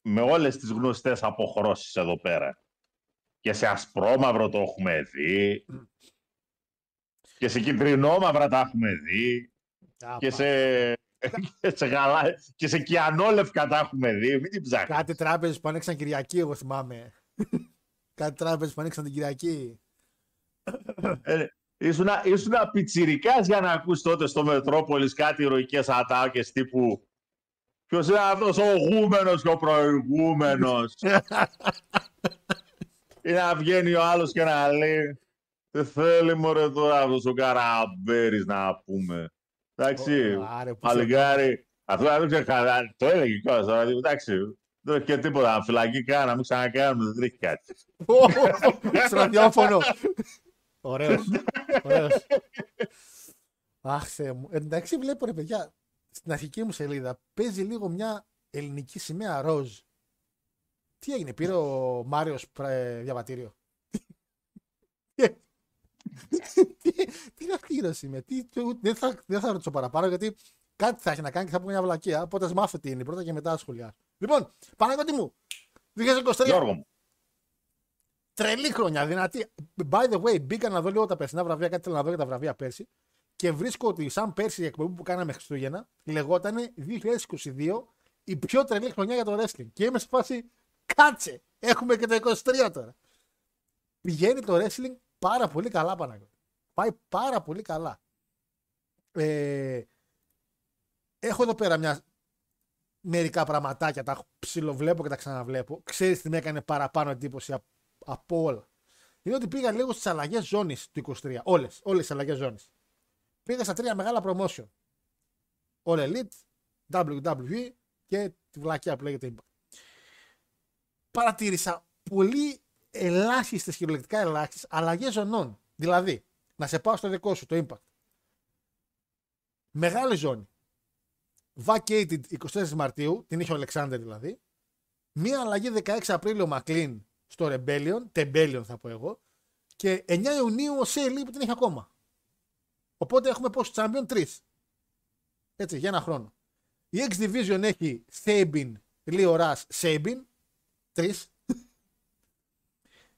με όλες τις γνωστές αποχρώσεις εδώ πέρα. Και σε ασπρόμαυρο το έχουμε δει. Και σε κυτρινόμαυρα τα έχουμε δει. Α, Και πα- σε, και σε, γαλά, και σε κιανόλευκα τα έχουμε δει. Μην την ψάχνεις. Κάτι τράπεζες που ανοίξαν Κυριακή, εγώ θυμάμαι. Κάτι τράπεζες που ανοίξαν την Κυριακή. Ε, Ήσουν, ήσουν πιτσιρικάς για να ακούς τότε στο Μετρόπολης κάτι ηρωικές ατάκες τύπου Ποιος είναι αυτός ο γούμενος και ο προηγούμενος; ή να βγαίνει ο άλλος και να λέει Δεν θέλει μωρέ τώρα αυτός ο Καραμπέρης να πούμε. Εντάξει, Ω, άρε, που παλικάρι. Αυτό δεν ξέρω καλά. Το έλεγε κιόλας. τώρα, Εντάξει, δεν έχει και τίποτα. Φυλακή κάνα, μην ξανακάνουμε, δεν τρέχει κάτι. Στο ραδιόφωνο. Ωραίος. Ωραίος. Αχ, Θεέ μου. Ε, Εντάξει, βλέπω ρε παιδιά, στην αρχική μου σελίδα παίζει λίγο μια ελληνική σημαία ροζ. Τι έγινε, πήρε ο Μάριος πρε- διαβατήριο; τι, τι είναι αυτή η ρωσιμία, τι, τι- δεν, θα, δεν θα ρωτήσω παραπάνω γιατί κάτι θα έχει να κάνει και θα πω μια βλακεία. Οπότε ας μάθω τι είναι πρώτα και μετά σχολιά. Λοιπόν, Παναγιώτη μου, 2023. Γιώργο μου. Τρελή χρονιά, δυνατή. By the way, μπήκα να δω λίγο τα περσινά βραβεία, κάτι θέλω να δω για τα βραβεία πέρσι. Και βρίσκω ότι σαν πέρσι η εκπομπή που κάναμε Χριστούγεννα λεγόταν 2022 η πιο τρελή χρονιά για το wrestling. Και είμαι σε φάση, κάτσε, έχουμε και το 23 τώρα. Πηγαίνει το wrestling πάρα πολύ καλά, Παναγιώτη. Πάει πάρα πολύ καλά. Ε, έχω εδώ πέρα μια, μερικά πραγματάκια, τα ψιλοβλέπω και τα ξαναβλέπω. Ξέρεις τι με έκανε παραπάνω εντύπωση απ- από όλα. Είναι ότι πήγα λίγο στις αλλαγές ζώνης του 23. Όλες, όλες τις αλλαγές ζώνης. Πήγα στα τρία μεγάλα promotion. All Elite, WWE και τη βλακιά που λέγεται Impact. Παρατήρησα πολύ ελάχιστες κυριολεκτικά ελάχιστες αλλαγές ζωνών. Δηλαδή, να σε πάω στο δικό σου, το Impact. Μεγάλη ζώνη. Vacated 24 Μαρτίου, την είχε ο Αλεξάνδρ δηλαδή. Μία αλλαγή 16 Απρίλιο Μακλίν στο Rebellion, Tebellion θα πω εγώ. Και 9 Ιουνίου ο Σέιλι που την έχει ακόμα. Οπότε έχουμε πώ Champion 3. Έτσι, για ένα χρόνο. Η X Division έχει Sabin, Leo Rush, Sabin. 3.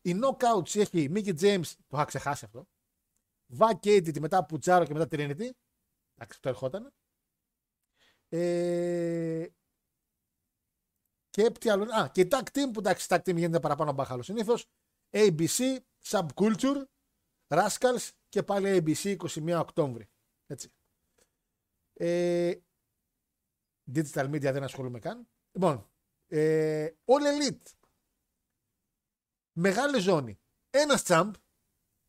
Η Knockouts έχει Mickey James, το είχα ξεχάσει αυτό. Vacated μετά Πουτσάρο και μετά Trinity. Εντάξει, το ερχόταν. Ε, και τι άλλο. Α, και η tag team που εντάξει, tag team γίνεται παραπάνω μπάχαλο συνήθως. ABC, Subculture, Rascals και πάλι ABC 21 Οκτώβρη. Έτσι. Ε, digital media δεν ασχολούμαι καν. Λοιπόν, ε, All Elite. Μεγάλη ζώνη. Ένας champ,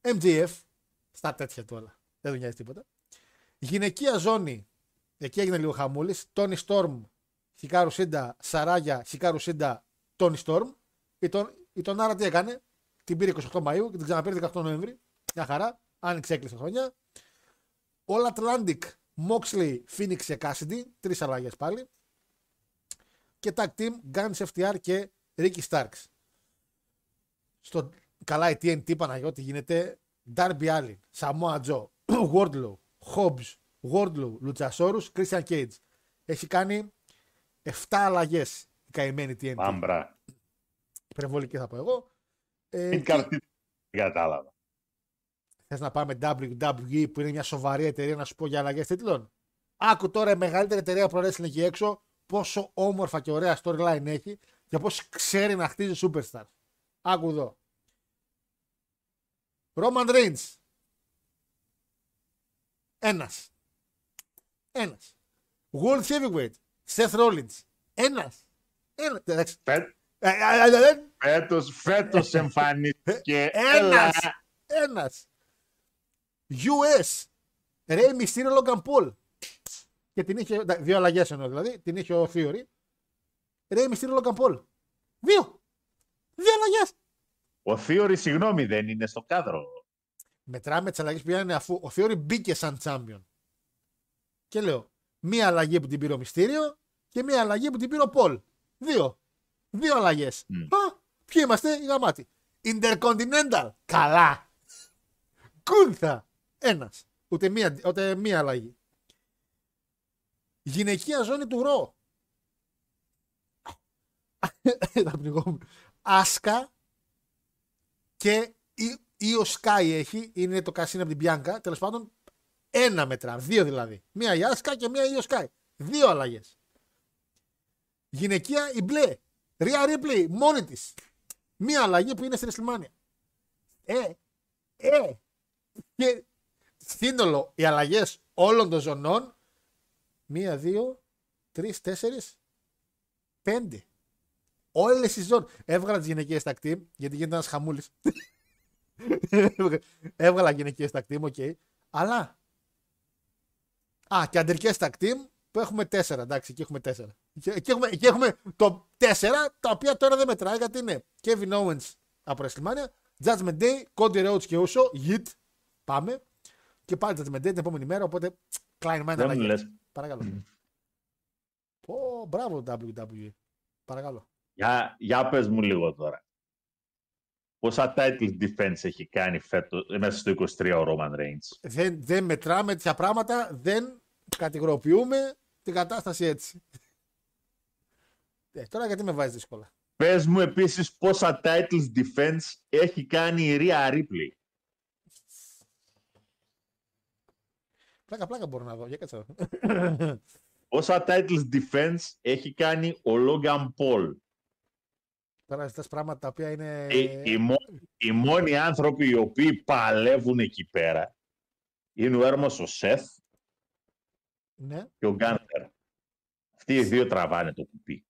MGF, στα τέτοια του όλα. Δεν του νοιάζει τίποτα. Γυναικεία ζώνη, εκεί έγινε λίγο χαμούλης. Τόνι Storm, Χικάρου Σίντα, Σαράγια, Χικάρου Σίντα, Τόνι Storm. Η, τον, η Τονάρα τι έκανε, την πήρε 28 Μαΐου και την ξαναπήρε 18 Νοέμβρη. Μια χαρά, άνοιξε έκλεισε χρόνια. All Atlantic, Moxley, Phoenix και Cassidy, τρεις αλλαγές πάλι. Και tag team, Guns FTR και Ricky Starks. Στο καλά η TNT Παναγιώτη γίνεται Darby Allin, Samoa Joe, Wardlow, Hobbs, Wardlow, Luchasaurus, Christian Cage. Έχει κάνει 7 αλλαγές η καημένη TNT. Πάμπρα. Υπερβολική θα πω εγώ. Ε, Μην και- καρτί. Δεν κατάλαβα. Θες να πάμε WWE που είναι μια σοβαρή εταιρεία να σου πω για αλλαγές τίτλων; Άκου τώρα η μεγαλύτερη εταιρεία pro wrestling εκεί έξω πόσο όμορφα και ωραία storyline έχει και πώς ξέρει να χτίζει superstar. Άκου εδώ. Roman Reigns. Ένας. Ένας. World Heavyweight. Seth Rollins. Ένας. Ένας. Εντάξει. Φε- Ε, ε, ε, ε, Φέτος, φέτος εμφανίστηκε. Ένας. Ένας. US. Rey Mysterio Logan Paul. Και την είχε. εντάξει, Δύο αλλαγές εννοώ δηλαδή. Την είχε ο Theory. Rey Mysterio Logan Paul. Δύο. Δύο αλλαγές. Ο Θείορη, συγγνώμη, δεν είναι στο κάδρο. Μετράμε τις αλλαγές που γίνανε αφού ο Θεόρη μπήκε σαν champion. Και λέω, μία αλλαγή που την πήρε ο Μυστήριο και μία αλλαγή που την πήρε ο Πολ. Δύο. Δύο αλλαγές. Μμ. Α, ποιοι είμαστε, οι γαμάτοι. Intercontinental. Καλά. Κούνθα. Ένας. Ούτε μία, ούτε μία αλλαγή. Γυναικεία ζώνη του Ρο. Θα πνιγόμουν. Άσκα και ή, ή ο Sky έχει, είναι το κασίνο από την Bianca. Τέλος πάντων, ένα μετρά. Δύο δηλαδή. Μία η Άσκα και μία η ο Sky. Δύο αλλαγές. Γυναικεία η μπλε. Rhea Ripley, μόνη της. Μία αλλαγή που είναι στη WrestleMania. Ε, ε. Και σύνολο οι αλλαγές όλων των ζωνών. Μία, δύο, τρεις, τέσσερις, πέντε. Όλες οι ζώνες. Έβγαλα τις γυναικείες στα team, γιατί γίνεται ένας χαμούλης. Έβγαλα γυναικείες tag team, OK. Αλλά. Α, και αντρικές στα team που έχουμε τέσσερα. Εντάξει, εκεί έχουμε τέσσερα. Και, εκεί έχουμε, εκεί έχουμε το τέσσερα, τα οποία τώρα δεν μετράει γιατί είναι Kevin Owens από WrestleMania, Judgment Day, Cody Rhodes και Uso, Yit. Πάμε. Και πάλι Judgment Day την επόμενη μέρα, οπότε Klein Mind Δεν μου αλλαγές. λες. Παρακαλώ. Πω, μπράβο WWE. Παρακαλώ. Για, για πες μου λίγο τώρα. Πόσα title defense έχει κάνει φέτος, μέσα στο 23 ο Roman Reigns; Δεν, δεν μετράμε τέτοια πράγματα, δεν κατηγοροποιούμε την κατάσταση έτσι. Ε, τώρα γιατί με βάζεις δύσκολα; Πες μου επίσης πόσα titles defense έχει κάνει η Rhea Ripley. Πλάκα, πλάκα μπορώ να δω. Για κάτσε. εδώ. Πόσα titles defense έχει κάνει ο Logan Paul; Τώρα ζητάς πράγματα τα οποία είναι. Οι, οι, μόνοι, οι μόνοι άνθρωποι οι οποίοι παλεύουν εκεί πέρα είναι ο Έρμος ο Σεθ Ναι. και ο Γκάντερ. Αυτοί οι δύο τραβάνε το κουπί.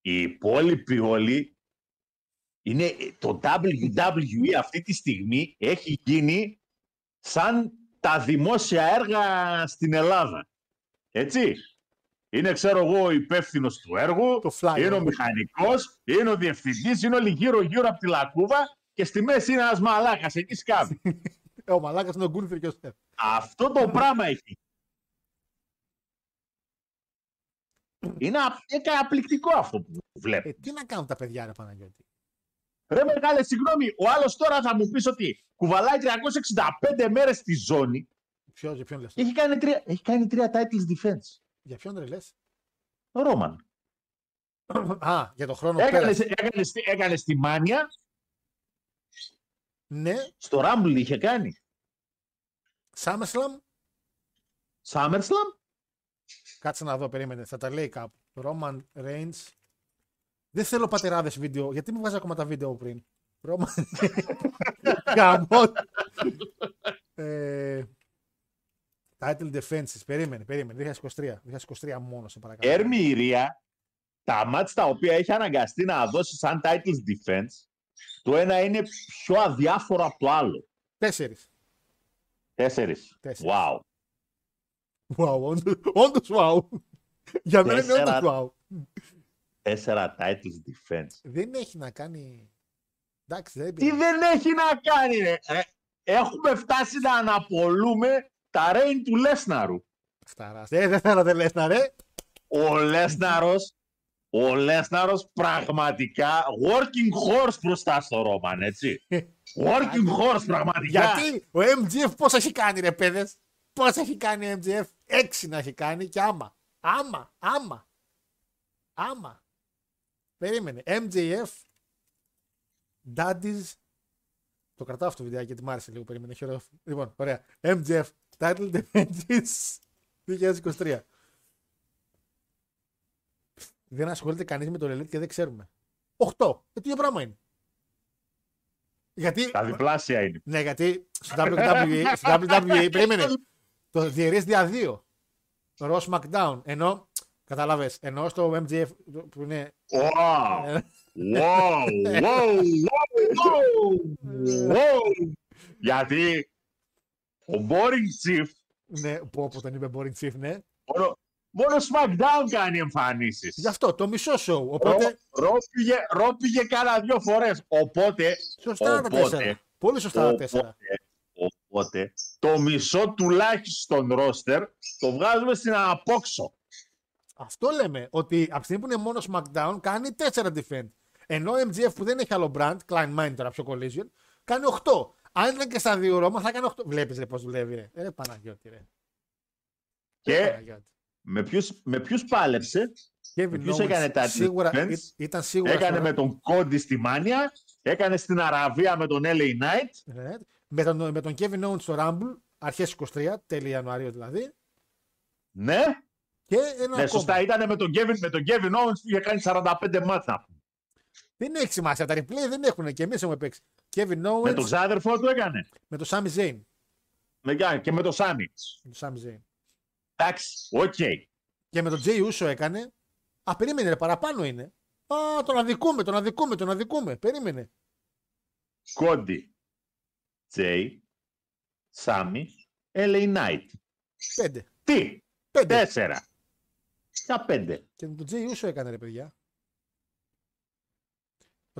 Οι υπόλοιποι όλοι είναι το WWE αυτή τη στιγμή έχει γίνει σαν τα δημόσια έργα στην Ελλάδα. Έτσι. Είναι, ξέρω εγώ, ο υπεύθυνος του έργου, Το flyer. είναι ο μηχανικός, είναι ο διευθυντής, είναι όλοι γύρω-γύρω από τη λακκούβα και στη μέση είναι ένας μαλάκας εκεί σκάβει. Ε, ο Μαλάκας είναι ο Γκούνθερ και ο Στεφ. Αυτό το πράγμα έχει. Είναι απ- είναι καταπληκτικό αυτό που βλέπω. Ε, τι να κάνουν τα παιδιά, ρε Παναγιώτη; Ρε μεγάλε, συγγνώμη, ο άλλος τώρα θα μου πεις ότι κουβαλάει 365 μέρες στη ζώνη Ποιος, για ποιον λες; και έχει κάνει τρία, έχει κάνει τρία titles defense. Για ποιον ρε λε. Ο Ρόμαν. Α, για τον χρόνο που Έκανε, πέρασε. έκανε, στη- έκανες στη Μάνια, Ναι, στο Rumble είχε κάνει. SummerSlam. SummerSlam. Κάτσε να δω, περίμενε. Θα τα λέει κάπου. Roman Reigns. Δεν θέλω πατεράδες βίντεο. Γιατί μου βγάζει ακόμα τα βίντεο πριν; Roman. Καμό. Ε, title defenses. Περίμενε, περίμενε. 2023. 2023 μόνος, σε παρακαλώ. Έρμη η Ρία, τα μάτς τα οποία έχει αναγκαστεί να δώσει σαν titles defense, το ένα είναι πιο αδιάφορο από το άλλο. Τέσσερις. Τέσσερις. Τέσσερις. Wow. Wow, όντως wow. Για μένα είναι Τέσσερα. όντω wow. Τέσσερα titles defense. Δεν έχει να κάνει. Εντάξει, δεν Τι πειράζει. δεν έχει να κάνει, ρε. Ε, έχουμε φτάσει να αναπολούμε τα reign του Λέσναρου. Φταράς. Ε, δεν θέλατε λες να ρε. Ο Λέσναρος, ο Λέσναρος πραγματικά working horse μπροστά στο Ρόμαν, έτσι. Working horse πραγματικά. Γιατί ο MGF πώς έχει κάνει ρε παιδες; Πώς έχει κάνει ο MGF. Έξι να έχει κάνει και άμα. Άμα, άμα. Άμα. Περίμενε. MJF. Daddies. Το κρατάω αυτό το βιντεάκι γιατί μ' άρεσε λίγο. Περίμενε. Έχει ωραίο. Λοιπόν, ωραία. MJF. Title Defenses 2023. Δεν ασχολείται κανείς με το Elite και δεν ξέρουμε. 8. Ε, τι ίδιο πράγμα είναι. Γιατί Τα διπλάσια είναι. ναι, γιατί στο WWE, στο WWE περίμενε. Το διαιρείς δια δύο. Raw SmackDown. Ενώ, καταλάβες, ενώ στο MJF που είναι. Wow. ε, Wow, wow, wow, wow, wow. Γιατί ο Boring Chief ναι, που όπου τον είπε Boring Chief, ναι. μόνο, μόνο SmackDown κάνει εμφανίσεις. Γι' αυτό το μισό show. Οπότε, Ρο, ρο πήγε, ρο πήγε κάνα δύο φορές. Οπότε, σωστά τα οπότε, τέσσερα. Πολύ σωστά τα οπότε, τέσσερα. Οπότε το μισό τουλάχιστον ρόστερ το βγάζουμε στην απόξω. Αυτό λέμε. Ότι από τη στιγμή που είναι μόνο SmackDown κάνει 4 defend. Ενώ ο MGF που δεν έχει άλλο brand, Klein Mind τώρα πιο collision, κάνει 8. Αν ήταν και στα δύο Ρώμα θα κάνει 8. Βλέπεις πώς δουλεύει, ρε. Ε, Παναγιώτη, ρε. Ε, Και Παναγιώτη. με ποιους, με ποιους πάλεψε, Kevin με ποιους Owens έκανε τα σίγουρα, defense, ή- ήταν σίγουρα έκανε στο- με τον Κόντι στη Μάνια, έκανε στην Αραβία με τον LA Knight. Ναι. με, τον, με τον Kevin Owens στο Rumble, αρχές 23, τέλη Ιανουαρίου δηλαδή. Ναι, Και ένα ναι ακόμα. σωστά, ήταν με τον, Kevin, με τον Kevin Owens που είχε κάνει 45 ματς να πούμε. Δεν έχει σημασία. Τα replay δεν έχουν και εμείς έχουμε παίξει. Kevin Owens Με τον ξάδερφό του έκανε. με τον Sami Zayn. Με, και με τον Sami. Με τον Sami Zayn. Εντάξει, οκ. Και με τον Jay Uso έκανε. Α, περίμενε, ρε, παραπάνω είναι. Α, τον αδικούμε, τον αδικούμε, τον αδικούμε. Περίμενε. Κόντι, Τζέι, Σάμι, LA Knight. Πέντε. Τι, Πέντε. τέσσερα. Για πέντε. Και με τον Jay Uso έκανε, ρε παιδιά.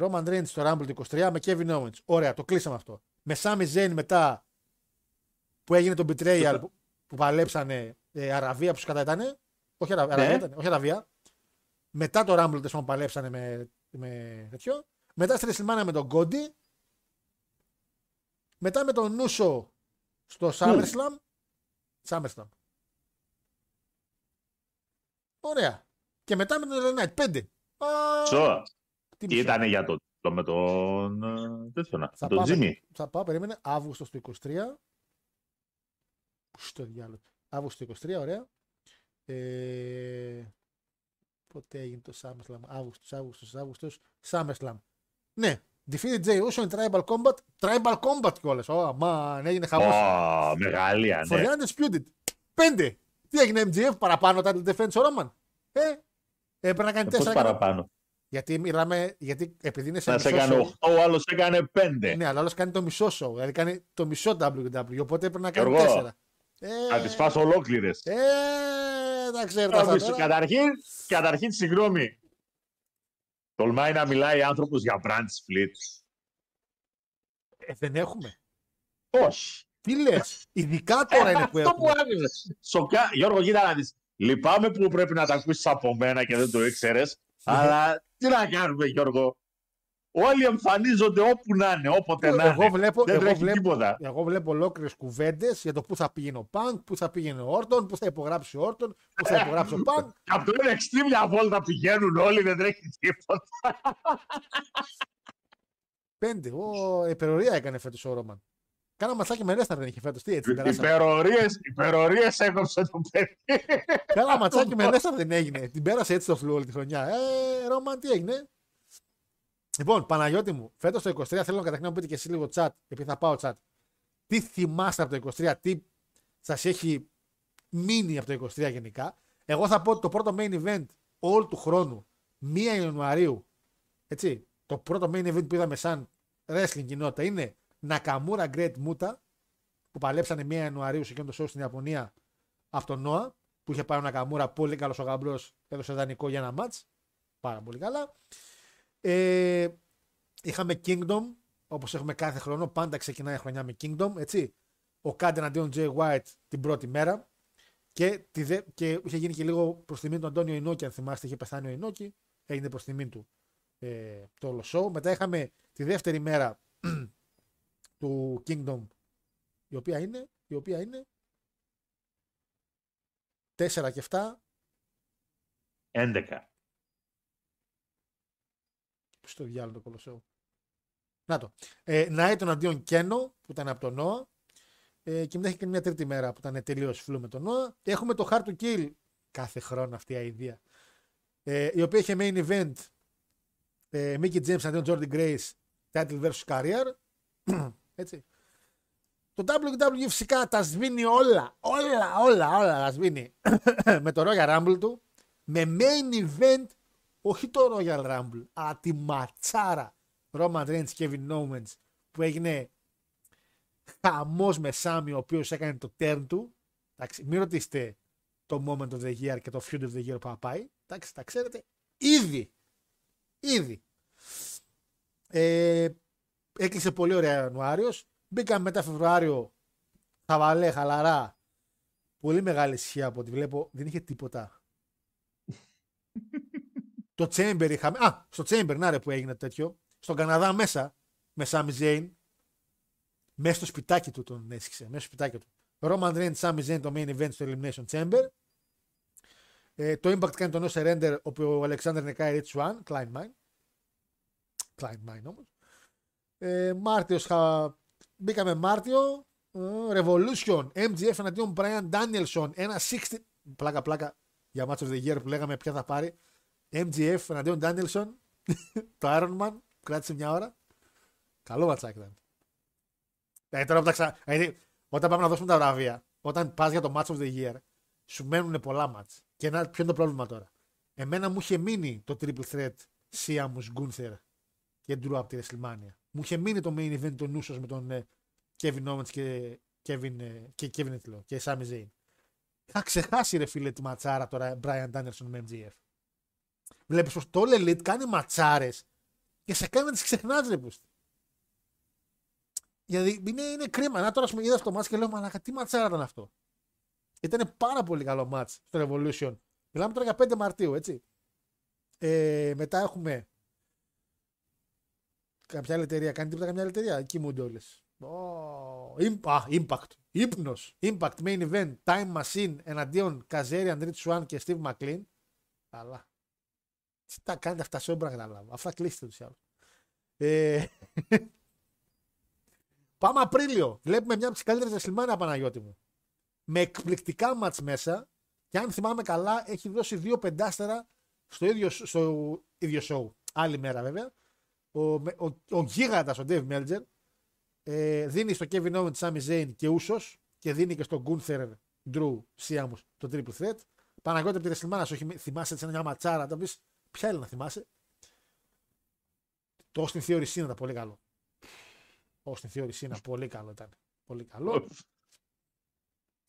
Roman Reigns στο Rumble του 23 με Kevin Owens. Ωραία, το κλείσαμε αυτό. Με Sami Zayn μετά που έγινε το betrayal που, που παλέψανε ε, Αραβία που κατά ήτανε. Όχι, Αρα, Αραβία, Ναι. ήτανε, όχι Αραβία. Μετά το Rumble τέλος πάντων, παλέψανε με, με τέτοιο. Μετά στη WrestleMania με τον Κόντι. Μετά με τον Νούσο στο SummerSlam. SummerSlam. Ωραία. Και μετά με τον LA Knight. Πέντε. Α, Σω, τι τι μισό. ήταν για το, το με τον. ε, τέτοιο να, Θα τον πάμε- Τζίμι. Θα πάω, περίμενε. Αύγουστο του 23. Στο διάλογο. Αύγουστο του 23, ωραία. Ε, πότε έγινε το SummerSlam. Αύγουστος, Αύγουστος, Αύγουστος. SummerSlam. Ναι. Defeated Jay Uso in Tribal Combat. Tribal Combat κιόλας. Ω, man, έγινε χαμός. Ω, μεγαλεία, For ναι. the Undisputed. Πέντε. Τι έγινε MGF παραπάνω τα defense ο Roman. Ε, έπρεπε να κάνει Πώς τέσσερα. παραπάνω; Γιατί μιλάμε, γιατί επειδή είναι σε Να σε μισό έκανε show- 8, ο άλλος έκανε 5. ναι, αλλά άλλος κάνει το μισό show. Δηλαδή κάνει το μισό WWE. Οπότε πρέπει να κάνει Γιώργο, τέσσερα. Ε, Θα τις φας ολόκληρες. ε, τα ξέρετε αυτά τώρα. Καταρχήν, καταρχήν, συγγνώμη. Τολμάει να μιλάει άνθρωπος για brand split. Ε, δεν έχουμε. Όχι. Τι λες, ειδικά τώρα είναι που Αυτό που έχουμε. άκουσες. Σοκά... Γιώργο, κοίτα να δεις. Λυπάμαι που πρέπει να τα ακούσεις από μένα και δεν το ήξερες. Αλλά τι να κάνουμε, Γιώργο. Όλοι εμφανίζονται όπου να είναι, όποτε να Εγώ είναι. βλέπω, δεν εγώ τρέχει βλέπω, τίποτα. εγώ βλέπω ολόκληρες κουβέντες για το πού θα πήγαινε ο Πανκ, πού θα πήγαινε ο Όρτον, πού θα υπογράψει ο Όρτον, πού θα υπογράψει ο Πανκ. Και από το NXT μια βόλτα πηγαίνουν όλοι, δεν τρέχει τίποτα. Πέντε. Ο, υπερορία έκανε φέτος ο Ρόμαν. Κάνα ματσάκι με Ρέσταρ δεν είχε φέτος. Τι έτσι, περάσαμε. Υπερορίες, υπερορίες έκοψε το παιδί. Κάνα ματσάκι με Ρέσταρ δεν έγινε. Την πέρασε έτσι το φλου όλη τη χρονιά. Ε, Ρόμαν, τι έγινε. Λοιπόν, Παναγιώτη μου, φέτος το 23 θέλω καταρχήν να μου πείτε και εσύ λίγο chat, επειδή θα πάω chat. Τι θυμάστε από το 23, τι σας έχει μείνει από το 23 γενικά. Εγώ θα πω ότι το πρώτο main event όλου του χρόνου, 1 Ιανουαρίου, έτσι, το πρώτο main event που είδαμε σαν wrestling κοινότητα είναι Nakamura Great Muta, που παλέψανε 1 Ιανουαρίου σε εκείνο το show στην Ιαπωνία από τον Νόα, που είχε πάρει ο Nakamura, πολύ καλός ο γαμπρός, έδωσε δανεικό για ένα match. Πάρα πολύ καλά. Ε, είχαμε Kingdom, όπως έχουμε κάθε χρόνο, πάντα ξεκινάει η χρονιά με Kingdom, έτσι. Ο Κάντε αντίον Jay White την πρώτη μέρα και, τη δε, και είχε γίνει και λίγο προς τιμή του Αντώνιο Ινόκη, αν θυμάστε, είχε πεθάνει ο Ινόκη, έγινε προς τιμή του ε, το όλο show. Μετά είχαμε τη δεύτερη μέρα του Kingdom, η οποία είναι, η οποία είναι 4 και 7, 11. στο διάλογο το κολοσσέο. Να το. Ε, Night τον αντίον Κένο που ήταν από τον Νόα. Ε, και μετά έχει και μια τρίτη μέρα που ήταν τελείως φλού με τον Νόα. Έχουμε το Hard to Kill κάθε χρόνο αυτή η αηδία. Ε, η οποία είχε main event ε, Mickey James αντίον Jordan Grace title vs career. Έτσι. Το WWE φυσικά τα σβήνει όλα, όλα, όλα, όλα τα σβήνει με το Royal Rumble του. Με main event όχι το Royal Rumble, αλλά τη ματσάρα Roman Reigns Kevin Owens που έγινε χαμός με Σάμι ο οποίος έκανε το turn του. Εντάξει, μην ρωτήσετε το moment of the year και το feud of the year που θα πάει. Εντάξει, τα ξέρετε ήδη. Ήδη. Ε, έκλεισε πολύ ωραία Ιανουάριος. Μπήκαμε μετά Φεβρουάριο Χαβαλέ, χαλαρά. Πολύ μεγάλη ισχύα από ό,τι βλέπω. Δεν είχε τίποτα. το Chamber είχαμε. Α, στο Chamber, να ρε που έγινε τέτοιο. Στον Καναδά μέσα, με Σάμι Ζέιν. Μέσα στο σπιτάκι του τον έσχισε. Μέσα στο σπιτάκι του. Roman Reigns, Sami Zayn το main event στο Elimination Chamber. Ε, το Impact κάνει τον No Surrender, όπου ο Alexander νεκάει Rich One, Klein Mine. Klein Mine όμως. Ε, Μάρτιος, χα... μπήκαμε Μάρτιο, ε, Revolution, MGF εναντίον Brian Danielson, ένα 60, πλάκα πλάκα για Match of the Year που λέγαμε ποια θα πάρει. MGF εναντίον Danielson, το Iron Man, κράτησε μια ώρα. Καλό ματσάκι ήταν. Ε, τώρα που τα ξα... δηλαδή, όταν πάμε να δώσουμε τα βραβεία, όταν πας για το Match of the Year, σου μένουν πολλά μάτς. Και ένα, ποιο είναι το πρόβλημα τώρα; Εμένα μου είχε μείνει το triple threat Siamus Gunther και Drew από τη WrestleMania. Μου είχε μείνει το main event των Usos με τον ε, Kevin Owens και Kevin, ε, και Kevin Etlo, και Sami Zayn. Είχα ξεχάσει ρε φίλε τη ματσάρα τώρα Brian Danielson με MGF. Βλέπεις πως το All Elite κάνει ματσάρες και σε κάνει να τις ξεχνάς ρε πούστη. Γιατί είναι, είναι κρίμα. Να τώρα σου είδα αυτό το μάτς και λέω Μαλάκα, τι ματσάρα ήταν αυτό. Ήταν πάρα πολύ καλό μάτς στο Revolution. Μιλάμε τώρα για 5 Μαρτίου, έτσι. Ε, μετά έχουμε κάποια άλλη εταιρεία. Κάνει τίποτα καμιά άλλη εταιρεία. Εκεί μου όλε. Oh, impact. Υπνο. Impact main event. Time Machine εναντίον Καζέρι, Rich Swan και Steve McLean. Αλλά. Τι τα κάνετε αυτά σε όμπρα καταλάβω. Αυτά κλείστε του άλλου. Ε, πάμε Απρίλιο. Βλέπουμε μια από τις καλύτερες Ρεσλιμάνια Παναγιώτη μου. Με εκπληκτικά μάτς μέσα. Και αν θυμάμαι καλά, έχει δώσει δύο πεντάστερα στο ίδιο, στο ίδιο show. Άλλη μέρα βέβαια. Ο, ο, ο γίγαντας, ο Dave Meltzer, ε, δίνει στο Kevin Owens, Sami Zayn και Usos και δίνει και στο Gunther, Drew, Siamus το Triple Threat. Παναγιώτη από τη Ρεσλιμάνα, σου έχει θυμάσαι έτσι μια ματσάρα, τα πεις ποια είναι να θυμάσαι; Το Austin Theory είναι πολύ καλό. Το Austin Theory είναι πολύ καλό ήταν. Πολύ καλό.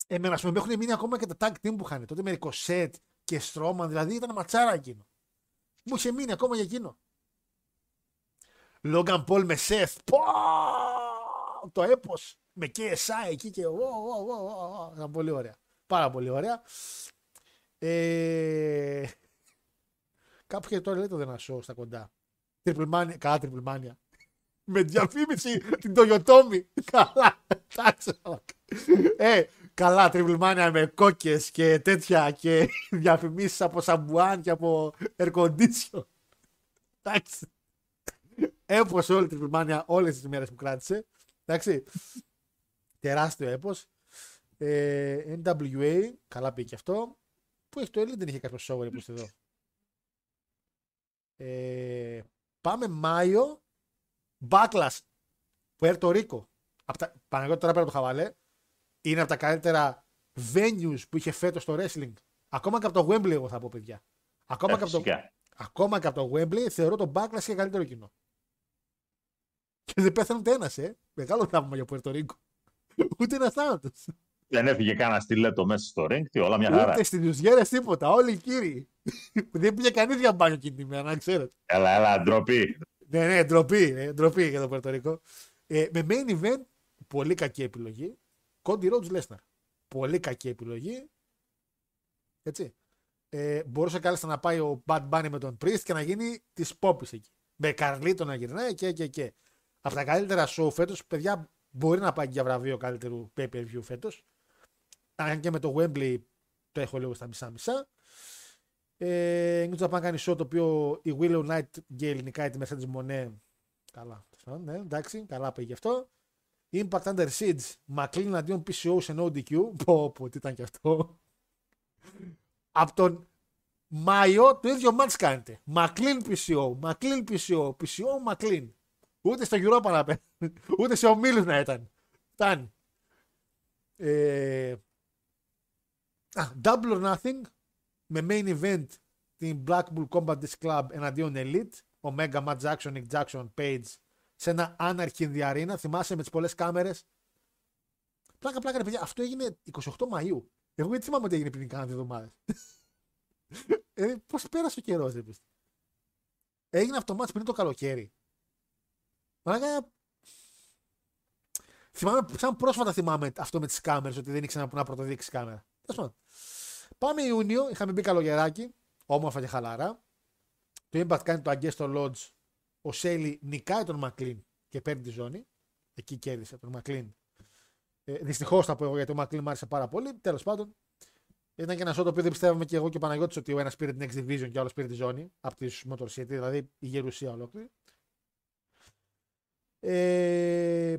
Εμένα, ας πούμε, έχουν μείνει ακόμα και τα tag team που είχαν. Τότε με Ricochet και Strowman, δηλαδή ήταν ματσάρα εκείνο. Μου είχε μείνει ακόμα για εκείνο. Logan Paul με Seth. Πω! Το έπος με KSI εκεί και. Ήταν πολύ ωραία. Πάρα πολύ ωραία. Ε... Κάπου και τώρα λέει το δεν show στα κοντά. Triple Mania, καλά Triple Mania. με διαφήμιση την Toyotomi. Καλά, εντάξει. ε, καλά Triple Mania με κόκκες και τέτοια και διαφημίσεις από Σαμπουάν και από Air Condition. Εντάξει. Έπωσε όλη την Triple Mania όλες τις μέρες που κράτησε. Εντάξει. Τεράστιο έπος. Ε, NWA, καλά πήγε και αυτό. Πού έχει το Elite, δεν είχε κάποιο show που εδώ. Ε, πάμε Μάιο. Backlash. Puerto Rico. Παναγιώτη τώρα πέρα το χαβαλέ. Είναι από τα καλύτερα venues που είχε φέτος στο wrestling. Ακόμα και από το Wembley, εγώ θα πω, παιδιά. Ακόμα, και από, το, ακόμα και από το Wembley θεωρώ το Backlash και καλύτερο κοινό. Και δεν πέθανε ούτε ένας, ε. Μεγάλο θαύμα για Puerto Rico. Ούτε ένας θάνατος. Δεν έφυγε κανένας στιλέτο μέσα στο ring, τι όλα μια χαρά. Ούτε στι νιουζιέρε τίποτα. Όλοι οι κύριοι. δεν πήγε κανείς για μπάνιο εκείνη τη μέρα, να ξέρετε. Έλα, έλα, ντροπή. Ναι, ναι, ντροπή, ναι, ντροπή για το Πορτορικό. Ε, με main event, πολύ κακή επιλογή. Κόντι Ρότζ Λέσναρ. Πολύ κακή επιλογή. Έτσι. Ε, μπορούσε κάλλιστα να πάει ο Bad Bunny με τον Priest και να γίνει της Πόπη εκεί. Με Καρλίτο να γυρνάει και και και. Από τα καλύτερα show φέτος, παιδιά, μπορεί να πάει για βραβείο καλύτερου pay per view φέτο. Αν και με το Wembley το έχω λίγο στα μισά-μισά. Ε, New Japan κάνει show το οποίο η Willow Nightingale νικάει τη Mercedes Monet. Καλά. Ναι, εντάξει, καλά πήγε αυτό. Impact Under Siege, McLean αντίον PCO σε no DQ. Πω, πω, τι ήταν και αυτό. Από τον Μάιο το ίδιο match κάνετε. McLean PCO, McLean PCO, PCO McLean. Ούτε στο Europa να πέφτει. Ούτε σε ομίλους να ήταν. Φτάνει. Ε... Α, double or nothing με main event την Black Bull Combat Disc Club εναντίον Elite. Ο Mega Matt Jackson, Nick Jackson, Page σε ένα άναρχη διαρρήνα. Θυμάσαι με τις πολλές κάμερες; Πλάκα, πλάκα, ρε παιδιά, αυτό έγινε 28 Μαου. Εγώ γιατί θυμάμαι ότι έγινε πριν κάνα δύο εβδομάδες. ε, Πώς πέρασε ο καιρός, ρε Έγινε αυτό το πριν το καλοκαίρι. Πλάκα. Θυμάμαι, σαν πρόσφατα θυμάμαι αυτό με τις κάμερες, ότι δεν ήξερα να, να πρωτοδείξει κάμερα. Τέλος πάντων. Πάμε Ιούνιο, είχαμε μπει καλογεράκι, όμορφα και χαλαρά. Το Impact κάνει το αγκέ στο Lodge. Ο Σέιλι νικάει τον Μακλίν και παίρνει τη ζώνη. Εκεί κέρδισε τον Μακλίν. Ε, Δυστυχώς θα πω εγώ γιατί ο Μακλίν μου άρεσε πάρα πολύ. Τέλος πάντων, ήταν και ένα σώμα το οποίο δεν πιστεύαμε και εγώ και ο Παναγιώτης ότι ο ένας πήρε την X Division και ο άλλος πήρε τη ζώνη από τη Motor City, δηλαδή η γερουσία ολόκληρη. Ε,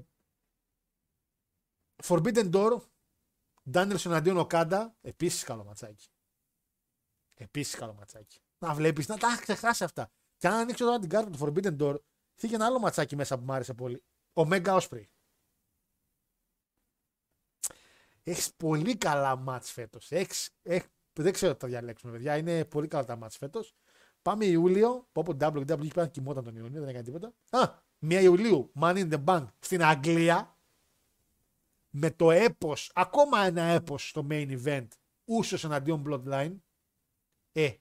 Forbidden Door, Danielson αντίον Οκάντα, επίσης καλό ματσάκι. Επίσης καλό ματσάκι. Να βλέπεις, να τα έχεις ξεχάσει αυτά. Και αν ανοίξω τώρα την κάρτα του Forbidden Door, θα είχε ένα άλλο ματσάκι μέσα που μου άρεσε πολύ. Ο Mega Osprey. Έχεις πολύ καλά μάτς φέτος. Δεν ξέρω τι θα διαλέξουμε, παιδιά. Είναι πολύ καλά τα μάτς φέτος. Πάμε Ιούλιο, που από WWE πέραν να κοιμόταν τον Ιούνιο, δεν έκανε τίποτα. Α, 1 Ιουλίου, Money in the Bank στην Αγγλία. Με το έπος, ακόμα ένα έπος στο main event. Ούσος εναντίον Bloodline. Ε,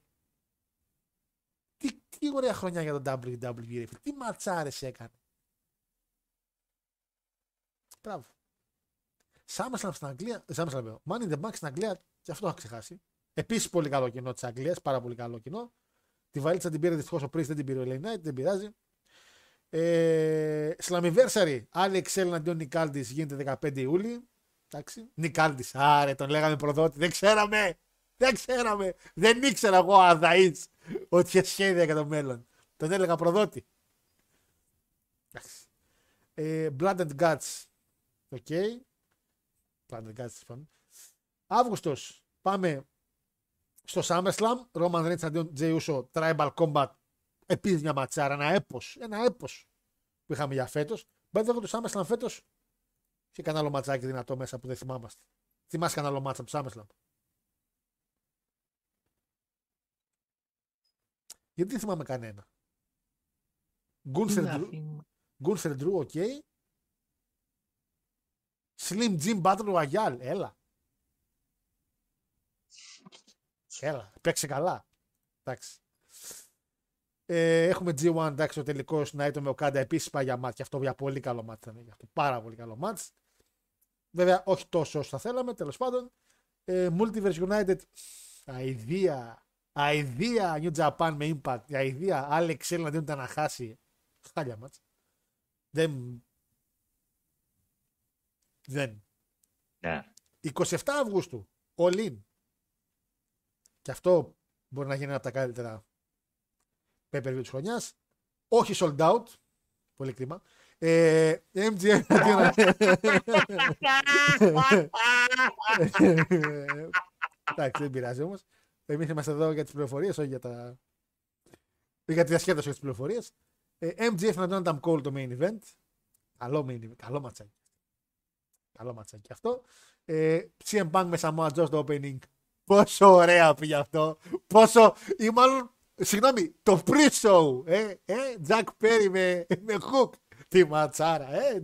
τι, τι ωραία χρονιά για τον WWE. ρε φίλε. Τι ματσάρες έκανε. Μπράβο. SummerSlam στην Αγγλία, SummerSlam λέω, Money in the Bank στην Αγγλία, και αυτό το είχα ξεχάσει. Επίσης πολύ καλό κοινό της Αγγλίας, πάρα πολύ καλό κοινό. Τη βαλίτσα την πήρε δυστυχώς ο Priest, δεν την πήρε ο LA Knight, δεν πειράζει. Ε, Slammiversary, Alex Excel αντίον Νικάλτης γίνεται 15 Ιούλη. Εντάξει. Νικάλτης, άρε, τον λέγαμε προδότη. Δεν ξέραμε! Δεν ξέραμε! Δεν ήξερα εγώ ο αδαής ότι είχε σχέδια για το μέλλον. Τον έλεγα προδότη. Εντάξει. Ε, Blood and Guts. OK. Okay. Blood and Guts, λοιπόν. Αύγουστος. Πάμε στο SummerSlam. Roman Reigns εναντίον Jey Uso Tribal Combat. Επίσης μια ματσάρα, ένα έπος. Ένα έπος που είχαμε για φέτος. Μπαίνετε εγώ το SummerSlam φέτος. Είχε κανένα άλλο ματσάκι δυνατό μέσα που δεν θυμάμαστε. Θυμάσαι κανένα άλλο ματς από το SummerSlam. Γιατί δεν θυμάμαι κανένα. Gunther Drew, ok. Slim Jim Battle Royale, έλα. Έλα, παίξε καλά. Εντάξει. Ε, έχουμε G1, εντάξει, ο τελικός Νάιτο με Οκάντα επίσης πάει για ματς. Αυτό για πολύ καλό ματς ήταν. αυτό. Πάρα πολύ καλό ματς. Βέβαια, όχι τόσο όσο θα θέλαμε, τέλος πάντων. Ε, Multiverse United, αηδία. Αηδία New Japan με Impact. Αηδία Alex Cell να δίνουν να χάσει. Χάλια μάτς. Δεν. Δεν. Ναι. 27 Αυγούστου. All in. Και αυτό μπορεί να γίνει ένα από τα καλύτερα pay per view της χρονιάς. Όχι sold out. Πολύ κρίμα. Ε, MGM. Εντάξει, δεν πειράζει όμως. Εμείς είμαστε εδώ για τις πληροφορίες, όχι για τα. για τη διασκέδαση για τις πληροφορίες. Ε, MGF να τον Adam Cole το main event. Καλό main event. Καλό ματσάκι. Καλό ματσάκι αυτό. Ε, CM Punk με Samoa Joe στο opening. Πόσο ωραία πήγε αυτό. Πόσο. ή μάλλον. Συγγνώμη, το pre-show. Ε, ε, Jack Perry με, με Hook. Τι ματσάρα, ε.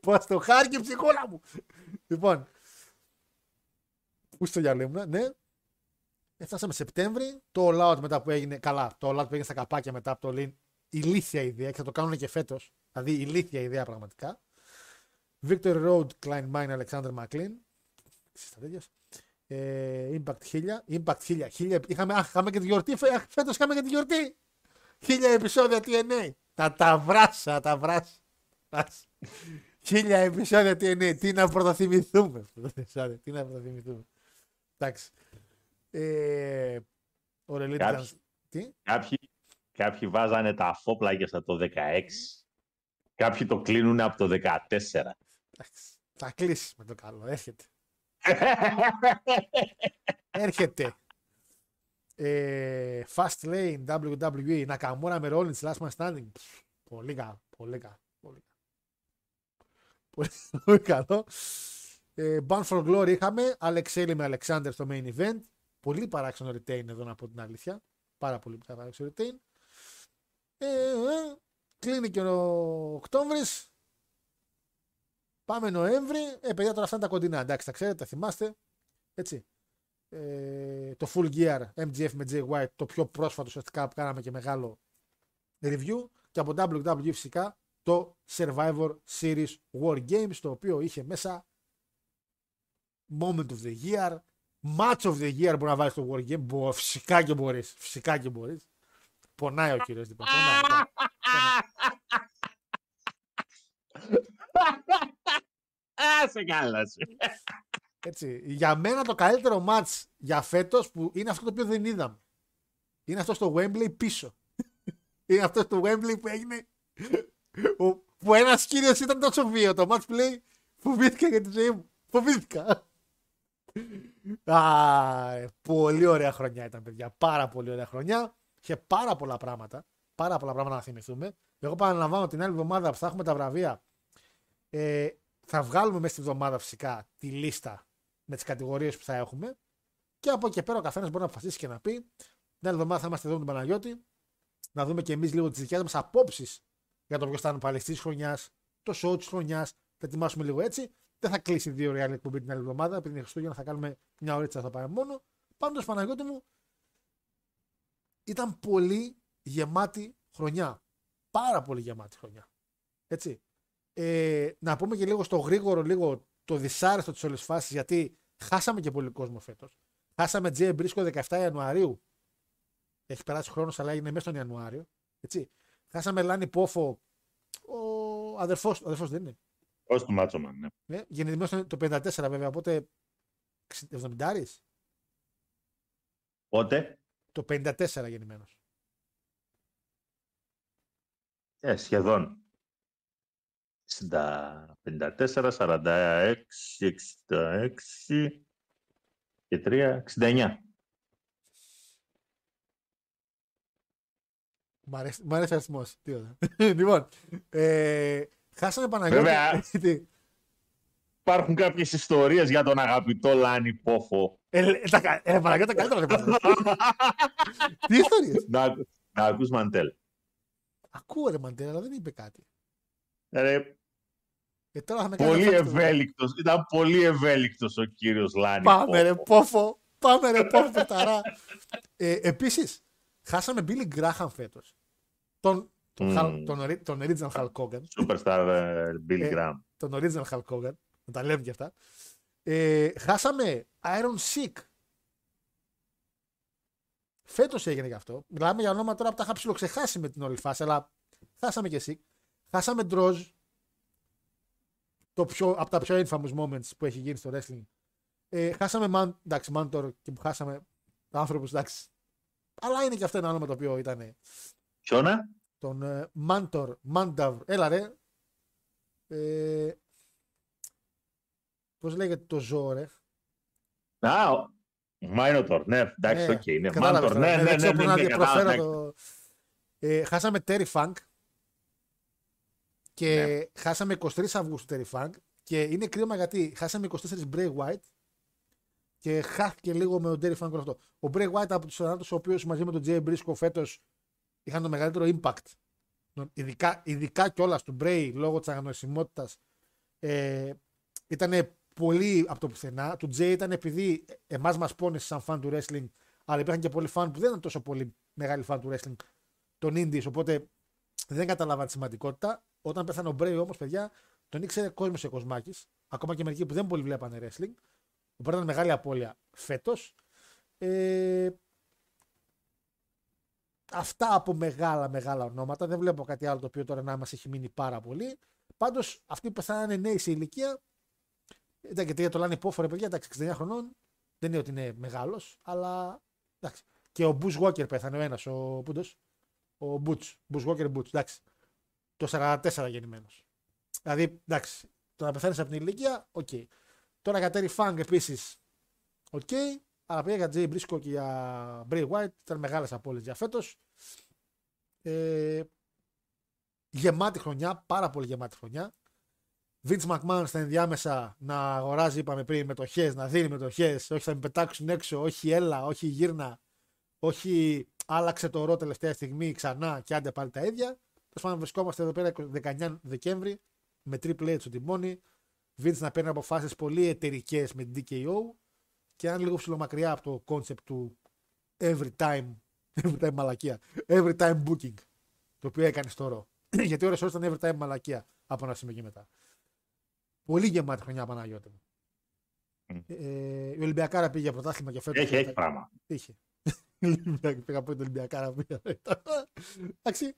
Πώς το χάρηκε η ψυχόλα μου. Λοιπόν. Πού στο γυαλί μου, ναι. Ε, φτάσαμε Σεπτέμβρη. Το All Out μετά που έγινε. Καλά, το All Out που έγινε στα καπάκια μετά από το Lean. Ηλίθια ιδέα και θα το κάνουν και φέτος. Δηλαδή ηλίθια ιδέα πραγματικά. Victor Road, Klein Mine, Alexander McLean. Στα τέτοια. Ε, Impact 1000. Impact 1000. 1000 είχαμε, αχ, είχαμε και τη γιορτή. Φέτος είχαμε και τη γιορτή. 1000 επεισόδια TNA. Θα τα βράσα, θα τα βράσα. Χίλια επεισόδια TNA. Τι να πρωτοθυμηθούμε. Τι να πρωτοθυμηθούμε. Εντάξει. Ε, ο Κάποιοι, Τι; κάποιοι, κάποιοι βάζανε τα φόπλαγια το 16. Κάποιοι το κλείνουν από το 14. Εντάξει. Θα κλείσει με το καλό. Έρχεται. Έρχεται. Ε, fast Lane, WWE, Nakamura με Rollins, Last Man Standing. Πφ, Πολύ καλό. Πολύ καλό. Πολύ καλό. Πολύ καλό. Ε, Bound for Glory είχαμε. Alex Haley με Alexander στο main event. Πολύ παράξενο retain εδώ να πω την αλήθεια. Πάρα πολύ παράξενο retain. Ε, ε, κλείνει και ο Οκτώβρης. Πάμε Νοέμβρη. Ε, παιδιά, τώρα αυτά είναι τα κοντινά. Εντάξει, τα ξέρετε, τα θυμάστε. Έτσι. Ε, το Full Gear MGF με Jay White, το πιο πρόσφατο ουσιαστικά που κάναμε και μεγάλο review. Και από WWE φυσικά το το Survivor Series War Games, το οποίο είχε μέσα Moment of the Year, Match of the Year μπορεί να βάλεις στο War Game. Μπο, φυσικά και μπορείς. Φυσικά και μπορείς. Πονάει ο κύριος δίπλα. Πονάει. Άσε καλά σου. Έτσι. Για μένα το καλύτερο match για φέτος που είναι αυτό το οποίο δεν είδαμε. Είναι αυτό στο Wembley πίσω. είναι αυτό στο Wembley που έγινε. ο- που ένας κύριος ήταν τόσο βίαιο. Το match που λέει Φοβήθηκα για τη ζωή μου. Φοβήθηκα. Α, ε, πολύ ωραία χρονιά ήταν, παιδιά. Πάρα πολύ ωραία χρονιά. Είχε πάρα πολλά πράγματα. Πάρα πολλά πράγματα να θυμηθούμε. Εγώ παραλαμβάνω την άλλη εβδομάδα που θα έχουμε τα βραβεία. Ε, θα βγάλουμε μέσα στη εβδομάδα φυσικά τη λίστα με τις κατηγορίες που θα έχουμε. Και από εκεί και πέρα ο καθένας μπορεί να αποφασίσει και να πει. Την άλλη εβδομάδα θα είμαστε εδώ με τον Παναγιώτη. Να δούμε και εμείς λίγο τις δικές μας απόψεις για το ποιος θα είναι ο παλαιστής χρονιάς, το show της χρονιάς. Θα ετοιμάσουμε λίγο έτσι. Δεν θα κλείσει δύο ώρε εκπομπή την άλλη εβδομάδα. Επειδή είναι Χριστούγεννα, θα κάνουμε μια ώρα θα πάμε μόνο. Πάντως, Παναγιώτη μου, ήταν πολύ γεμάτη χρονιά. Πάρα πολύ γεμάτη χρονιά. Έτσι. Ε, να πούμε και λίγο στο γρήγορο λίγο το δυσάρεστο της όλης φάσης γιατί χάσαμε και πολύ κόσμο φέτος. Χάσαμε Τζέι Μπρίσκο 17 Ιανουαρίου. Έχει περάσει χρόνος, αλλά είναι μέσα στον Ιανουάριο. Έτσι. Χάσαμε Λάνι Πόφο. Ο αδερφός αδερφός δεν είναι. Ω του Μάτσομαν, ναι. Ε, γεννημένο το 54 βέβαια, οπότε 70 Πότε; Το 54 γεννημένος. Ε, σχεδόν. 60, 54, 46, 66 και 3, 69. Μ' αρέσει, μ' αρέσει ο αριθμός. Τι ωραία. λοιπόν, ε, χάσαμε Παναγιώτη. Βέβαια. Τι, Υπάρχουν κάποιες ιστορίες για τον αγαπητό Λάνι Πόφο. ε, ε, τα, κα- ε, Παναγιώτη, τα καλύτερα δεν πάνε. Τι ιστορίες; να, να ακούς Μαντέλ. Ακούω ρε Μαντέρα, αλλά δεν είπε κάτι. Ρε, Ε, τώρα θα με κάνει πολύ αυτό το- ευέλικτος. Ήταν πολύ ευέλικτος ο κύριος Λάνι Πάμε ρε Πόφο. πόφο. Πάμε ρε πόφο πεταρά. ε, επίσης, χάσαμε Billy Graham φέτος. Τον, τον, Μμμ. Χαλ- τον, ορι- τον original Hulk Hogan. Superstar ε, Billy Ε, Graham. τον original Hulk Hogan. Να τα λέμε και αυτά. Ε, χάσαμε Iron Sick. Φέτος έγινε γι' αυτό. Μιλάμε για ονόματα τώρα που τα είχα ψιλοξεχάσει με την όλη φάση, αλλά χάσαμε και Sick. Χάσαμε Droz. Το πιο, από τα πιο infamous moments που έχει γίνει στο wrestling. Ε, χάσαμε Man, εντάξει, Mantor και που χάσαμε άνθρωπου, εντάξει. Αλλά είναι και αυτό ένα όνομα το οποίο ήταν Ποιόνα; τον ε, Μάντορ, Μάνταβρ, έλα ρε. Ε, πώς λέγεται το ζώο ρε; Α, ο Μάινοτορ. Ναι, εντάξει, Ναι, οκ. ναι. κατάλαβες Μάντορ, τώρα. ναι, Ε, ναι, δεν ναι, ξέρω ναι, πώς να ναι, διαπροφέρω κατάλαβα, το... Ε, χάσαμε Terry Funk και Ναι. χάσαμε 23 Αυγούστου Terry Funk και είναι κρίμα γιατί χάσαμε 24 Bray White και χάθηκε λίγο με τον Terry Funk όλο αυτό. Ο Bray White από τους θανάτους ο οποίος μαζί με τον Jay Briscoe φέτος είχαν το μεγαλύτερο impact ειδικά, ειδικά κιόλας του Bray λόγω της αναγνωσιμότητας ε, ήταν πολύ από το πουθενά. Του Jay ήταν επειδή εμάς μας πόνεσε σαν φαν του wrestling αλλά υπήρχαν και πολλοί φαν που δεν ήταν τόσο πολύ μεγάλοι φαν του wrestling των Indies, οπότε δεν καταλάβαν τη σημαντικότητα. Όταν πέθανε ο Bray όμως, παιδιά, τον ήξερε κόσμος σε κοσμάκης, ακόμα και μερικοί που δεν πολύ βλέπανε wrestling. Οπότε ήταν μεγάλη απώλεια φέτος. Ε, αυτά από μεγάλα μεγάλα ονόματα. Δεν βλέπω κάτι άλλο το οποίο τώρα να μας έχει μείνει πάρα πολύ. Πάντως αυτοί που πεθάνανε νέοι σε ηλικία. Ήταν και τρία το λένε υπόφορε παιδιά, εντάξει, 69 χρονών. Δεν είναι ότι είναι μεγάλος, αλλά εντάξει. Και ο Bush Walker πέθανε ο ένας, ο Πούντος. Ο Butch, Bushwhacker Butch, εντάξει. Το 44 γεννημένος. Δηλαδή, εντάξει, το να πεθάνεις από την ηλικία, οκ. Τώρα για Terry Funk επίσης, οκ. Αλλά πήγα για Jay Briscoe και για Bray Wyatt ήταν μεγάλες απώλειες για φέτος. Ε, γεμάτη χρονιά, πάρα πολύ γεμάτη χρονιά. Vince McMahon στα ενδιάμεσα να αγοράζει, είπαμε πριν, μετοχές, να δίνει μετοχές. Όχι θα με πετάξουν έξω, όχι έλα, όχι γύρνα, όχι άλλαξε το ρο τελευταία στιγμή ξανά και άντε πάλι τα ίδια. Τέλος πάντων, βρισκόμαστε εδώ πέρα 19 Δεκέμβρη με Triple H στο τιμόνι. Vince να παίρνει αποφάσεις πολύ εταιρικές με την DKO και αν λίγο ψηλομακριά από το concept του every time, every time μαλακία, every time booking το οποίο έκανες στο ρο. Γιατί ώρες ώρες ήταν every time μαλακία από ένα σημείο και μετά. Πολύ γεμάτη χρονιά Παναγιώτη μου. Ε, η Ολυμπιακάρα πήγε για πρωτάθλημα και φέτος. Έχει, έχει πράγμα. Είχε. Πήγα από την Ολυμπιακάρα. πήγα. Εντάξει.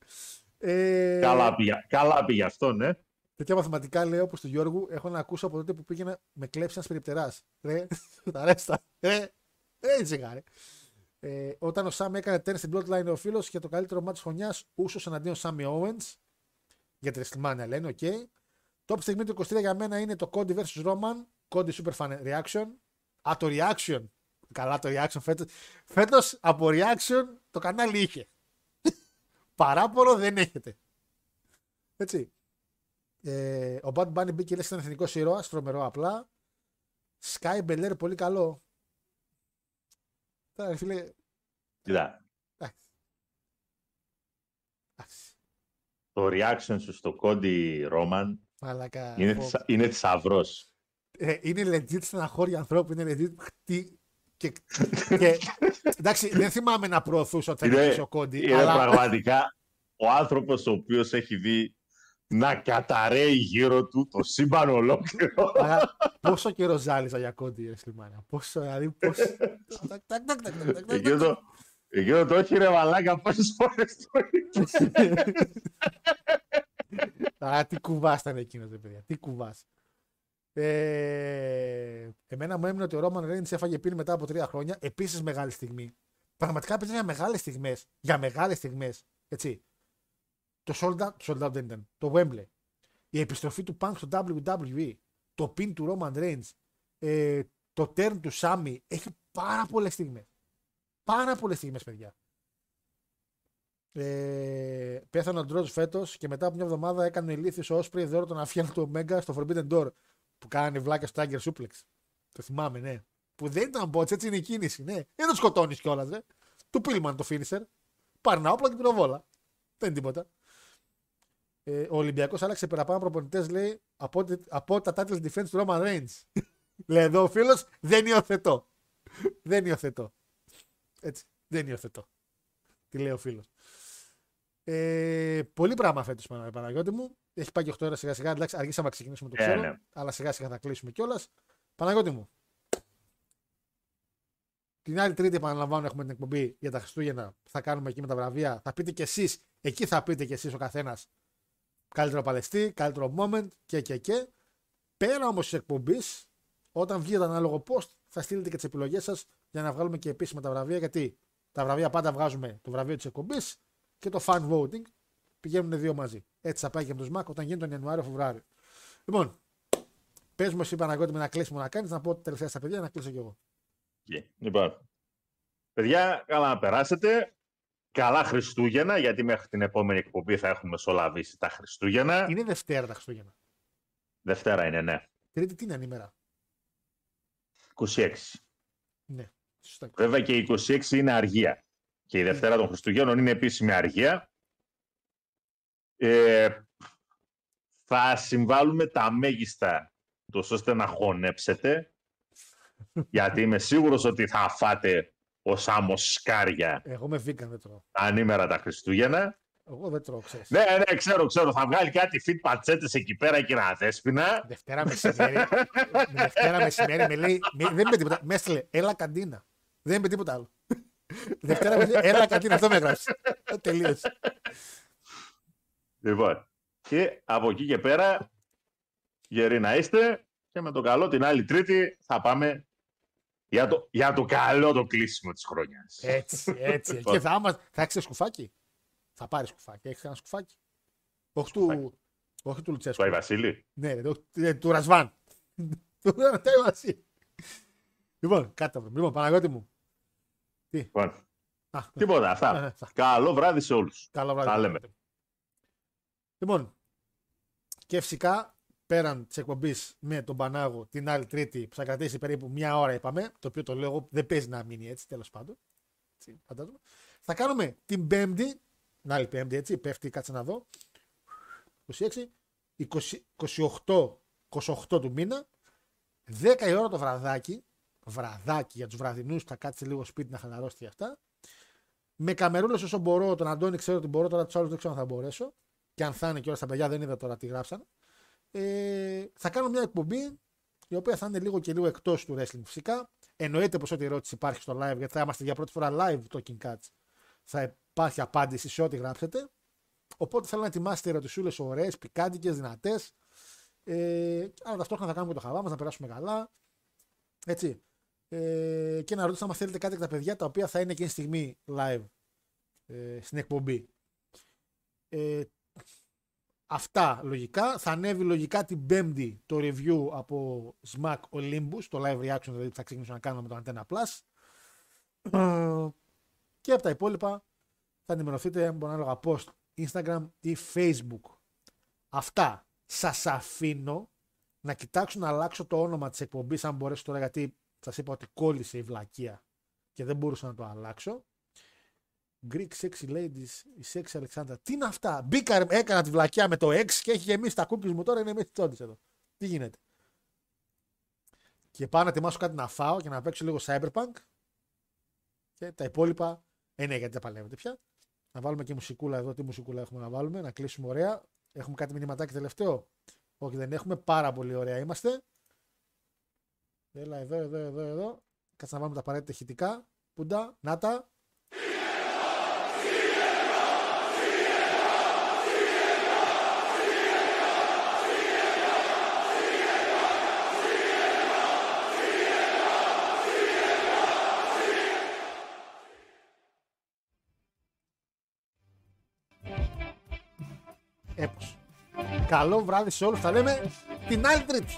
Ε, Καλά πήγε, καλά πήγε αυτό, ναι. Τέτοια μαθηματικά λέω όπω του Γιώργου έχω να ακούσω από τότε που πήγαινα με κλέψει ένας περιπτεράς. Ρε, τα ρέστα. Ρε, έτσι γάρε. Ε, όταν ο Σάμι έκανε turn στην bloodline ο φίλος για το καλύτερο μάτι της χρονιάς, ούσος εναντίον Σάμι Owens. Για τη WrestleMania λένε, οκ. Okay. Top στιγμή του 23 για μένα είναι το Cody vs Roman. Cody Super Fan Reaction. Α, το Reaction. Καλά το Reaction φέτος. Φέτος από Reaction το κανάλι είχε. Παράπονο δεν έχετε. Έτσι. Ε, ο Bad Bunny μπήκε λέει, σαν εθνικό ήρωα, τρομερό απλά. Sky Belair πολύ καλό. Τώρα, φίλε, Κοίτα, εντάξει. Εντάξει. το reaction σου στο Κόντι Ρόμαν Μαλάκα. είναι, πω. θυσα- είναι θησαυρός. Ε, είναι legit στεναχώρια ανθρώπου, είναι legit χτύ. Και, και, εντάξει, δεν θυμάμαι να προωθούσα ότι θα Είναι, νικήσει ο Κόντι. είναι αλλά πραγματικά ο άνθρωπος ο οποίος έχει δει να καταραίει γύρω του το σύμπαν ολόκληρο. αλλά πόσο καιρό ζάλιζα για Κόντι, ρε Σλιμάνα. Πόσο, δηλαδή, πόσο. Τακ, τακ, τακ, τακ, τακ, τακ, Εκείνο τακ. το, εκείνο το όχι ρε μαλάκα πόσες φορές το είπες. Α, τι κουβάς ήταν εκείνος, ρε παιδιά. Τι κουβάς. Ε, εμένα μου έμεινε ότι ο Ρόμαν Reigns έφαγε πίνη μετά από τρία χρόνια. Επίσης μεγάλη στιγμή. Πραγματικά παίζει για μεγάλες στιγμές. Για μεγάλες στιγμές. Έτσι. Το sold out, το sold out δεν ήταν. Το Wembley. Η επιστροφή του Punk στο WWE. Το pin του Roman Reigns. Ε, το turn του Sami. Έχει πάρα πολλές στιγμές. Πάρα πολλές στιγμές, παιδιά. Ε, πέθανε ο Ντρότς φέτος και μετά από μια εβδομάδα έκανε ηλίθιο ο Όσπρι δώρο τον αφιένα του Omega στο Forbidden Door που κάνει βλάκα στο Tiger Suplex. Το θυμάμαι, ναι. Που δεν ήταν μπότς, έτσι είναι η κίνηση, ναι. Δεν τον σκοτώνεις κιόλας, ρε. Του Πίλμαν το finisher. Πάρει ένα όπλο και πυροβόλα. Δεν είναι τίποτα. Ε, ο Ολυμπιακός άλλαξε παραπάνω προπονητές, λέει, από, ότι- από τα title defense του Roman Reigns. λέει εδώ ο φίλος, δεν υιοθετώ. δεν υιοθετώ. Έτσι. Δεν υιοθετώ. Τι λέει ο φίλος. Ε, πολύ πράγμα φέτος, Παναγιώτη μου. Έχει πάει και 8 ώρα σιγά σιγά. Εντάξει, αργήσαμε να ξεκινήσουμε το Ε, ξέρω. ναι. Αλλά σιγά σιγά θα κλείσουμε κιόλας. Παναγιώτη μου. Την άλλη Τρίτη, επαναλαμβάνω, έχουμε την εκπομπή για τα Χριστούγεννα. Θα κάνουμε εκεί με τα βραβεία. Θα πείτε κι εσείς, εκεί θα πείτε κι εσείς ο καθένας καλύτερο παλαιστή, καλύτερο moment και και και. Πέρα όμως της εκπομπής, όταν βγει το ανάλογο post, θα στείλετε και τις επιλογές σας για να βγάλουμε και επίσημα τα βραβεία. Γιατί τα βραβεία πάντα βγάζουμε το βραβείο της εκπομπής και το fan voting. Πηγαίνουν δύο μαζί. Έτσι θα πάει και με του Mac όταν γίνει τον Ιανουάριο-Φεβρουάριο. Λοιπόν, πες μου εσύ Παναγιώτη με ένα κλείσιμο να κάνεις, να πω τελευταία στα παιδιά να κλείσω κι εγώ. Εκεί. Λοιπόν, παιδιά, καλά να περάσετε. Καλά Χριστούγεννα, γιατί μέχρι την επόμενη εκπομπή θα έχουμε μεσολαβήσει τα Χριστούγεννα. Είναι Δευτέρα τα Χριστούγεννα. Δευτέρα είναι, ναι. Τρίτη τι είναι η ημέρα. 26. Ναι, σωστά. Βέβαια και η 26 είναι αργία. Και η Δευτέρα των Χριστουγέννων είναι επίσημη αργία. Ε, θα συμβάλλουμε τα μέγιστα τόσο ώστε να χωνέψετε γιατί είμαι σίγουρος ότι θα φάτε ως άμμος σκάρια Εγώ με vegan δεν τρώω. ανήμερα τα Χριστούγεννα. Εγώ δεν τρώω, ξέρεις. Ναι, ναι, ξέρω, ξέρω. Θα βγάλει κάτι fit πατσέτες εκεί πέρα και ένα δέσποινα. Δευτέρα μεσημέρι. Δευτέρα μεσημέρι με λέει. με- δεν είπε τίποτα. Μες έστειλε, έλα καντίνα. Δεν είπε τίποτα άλλο. Δευτέρα μεσημέρι, έλα καντίνα. Αυτό με έγραψε. Τελείωσε. Λοιπόν, και από εκεί και πέρα, γεροί να είστε και με το καλό την άλλη Τρίτη θα πάμε για το, για το καλό το κλείσιμο της χρονιάς. Έτσι, έτσι. Λοιπόν. Και θα, άμα, θα έχεις σκουφάκι. Θα πάρεις σκουφάκι. Έχεις ένα σκουφάκι. Όχι του, όχι του Λουτσέσκου. Του Άι Βασίλη. Ναι, ρε, το- ε, του Ρασβάν. Του Ρασβάν. Λοιπόν, κάτι θα βρούμε. Λοιπόν, Παναγιώτη μου. Λοιπόν, Α, τίποτα, ε, αυτά. αυτά. Καλό βράδυ σε όλους. Καλό βράδυ. Τα λέμε. Παναγιώτη. Λοιπόν, και φυσικά πέραν της εκπομπής με τον Πανάγο την άλλη Τρίτη που θα κρατήσει περίπου μια ώρα, είπαμε, το οποίο το λέω εγώ δεν παίζει να μείνει έτσι, τέλος πάντων. Έτσι, φαντάζομαι. Θα κάνουμε την Πέμπτη, την άλλη Πέμπτη, έτσι, πέφτει, κάτσε να δω. 26, 20, 28, 28 του μήνα, 10 η ώρα το βραδάκι, βραδάκι για τους βραδινούς που θα κάτσει λίγο σπίτι να χαλαρώσει και αυτά. Με καμερούλες όσο μπορώ, τον Αντώνη ξέρω ότι μπορώ, τώρα τους άλλους δεν ξέρω αν θα μπορέσω. Και αν θα είναι και όλα στα παιδιά, δεν είδα τώρα τι γράψαν. Ε, θα κάνω μια εκπομπή η οποία θα είναι λίγο και λίγο εκτός του wrestling φυσικά. Εννοείται πως ό,τι ερώτηση υπάρχει στο live, γιατί θα είμαστε για πρώτη φορά live Talking Cuts. Θα υπάρχει απάντηση σε ό,τι γράψετε. Οπότε θέλω να ετοιμάσετε ερωτησούλες ωραίες, πικάντικες, δυνατές. Ε, αλλά ταυτόχρονα θα κάνουμε και το χαβά μας, να περάσουμε καλά. Έτσι. Ε, και να ρωτήσω αν θέλετε κάτι από τα παιδιά τα οποία θα είναι εκείνη τη στιγμή live ε, στην εκπομπή. Ε, αυτά λογικά. Θα ανέβει λογικά την Πέμπτη το review από Smack Olympus, το live reaction δηλαδή που θα ξεκινήσω να κάνω με το Antenna Plus. Ε, και από τα υπόλοιπα θα ενημερωθείτε από ανάλογα post Instagram ή Facebook. Αυτά. Σας αφήνω να κοιτάξω να αλλάξω το όνομα της εκπομπής αν μπορέσω τώρα γιατί σας είπα ότι κόλλησε η βλακεία και δεν μπορούσα να το αλλάξω. Greek sexy ladies, η sexy Alexandra. Τι είναι αυτά; Μπήκα, έκανα τη βλακιά με το X και έχει γεμίσει τα cookies μου τώρα. Είναι μέσα τσόντις εδώ. Τι γίνεται; Και πάω να ετοιμάσω κάτι να φάω και να παίξω λίγο Cyberpunk. Και τα υπόλοιπα. Ε, ναι, γιατί δεν παλεύετε πια. Να βάλουμε και μουσικούλα εδώ. Τι μουσικούλα έχουμε να βάλουμε. Να κλείσουμε ωραία. Έχουμε κάτι μηνυματάκι τελευταίο; Όχι, δεν έχουμε. Πάρα πολύ ωραία είμαστε. Έλα εδώ, εδώ, εδώ, εδώ. Κάτσε να βάλουμε τα απαραίτητα ηχητικά. Πούντα, να τα. Καλό βράδυ σε όλους. Θα λέμε την άλλη τρίτη.